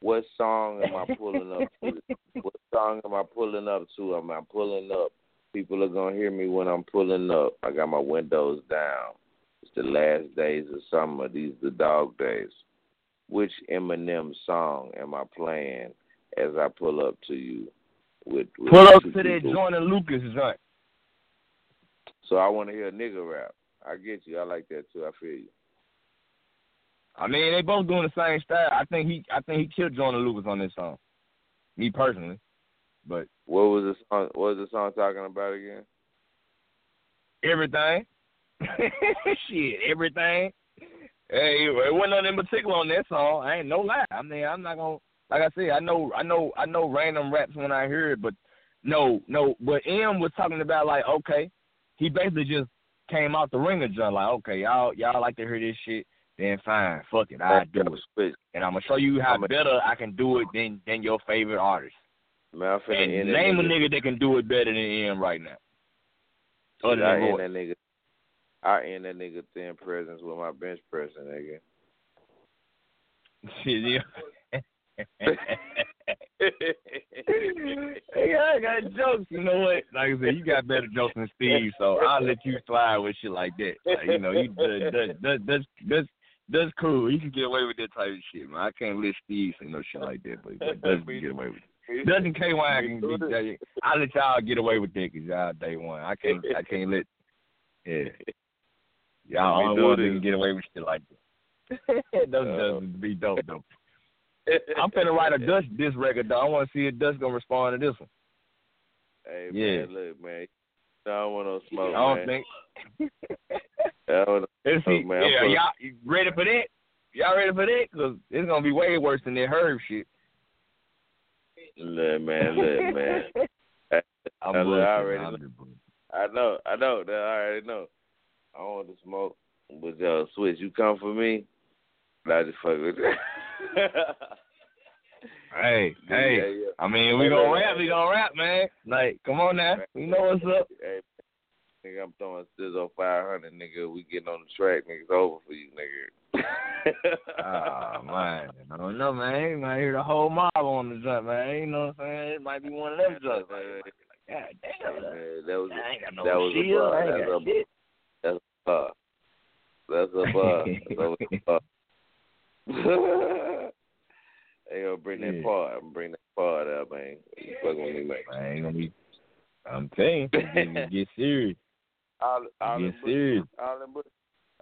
What song am I pulling up to? What song am I pulling up to? Am I pulling up? People are gonna hear me when I'm pulling up. I got my windows down. It's the last days of summer. These the dog days. Which Eminem song am I playing as I pull up to you? With, with Pull up to that people? Joyner Lucas joint. So I want to hear a nigga rap. I get you. I like that too. I feel you. I mean, they both doing the same style. I think he, I think he killed Joyner Lucas on this song. Me personally, but What was the song? What was the song talking about again? everything, shit, everything. Hey, it wasn't nothing in particular on that song. I ain't no lie. I mean, I'm not gonna. Like I said, I know, I know, I know random raps when I hear it, but no, no. But M was talking about like, okay, he basically just came out the ringer, John. Like, okay, y'all, y'all like to hear this shit, then fine, fuck it, I do it, and I'm gonna show you how better I can do it than than your favorite artist. Man, I'm And end name a nigga. that can do it better than M right now. Other I end that nigga. I end that nigga thin presence with my bench pressing, nigga. Shit, yeah. hey, I got jokes. You know what? Like I said, you got better jokes than Steve, so I'll let you slide with shit like that. Like, you know, you that that that's that's that's cool. You can get away with that type of shit, man. I can't let Steve say no shit like that, but but can get away with it. Dustin K Wine can be. I'll let y'all get away with that because y'all day one. I can't. I can't let. Yeah. Y'all only one can get away with shit like that. Those Dustin be dope though. I'm finna write a Dust this record though. I want to see if Dust gonna respond to this one. Hey Yeah. man, look, man. I don't want no smoke, I don't man. think. I don't no smoke, man. Yeah, y'all ready for that? Y'all ready for that? Cause it's gonna be way worse than that Herb shit. Look, man, look, man. I'm I, look, I already know. I know, I know, I already know. I want to smoke, but yo, switch. You come for me, I just fuck with you. Hey, hey. Yeah, yeah. I mean, we Hey, gonna rap. We gonna rap, man. Like, come on now. We know what's up. Hey, nigga, I'm throwing Sizzle 500, nigga. We getting on the track, nigga. It's over for you, nigga. Oh man, I don't know, man. You might hear the whole mob on the jump, man. You know what I'm saying? It might be one of them jumps. Like, God damn, Man, that was I ain't got no that was shield. a bar. I ain't That's got a shit. That's a bar. That's a bar. That's a bar. hey, yo, bring that Yeah. part. I'm bring that part out, man. You fucking with me, man. I ain't gonna be. I'm telling you, get serious. All, all, Get them bushes, them bushes,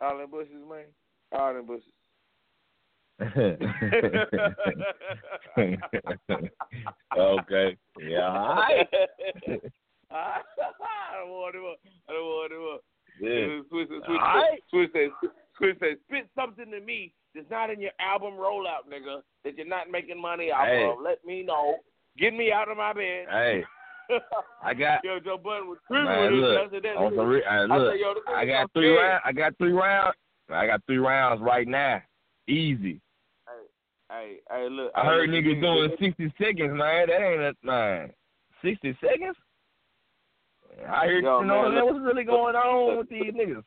them bushes, man. All them bushes. okay. Yeah. All right. I don't want him up. I don't want him up. Yeah. Switch, switch, All right. switch, says, switch says, spit something to me that's not in your album rollout, nigga, that you're not making money off Hey. of. Let me know. Get me out of my bed. Hey, I got. Yo, Joe Budden was tripping Man, with look, us. I said, that on nigga- some re- I look, said, yo, I got three rounds. I got three rounds. I got three rounds right now. Easy. Hey, hey, look. I hey, heard look, niggas doing sixty seconds, man. That ain't a man. Sixty seconds. I hear Yo, you know man, what's really going on with these niggas.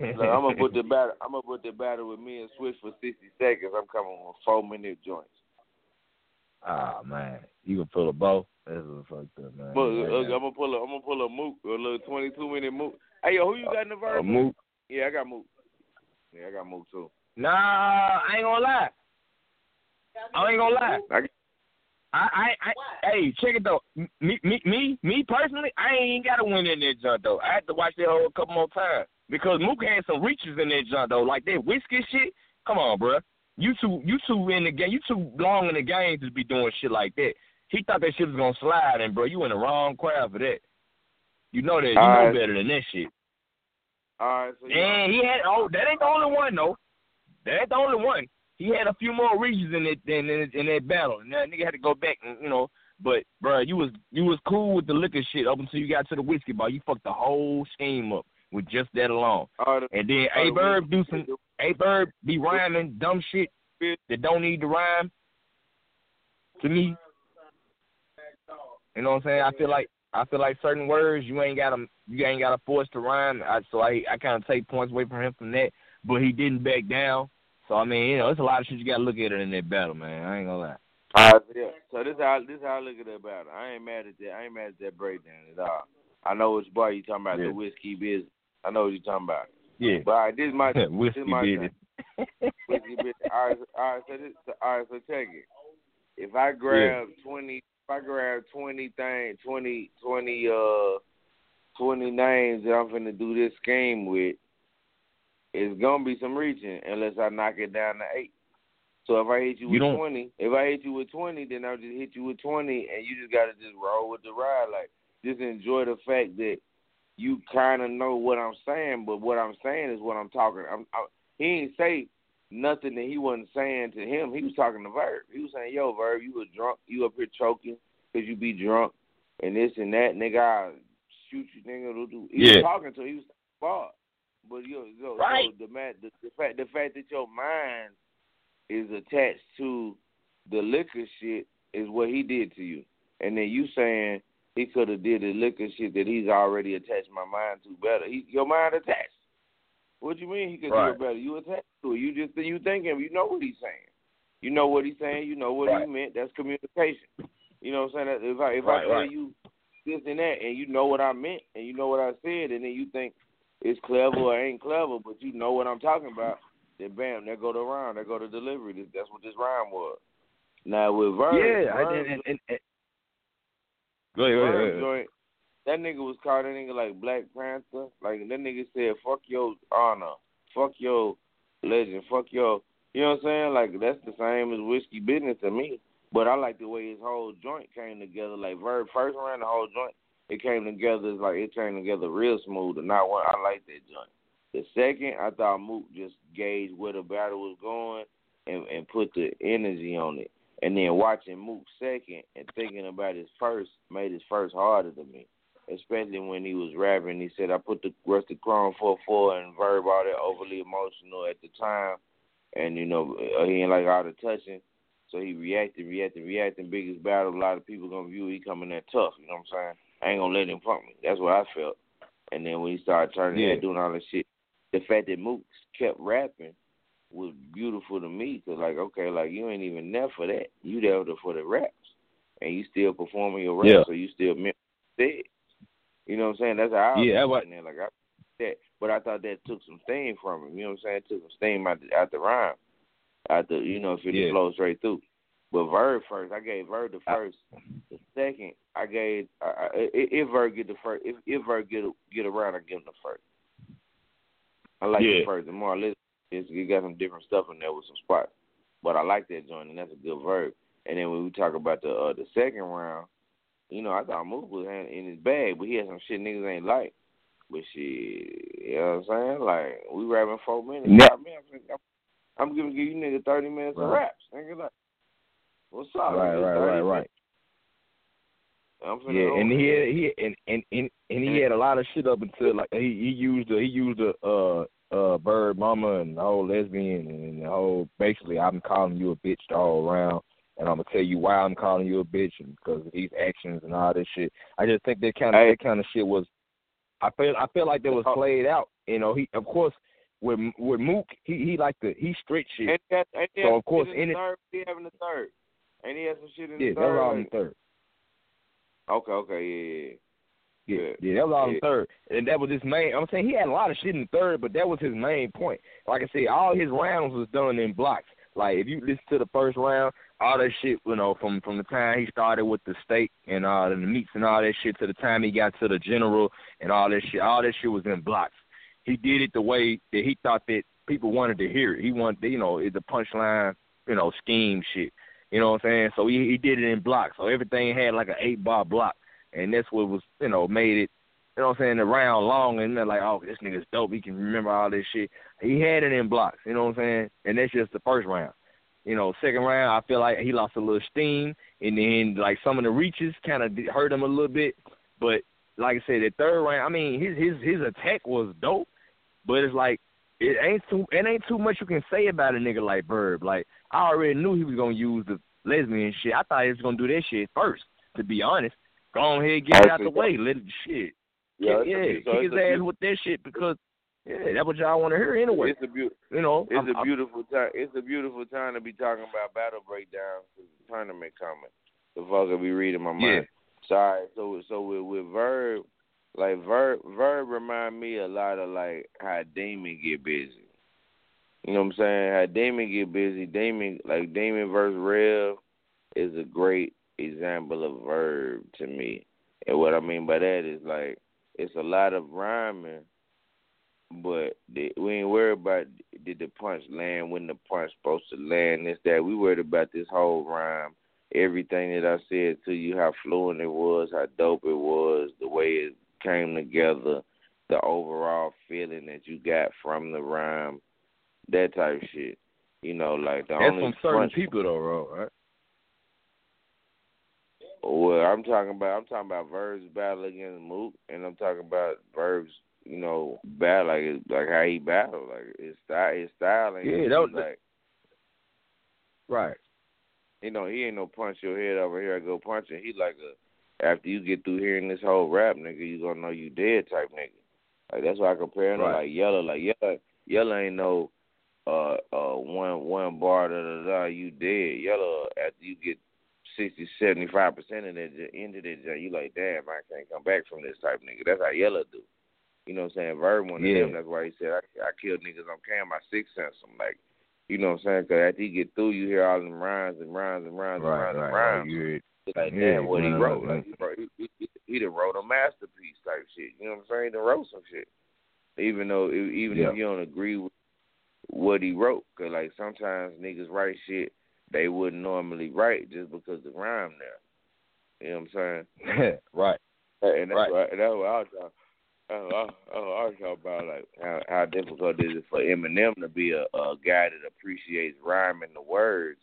Look, I'm gonna put the battle. I'm gonna put the battle with me and Switch for 60 seconds. I'm coming with four minute joints. Ah man, you can pull a bow. This is fucked up, man. But, uh, I'm gonna pull a. I'm gonna pull a mook, a little 22 minute mook. Hey yo, who you got in the verse? a mook. Yeah, I got mook. Yeah, I got mook too. Nah, I ain't gonna lie. I ain't gonna lie. I, I, I, hey, check it though. Me, me, me, me personally, I ain't got to win in that junk though. I had to watch that whole a couple more times because Mook had some reaches in that junk though, like that whiskey shit. Come on, bro. You too, you too in the game. You too long in the game to be doing shit like that. He thought that shit was gonna slide, and bro, you in the wrong crowd for that. You know that. You All know right. better than that shit. All right, so And he had oh, that ain't the only one though. That ain't the only one. He had a few more reasons in that in, in, in that battle, and that nigga had to go back and you know. But bro, you was you was cool with the liquor shit up until you got to the whiskey bar. You fucked the whole scheme up with just that alone. the, And then A Bird do some A Bird be rhyming dumb shit that don't need to rhyme. To me, you know what I'm saying? I feel like I feel like certain words you ain't got to you ain't got to force to rhyme. I, so I I kind of take points away from him from that. But he didn't back down. So I mean, you know, it's a lot of shit you got to look at it in that battle, man. I ain't gonna lie. All right, yeah. So this how this how I look at that battle. I ain't mad at that. I ain't mad at that breakdown at all. I know which boy you talking about Yeah. the whiskey business. I know what you're talking about. Yeah. But all right, this is my this is my thing. Whiskey business. All right, so- all right. So this, all right. So check it. If I grab twenty, if I grab twenty thing, 20, 20, uh, twenty names that I'm finna do this game with, it's gonna be some reaching unless I knock it down to eight. So if I hit you You with don't- twenty, if I hit you with twenty, then I'll just hit you with twenty, and you just gotta just roll with the ride. Like just enjoy the fact that you kind of know what I'm saying, but what I'm saying is what I'm talking. I'm, I, he ain't say nothing that he wasn't saying to him. He was talking to Verb. He was saying, "Yo, Verb, you was drunk. You up here choking because you be drunk and this and that, nigga. I shoot you, nigga." Do He Yeah. was talking to. He was bar. But yo, yo, Right. so the, the the fact the fact that your mind is attached to the liquor shit is what he did to you, and then you saying he could have did the liquor shit that he's already attached my mind to better. He, your mind attached. What do you mean he could do it better? You attached to it. You just you thinking. You know what he's saying. You know what he's saying. You know what Right. he meant. That's communication. You know what I'm saying? If I if Right, I tell right. you this and that, and you know what I meant, and you know what I said, and then you think it's clever or ain't clever, but you know what I'm talking about, then bam, there go the rhyme, there go the delivery. That's what this rhyme was. Now with Verb, yeah, I, and, and, and, go ahead, go ahead, go ahead. joint, that nigga was called that nigga like Black Panther. Like that nigga said, "Fuck your honor, fuck your legend, fuck your." You know what I'm saying? Like that's the same as whiskey business to me. But I like the way his whole joint came together. Like Verb first ran the whole joint, it came together it's like it came together real smooth. And not one, I like that joint. The second, I thought Mook just gauged where the battle was going and and put the energy on it. And then watching Mook second and thinking about his first made his first harder to me. Especially when he was rapping, he said, "I put the Rusty Chrome four four and Verb all that overly emotional at the time, and you know uh, he ain't like all the touching, so he reacted, reacted, reacted. Biggest battle, a lot of people gonna view he coming that tough. You know what I'm saying? I ain't gonna let him punk me. That's what I felt. And then when he started turning Yeah. and doing all that shit, the fact that Mook kept rapping was beautiful to me. Cause like, okay, like you ain't even there for that. You there for the raps, and you still performing your raps, Yeah. so you still meant it. You know what I'm saying? That's how I was Yeah, that wa- sitting there. Like I that, but I thought that took some steam from him. You know what I'm saying? It took some steam out the, out the rhyme, out the you know if it Yeah. flow straight through. But Verb first, I gave Verb the first. The second, I gave I, I, if Verb get the first, if if Verb get a, get around, I give him the first. I like the Yeah. first. The more I listen, it's, it got some different stuff in there with some spots. But I like that joint, and that's a good verb. And then when we talk about the uh, the second round, you know, I thought Mook was in, in his bag, but he had some shit niggas ain't like. But shit, you know what I'm saying? Like we rapping four minutes. Yeah. five minutes, I'm, I'm gonna give you niggas thirty minutes of Right. raps. Nigga, like, what's up? Right, It's right, right, right. minutes. I'm finna Yeah, and he had he and and and, and he had a lot of shit up until like he he used the he used the uh uh Verb mama and the whole lesbian and the whole basically I'm calling you a bitch all around and I'm gonna tell you why I'm calling you a bitch and because of these actions and all this shit. I just think that kind of Hey. that kind of shit was I feel I feel like that was played out. You know, he of course with with Mook he he like the he straight shit. And that, and So, of course, in in the it- third. He having the third, and he had some shit in Yeah, the that was third. all in the third. Okay, okay, yeah, yeah. Yeah, Yeah. yeah, that was all in third, and that was his main. I'm saying he had a lot of shit in third, but that was his main point. Like I said, all his rounds was done in blocks. Like if you listen to the first round, all that shit, you know, from from the time he started with the steak and uh the meats and all that shit to the time he got to the general and all that shit, all that shit was in blocks. He did it the way that he thought that people wanted to hear it. He wanted, you know, it's a punchline, you know, scheme shit. You know what I'm saying? So he he did it in blocks. So everything had like an eight bar block, and that's what was, you know, made it you know what I'm saying, around long and they're like, oh, this nigga's dope. He can remember all this shit. He had it in blocks, you know what I'm saying? And that's just the first round. You know, second round, I feel like he lost a little steam, and then like some of the reaches kind of hurt him a little bit. But like I said, the third round, I mean, his his his attack was dope, but it's like it ain't too it ain't too much you can say about a nigga like Verb. Like I already knew he was gonna use the lesbian shit. I thought he was gonna do that shit first. To be honest, go ahead, get it out the way, let it shit. Yeah, yeah, so kick his ass with that shit because yeah, that's what y'all want to hear anyway. It's a beautiful. You know, It's I'm- a I'm- beautiful time. It's a beautiful time to be talking about battle breakdowns. tournament coming. The fuck be reading my mind. Yeah. Sorry. So so with with Verb, like Verb Verb remind me a lot of like how Damon get busy. You know what I'm saying? How Damon get busy. Damon like Damon versus Rev is a great example of Verb to me. And what I mean by that is like it's a lot of rhyming but the, we ain't worried about did the punch land when the punch supposed to land. This that we worried about this whole rhyme, everything that I said to you, how fluent it was, how dope it was, the way it came together, the overall feeling that you got from the rhyme, that type of shit. You know, like the that's only from certain people though, bro. Right? Well, I'm talking about I'm talking about Verb's battle against Mook, and I'm talking about Verb's you know battle like like how he battled, like his style, his style ain't Yeah, that was- like Right. you know he ain't no punch your head over here and go punching. He like a after you get through hearing this whole rap, nigga, you gonna know you dead type nigga. Like that's why I compare him to like Yellow. Like Yellow, Yellow ain't no uh uh one one bar da da da you dead. Yellow after you get sixty seventy five percent of that j- into that joint, you like damn I can't come back from this type of nigga. That's how Yellow do. You know what I'm saying? Verb one of Yeah. them. That's why he said I, I killed niggas on cam. My six sense. I'm like, you know what I'm saying? Because after you get through, you hear all them rhymes and rhymes and rhymes Right, and rhymes right, and right. rhymes. It's like Yeah, damn, what he wrote. Like he, wrote, he, he, he done wrote a masterpiece type shit. You know what I'm saying? He done wrote some shit. Even though, even Yeah. if you don't agree with what he wrote, because like sometimes niggas write shit they wouldn't normally write just because the rhyme there. You know what I'm saying? right. And that's Right. what that's what I was talking. Oh, I, oh, I was talking about like how, how difficult is it for Eminem to be a, a guy that appreciates rhyming the words,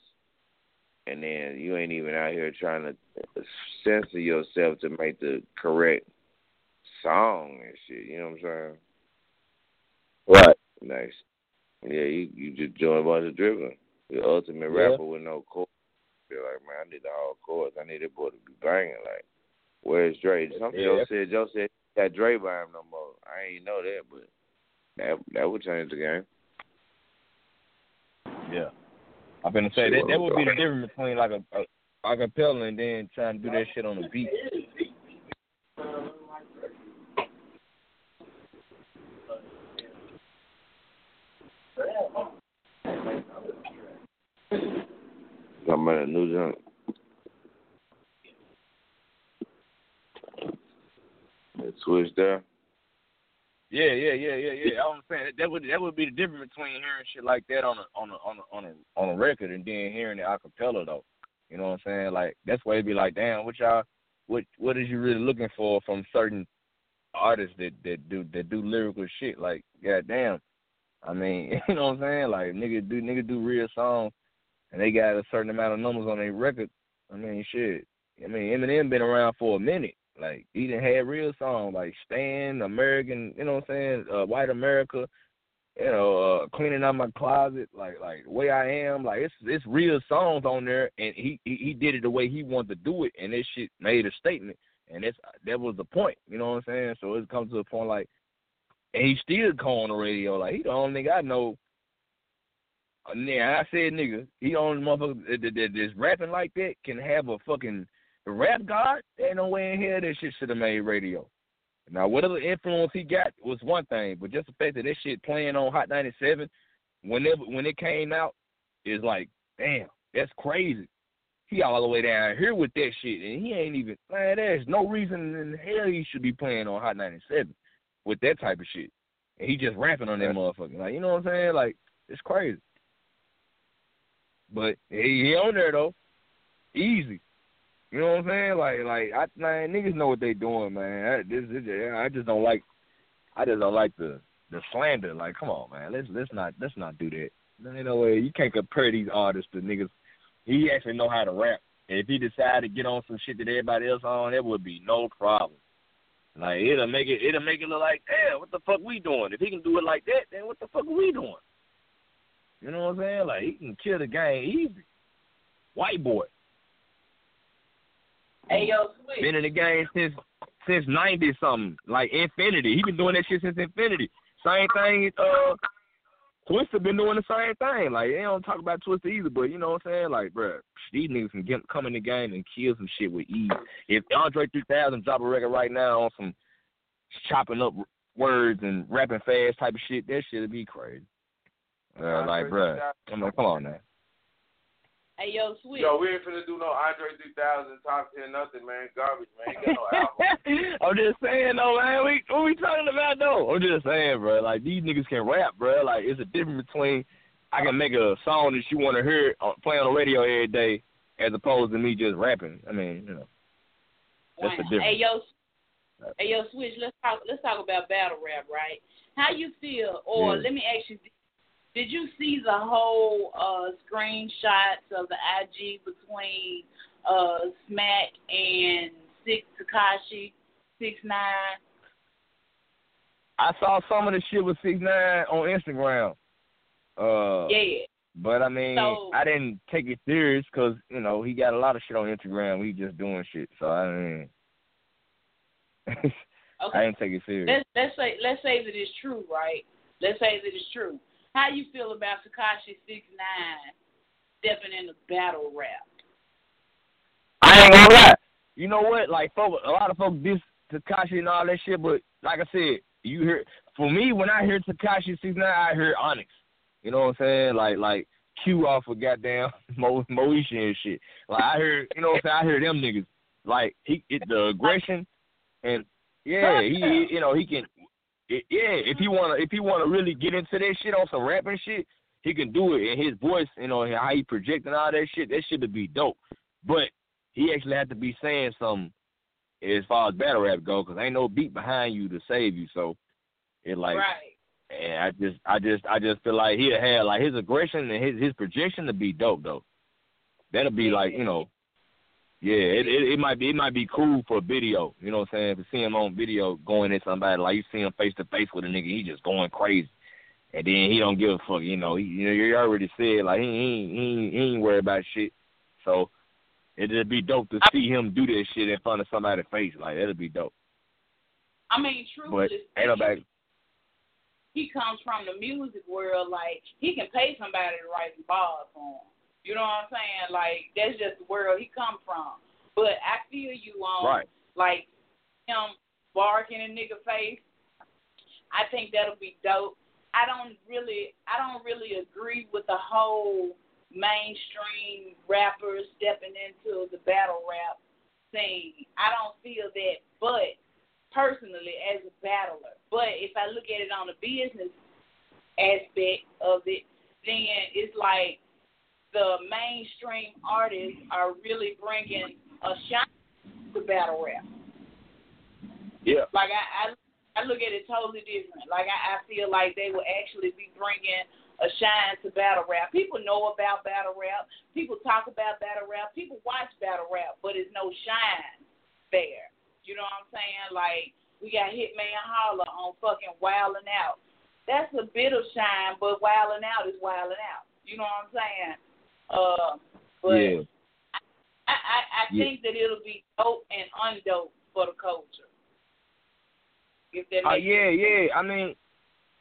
and then you ain't even out here trying to censor yourself to make the correct song and shit. You know what I'm saying? Right. Nice. Yeah, you you just join bunch of dribbling. The ultimate Yeah. rapper with no chords. You're like, man, I need the whole chords. I need that boy to be banging. Like, where's Dre? Some Yeah. Joe said Joe said he got Dre by him no more. I ain't know that, but that that would change the game. Yeah. I'm gonna say that that would be the difference between like a, a acapella and then trying to do that shit on the beat. About a new. That switch there. Yeah, yeah, yeah, yeah, yeah. I'm saying that would that would be the difference between hearing shit like that on a on a on a on a on a record and then hearing it acapella though. You know what I'm saying? Like that's why it'd be like, damn, what y'all what what is you really looking for from certain artists that that do that do lyrical shit? Like, goddamn. I mean, you know what I'm saying? Like nigga do nigga do real songs and they got a certain amount of numbers on their record. I mean, shit. I mean, Eminem been around for a minute. Like he done had real songs like "Stan," American, you know what I'm saying, uh, White America, you know, uh, cleaning out my closet, like like the way I am, like it's it's real songs on there, and he he, he did it the way he wanted to do it, and this shit made a statement, and that's that was the point, you know what I'm saying? So it comes to a point like, and he still calling the radio, like he the only nigga I know. Yeah, I said nigga, he the only motherfucker that, that, that, that's rapping like that can have a fucking rap god. There ain't no way in here that shit should have made radio. Now, whatever influence he got was one thing, but just the fact that that shit playing on Hot 97, whenever when it came out, is like, damn, that's crazy. He all the way down here with that shit, and he ain't even man. There's no reason in hell he should be playing on Hot 97 with that type of shit, and he just rapping on that motherfucker. Like you know what I'm saying? Like it's crazy. But he, he on there though, easy. You know what I'm saying? Like like I man, niggas know what they doing, man. I, this, this, I just don't like. I just don't like the the slander. Like, come on, man. Let's let's not let's not do that. No way you can't compare these artists to niggas. He actually know how to rap. And if he decided to get on some shit that everybody else on, it would be no problem. Like it'll make it it'll make it look like, damn, what the fuck we doing? If he can do it like that, then what the fuck are we doing? You know what I'm saying? Like he can kill the game easy. White boy. Hey yo, Sweet. Been in the game since since ninety something. Like Infinity. He been doing that shit since Infinity. Same thing, uh Twista been doing the same thing. Like they don't talk about Twista either, but you know what I'm saying? Like, bruh, these niggas can get come in the game and kill some shit with ease. If Andre 3000 drop a record right now on some chopping up words and rapping fast type of shit, that shit'd be crazy. Uh, like, bruh, come on, come on now. Hey yo, Sweet. Yo, we ain't finna do no Andre 3000 top 10 nothing, man. Garbage, man. Ain't got no album. I'm just saying though, man. We what we talking about though? I'm just saying, bro. Like these niggas can rap, bro. Like it's a difference between I can make a song that you want to hear uh, play on the radio every day, as opposed to me just rapping. I mean, you know, that's the difference. Hey yo, hey yo, Switch. Let's talk. Let's talk about battle rap, right? How you feel? Or Yeah. let me ask you: Did you see the whole uh screenshots of the IG between uh Smack and Six Tekashi Six Nine? I saw some of the shit with six nine on Instagram. Uh, Yeah. But I mean, So- I didn't take it serious because you know he got a lot of shit on Instagram. We just doing shit, so I mean, Okay. I didn't take it serious. Let's let's say let's say that it's true, right? Let's say that it's true. How you feel about Tekashi Six Nine stepping in the battle rap? I ain't gonna lie. You know what? Like, folk, a lot of folks diss Tekashi and all that shit, but like I said, you hear for me when I hear Tekashi Six Nine, I hear Onyx. You know what I'm saying? Like, like Q off of goddamn Mo Moesha and shit. Like I hear, you know what I'm saying? I hear them niggas. Like he, it, the aggression, and yeah, he, he you know, he can. It, yeah, if he wanna, if he wanna really get into that shit on some rapping shit, he can do it. And his voice, you know, how he projecting all that shit, that shit would be dope. But he actually had to be saying something as far as battle rap go, because ain't no beat behind you to save you. So it like, right. and I just, I just, I just feel like he had like his aggression and his his projection to be dope though. That'll be like, you know, yeah, it, it it might be it might be cool for a video. You know what I'm saying? To see him on video going at somebody like you see him face to face with a nigga, he just going crazy. And then he don't give a fuck, you know. He, you know, you already said like he ain't he ain't, he ain't worried about shit. So it'd be dope to see him do that shit in front of somebody's face. Like that'd be dope. I mean, But truthfully, ain't nobody. he comes from the music world. Like he can pay somebody to write some bars for him. You know what I'm saying? Like that's just the world he come from. But I feel you on Right. like him barking in nigga face. I think that'll be dope. I don't really, I don't really agree with the whole mainstream rappers stepping into the battle rap scene. I don't feel that, but personally as a battler. But if I look at it on the business aspect of it, then it's like the mainstream artists are really bringing a shine to battle rap. Yeah. Like I, I, I look at it totally different. Like I, I feel like they will actually be bringing a shine to battle rap. People know about battle rap. People talk about battle rap. People watch battle rap, but it's no shine there. You know what I'm saying? Like we got Hitman Holla on fucking Wildin' Out. That's a bit of shine, but Wildin' Out is Wildin' Out. You know what I'm saying? Uh, but yeah. I, I, I Yeah. think that it'll be dope and undope for the culture. If that Uh, yeah, sense. yeah. I mean,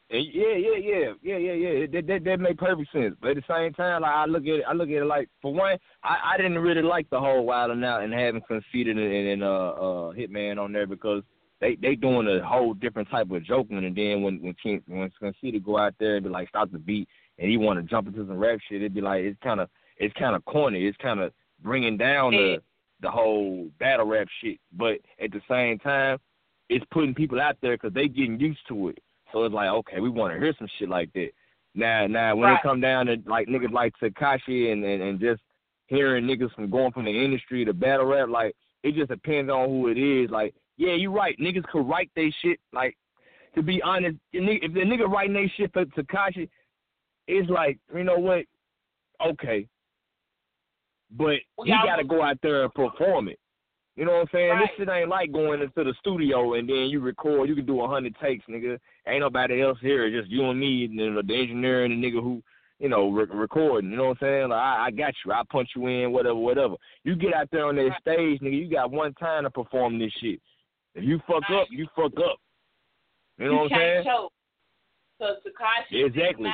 eh, yeah, yeah, yeah, yeah, yeah, yeah. That that that make perfect sense. But at the same time, like I look at it, I look at it like for one, I I didn't really like the whole Wild Out and having Conceited and, and uh uh Hitman on there because they they doing a whole different type of joking. And then when when King, when Conceited go out there and be like stop the beat, and he want to jump into some rap shit, it'd be like it's kind of it's kind of corny. It's kind of bringing down the the whole battle rap shit. But at the same time, it's putting people out there because they getting used to it. So it's like, okay, we want to hear some shit like that. Now, now when Right. it come down to like niggas like Tekashi and, and and just hearing niggas from going from the industry to battle rap, like it just depends on who it is. Like, yeah, you right. Niggas could write they shit. Like, to be honest, if the nigga writing they shit for Tekashi, it's like, you know what? Okay, but Well, he got to go out there and perform it. You know what I'm saying? Right. This shit ain't like going into the studio and then you record. You can do a hundred takes, nigga. Ain't nobody else here. Just you and me and the, the engineer and the nigga who, you know, re- recording. You know what I'm saying? Like I, I got you. I punch you in, whatever, whatever. You get out there on that stage, nigga. You got one time to perform this shit. If you fuck up, you fuck up. You know what I'm saying? choke. Cause Tekashi Exactly.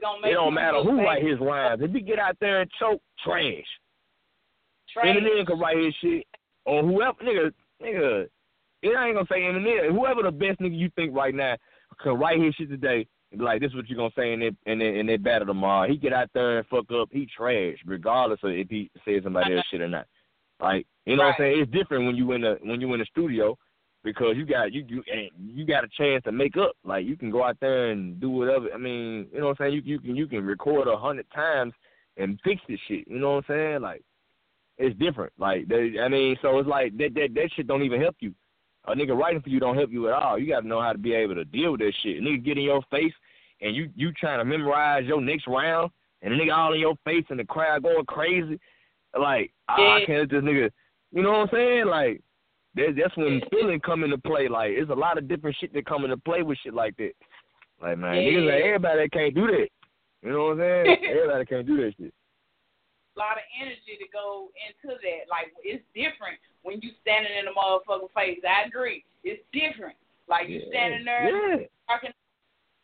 Gonna make It don't matter who write his lines. If he get out there and choke, trash. Trash. Eminem can write his shit, or whoever, nigga, nigga. It ain't gonna say Eminem. Whoever the best nigga you think right now can write his shit today, like, this is what you gonna say in that in that, in that battle tomorrow. He get out there and fuck up, he trash, regardless of if he says somebody else shit or not. Like, you know what I'm saying? It's different when you in the when you in the studio because you got you you and you got a chance to make up. Like you can go out there and do whatever. I mean, you know what I'm saying? You you can you can record a hundred times and fix this shit. You know what I'm saying? Like it's different. Like they, I mean, so it's like that that that shit don't even help you. A nigga writing for you don't help you at all. You gotta know how to be able to deal with that shit. A nigga get in your face and you you trying to memorize your next round and the nigga all in your face and the crowd going crazy. Like ah, I can't let this nigga. You know what I'm saying? Like that, that's when feeling come into play. Like it's a lot of different shit that come into play with shit like that. Like man, niggas like everybody that can't do that. You know what I'm saying? everybody can't do that shit. a lot of energy to go into that. Like it's different when you standing in the motherfucking face. I agree. It's different. Like you Yeah. standing there Yeah. talking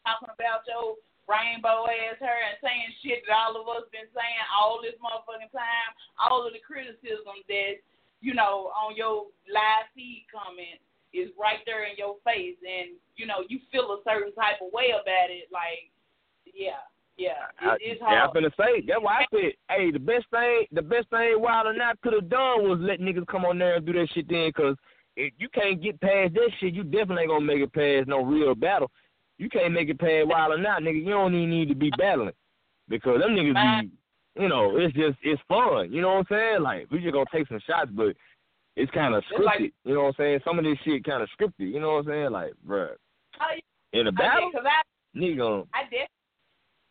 talking about your rainbow ass her and saying shit that all of us been saying all this motherfucking time. All of the criticism that, you know, on your live feed comments is right there in your face and, you know, you feel a certain type of way about it, like yeah, yeah. I, It, it's yeah, hard. I'm finna say. That's why I said, hey, the best thing, the best thing Wild and Out could have done was let niggas come on there and do that shit then, cause if you can't get past that shit, you definitely ain't gonna make it past no real battle. You can't make it past Wild and Out, nigga. You don't even need to be battling, because them niggas be, you know, it's just it's fun. You know what I'm saying? Like we just gonna take some shots, but it's kind of It's like- scripted. you know what I'm saying? Some of this shit kind of scripted. You know what I'm saying? Like, bruh, oh, I, in a battle, because I, nigga, um, I definitely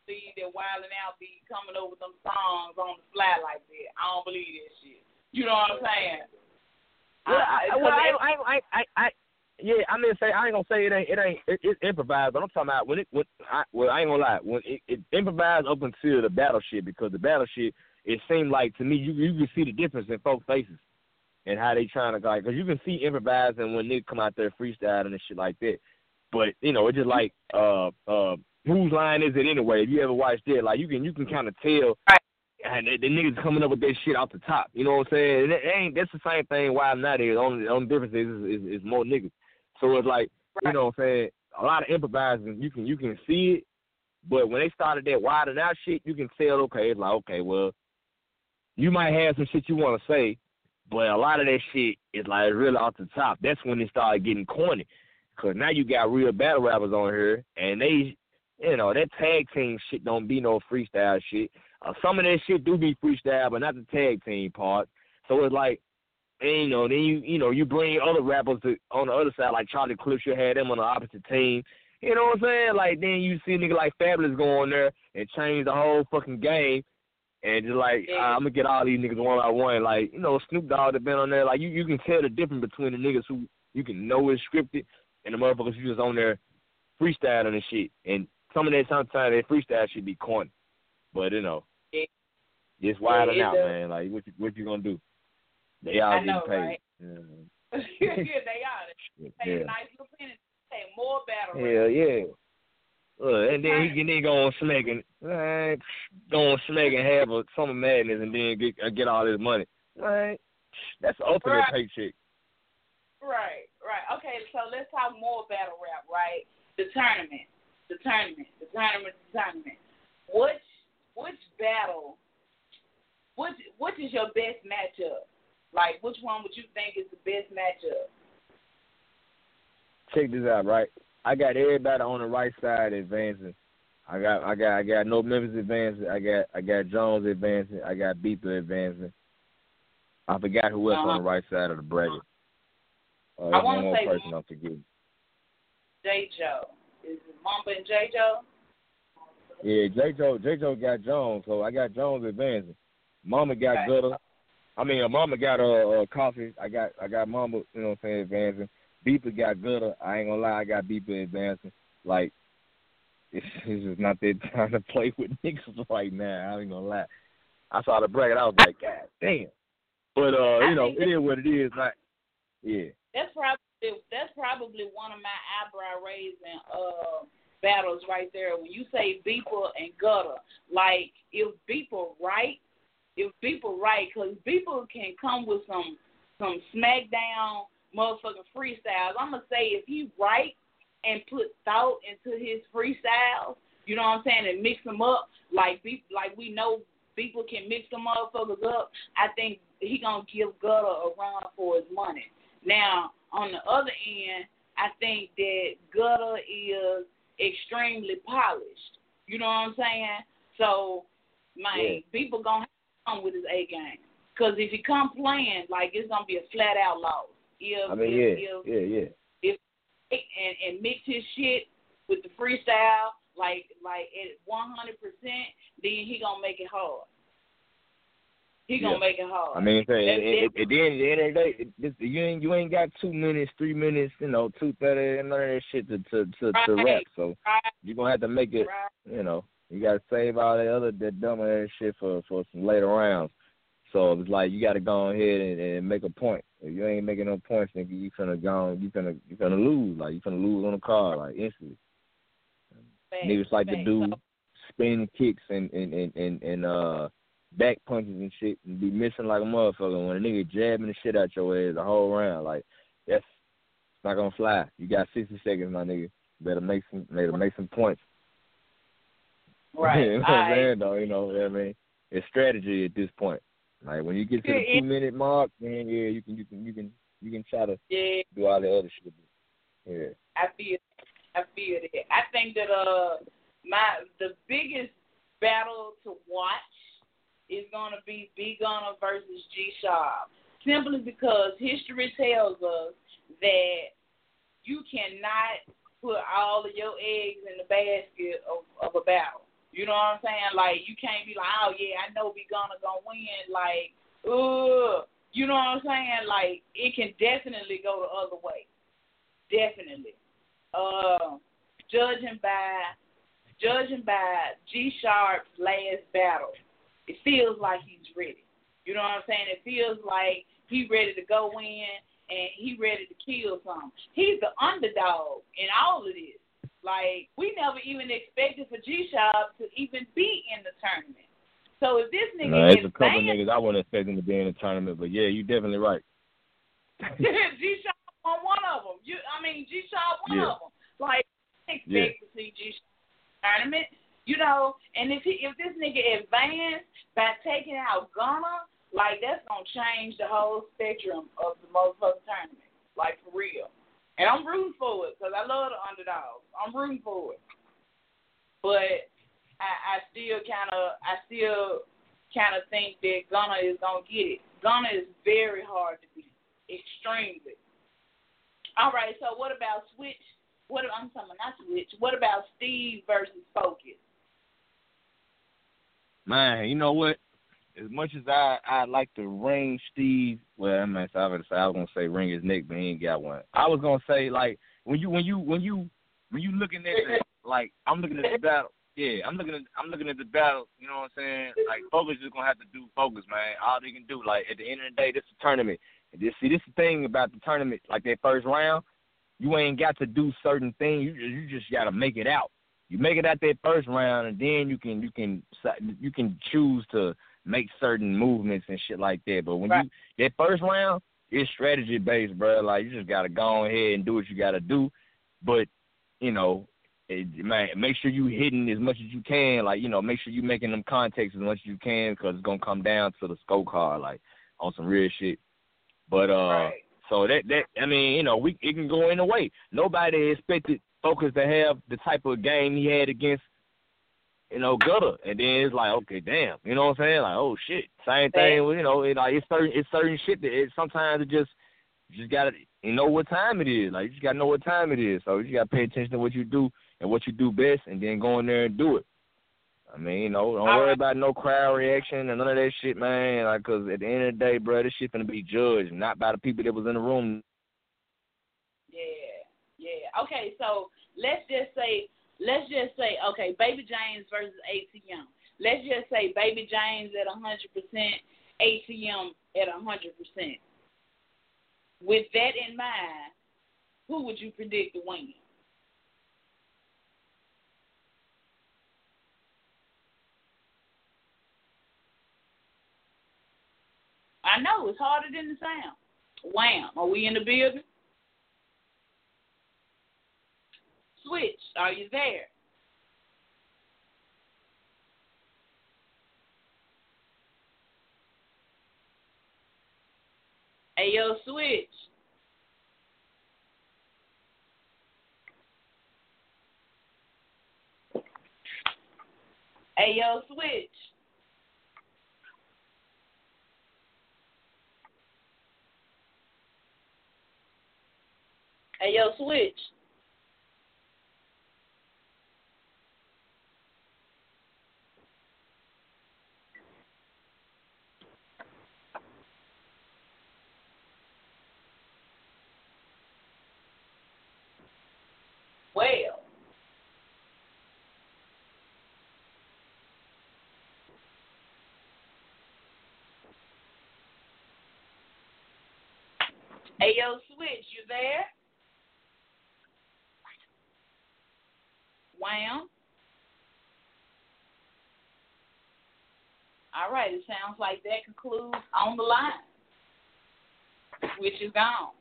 believe that Wild and Out be coming over them songs on the fly like that. I don't believe that shit. You know what I'm saying? Well, I, I- well, I, 'cause I, I, I, I, yeah, I mean, say I ain't gonna say it ain't, it ain't, it, it's improvised, but I'm talking about when it, when, I, well, I ain't gonna lie, when it, it improvised up until the battleship because the battleship it seemed like to me, you, you can see the difference in folks' faces and how they trying to like, cause you can see improvising when they come out there freestyling and shit like that, but you know, it's just like, uh, uh, whose line is it anyway? If you ever watched that, like you can, you can kind of tell. And the, the niggas coming up with that shit off the top. You know what I'm saying? And it ain't that's the same thing Wild Night is. Only the only difference is, is, is more niggas. So it's like you know what I'm saying. A lot of improvising. You can you can see it, but when they started that Wild and Out shit, you can tell. Okay, it's like okay, well, you might have some shit you want to say, but a lot of that shit is like really off the top. That's when it started getting corny. Cause now you got real battle rappers on here, and they, you know, that tag team shit don't be no freestyle shit. Uh, some of that shit do be freestyle, but not the tag team part. So it's like, and, you know, then you you know you bring other rappers to on the other side, like Charlie Clips, you had them on the opposite team. You know what I'm saying? Like then you see a nigga like Fabolous go on there and change the whole fucking game, and just like I'm gonna get all these niggas one by one. Like you know Snoop Dogg that been on there. Like you you can tell the difference between the niggas who you can know is scripted and the motherfuckers who just on there freestyling and shit. And some of that sometimes that freestyle should be corny, but you know. Yeah. It's wild Yeah, out, does. man. Like, what you, what you gonna do? They all I know, paid. right? Yeah. yeah, they are. They pay Yeah. a nice little penny. Pay more battle. Hell yeah. Look, and then he can then go on and uh, go on and have a summer madness and then get uh, get all this money. Right. That's the ultimate Right. paycheck. Right, right. Okay, so let's talk more battle rap, right? The tournament. The tournament. The tournament the tournament. Which which battle? Which which is your best matchup? Like which one would you think is the best matchup? Check this out, right? I got everybody on the right side advancing. I got I got I got no Memphis advancing. I got I got Jones advancing. I got Beeper advancing. I forgot who else Uh-huh. on the right side of the bracket. Uh, I one more say- person I'm forgetting. J Joe. Is it Mamba and J Joe? Yeah, J Joe J Joe got Jones, so I got Jones advancing. Mamba got Okay. Gutter. I mean, uh, Mamba got uh, uh Coffey. I got I got Mamba, you know what I'm saying, advancing. Beeper got Gutter. I ain't gonna lie, I got Beeper advancing. Like it's, it's just not that time to play with niggas right now. I ain't gonna lie. I saw the bracket, I was like, God damn. But uh, you know, it is what it is. Like, yeah. That's probably that's probably one of my eyebrow raising uh battles right there. When you say Beeper and Gutter, like if Beeper right, if people write, because people can come with some some smackdown motherfucking freestyles. I'm gonna say if he write and put thought into his freestyles, you know what I'm saying, and mix them up like Beep, like we know people can mix them motherfuckers up. I think he gonna give Gutter a run for his money. Now, on the other end, I think that Gutter is extremely polished. You know what I'm saying? So, man, people gonna come with his A game. Cause if he come playing, like it's gonna be a flat out loss. If, I mean, if, yeah, if, yeah, yeah. if and and mix his shit with the freestyle, like like at 100 percent, then he gonna make it hard. He gonna Yeah. make it hard. I mean, at, the end, the end of the day, it- this, you ain't you ain't got two minutes, three minutes, you know, two thirty, and none of that shit to to to, to rap. So Right. you're gonna have to make it. Right. You know, you gotta save all that other that dumb ass shit for for some later rounds. So it's like you gotta go ahead and, and make a point. If you ain't making no points, nigga, you finna go, you finna you finna lose. Like you finna lose on the card, like instantly. Facts, Niggas like to facts. do So, spin kicks and and and and, and uh back punches and shit and be missing like a motherfucker when a nigga jabbing the shit out your ass the whole round. Like that's it's not gonna fly. You got sixty seconds, my nigga. Better make some better make some points. Right. you know what I'm saying though, you know what I mean? It's strategy at this point. Like when you get to the two minute mark, then yeah, you can you can you can you can try to Yeah, do all the other shit. Yeah. I feel, I feel that. I think that uh, my the biggest battle to watch is gonna be B Gunner versus G Sharp, simply because history tells us that you cannot put all of your eggs in the basket of, of a battle. You know what I'm saying? Like you can't be like, oh yeah, I know B Gunner gonna win. Like, ugh. You know what I'm saying? Like it can definitely go the other way. Definitely. Uh, judging by judging by G Sharp's last battle, it feels like he's ready. You know what I'm saying? It feels like he's ready to go in and he ready to kill something. He's the underdog in all of this. Like we never even expected for G Sharp to even be in the tournament. So if this nigga No, is there's a couple banned- niggas I wouldn't expect them to be in the tournament, but yeah, you're definitely right. G Shot on one of them. You, I mean, G won one Yeah. of them. Like, expect Yeah. to see G Shot tournament, you know. And if he, if this nigga advanced by taking out Gunna, like that's gonna change the whole spectrum of the motherfucking tournament, like for real. And I'm rooting for it because I love the underdogs. I'm rooting for it, but I, I still kind of, I still kind of think that Gunna is gonna get it. Gunna is very hard to beat, extremely. All right, so what about Switch? What I'm talking about, not Switch. What about Steve versus Focus? Man, you know what? As much as I I like to ring Steve, well, I mean, I was gonna say ring his neck, but he ain't got one. I was gonna say like when you when you when you when you looking at the like I'm looking at the battle. Yeah, I'm looking at I'm looking at the battle. You know what I'm saying? Like focus is gonna have to do focus, man. All they can do. Like at the end of the day, this is a tournament. And this see this is the thing about the tournament. Like that first round, you ain't got to do certain things. You just, you just gotta make it out. You make it out that first round, and then you can you can you can choose to make certain movements and shit like that. But when you that first round, it's strategy based, bro. Like you just gotta go ahead and do what you gotta do. But you know, it, man, make sure you hitting as much as you can. Like you know, make sure you making them contacts as much as you can because it's gonna come down to the scorecard, like on some real shit. But uh, Right. so that that I mean, you know, we it can go in a way. Nobody expected Focus to have the type of game he had against, you know, Gutter, and then it's like, okay, damn, you know what I'm saying? Like, oh shit, same thing. You know, it, like it's certain it's certain shit that it, sometimes it just you just gotta you know what time it is. Like you just gotta know what time it is. So you gotta pay attention to what you do and what you do best, and then go in there and do it. I mean, you know, don't All worry right. about no crowd reaction and none of that shit, man. Like, cause at the end of the day, bro, this shit gonna be judged not by the people that was in the room. Yeah, yeah. Okay, so let's just say, let's just say, okay, Baby James versus ATM. Let's just say Baby James at 100%, ATM at 100%. With that in mind, who would you predict to win? I know it's harder than the sound. Wham! Are we in the building? Switch, are you there? Hey, yo, Switch. Hey, yo, Switch. Hey, yo, Switch. Well, hey, yo, Switch, you there? Wham. All right, it sounds like that concludes on the line, which is gone.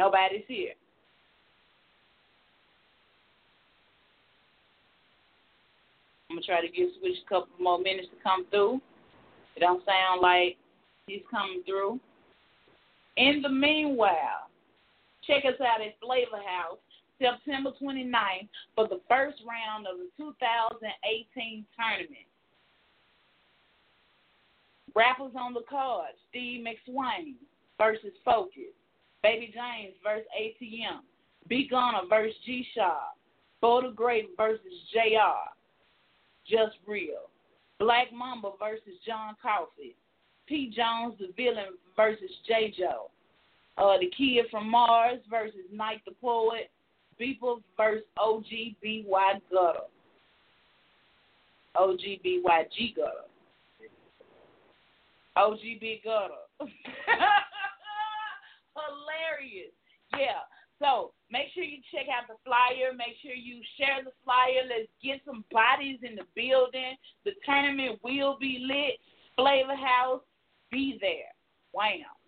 Nobody's here. I'm gonna try to give Switch a couple more minutes to come through. It don't sound like he's coming through. In the meanwhile, check us out at Flavor House September 29th for the first round of the 2018 tournament. Rappers on the card: Steve McSwain versus Focus. Baby James versus ATM. B Gunner versus G Shaw. Boulder Grape versus JR. Just Real. Black Mamba versus John Coffey. P. Jones the villain versus J. Joe. Uh, the Kid from Mars versus Night the Poet. Beeple versus OGBY Gutter. OGBYG Gutter. OGB Gutter. hilarious. Yeah. So make sure you check out the flyer. Make sure you share the flyer. Let's get some bodies in the building. The tournament will be lit. Flavor House, be there. Wham.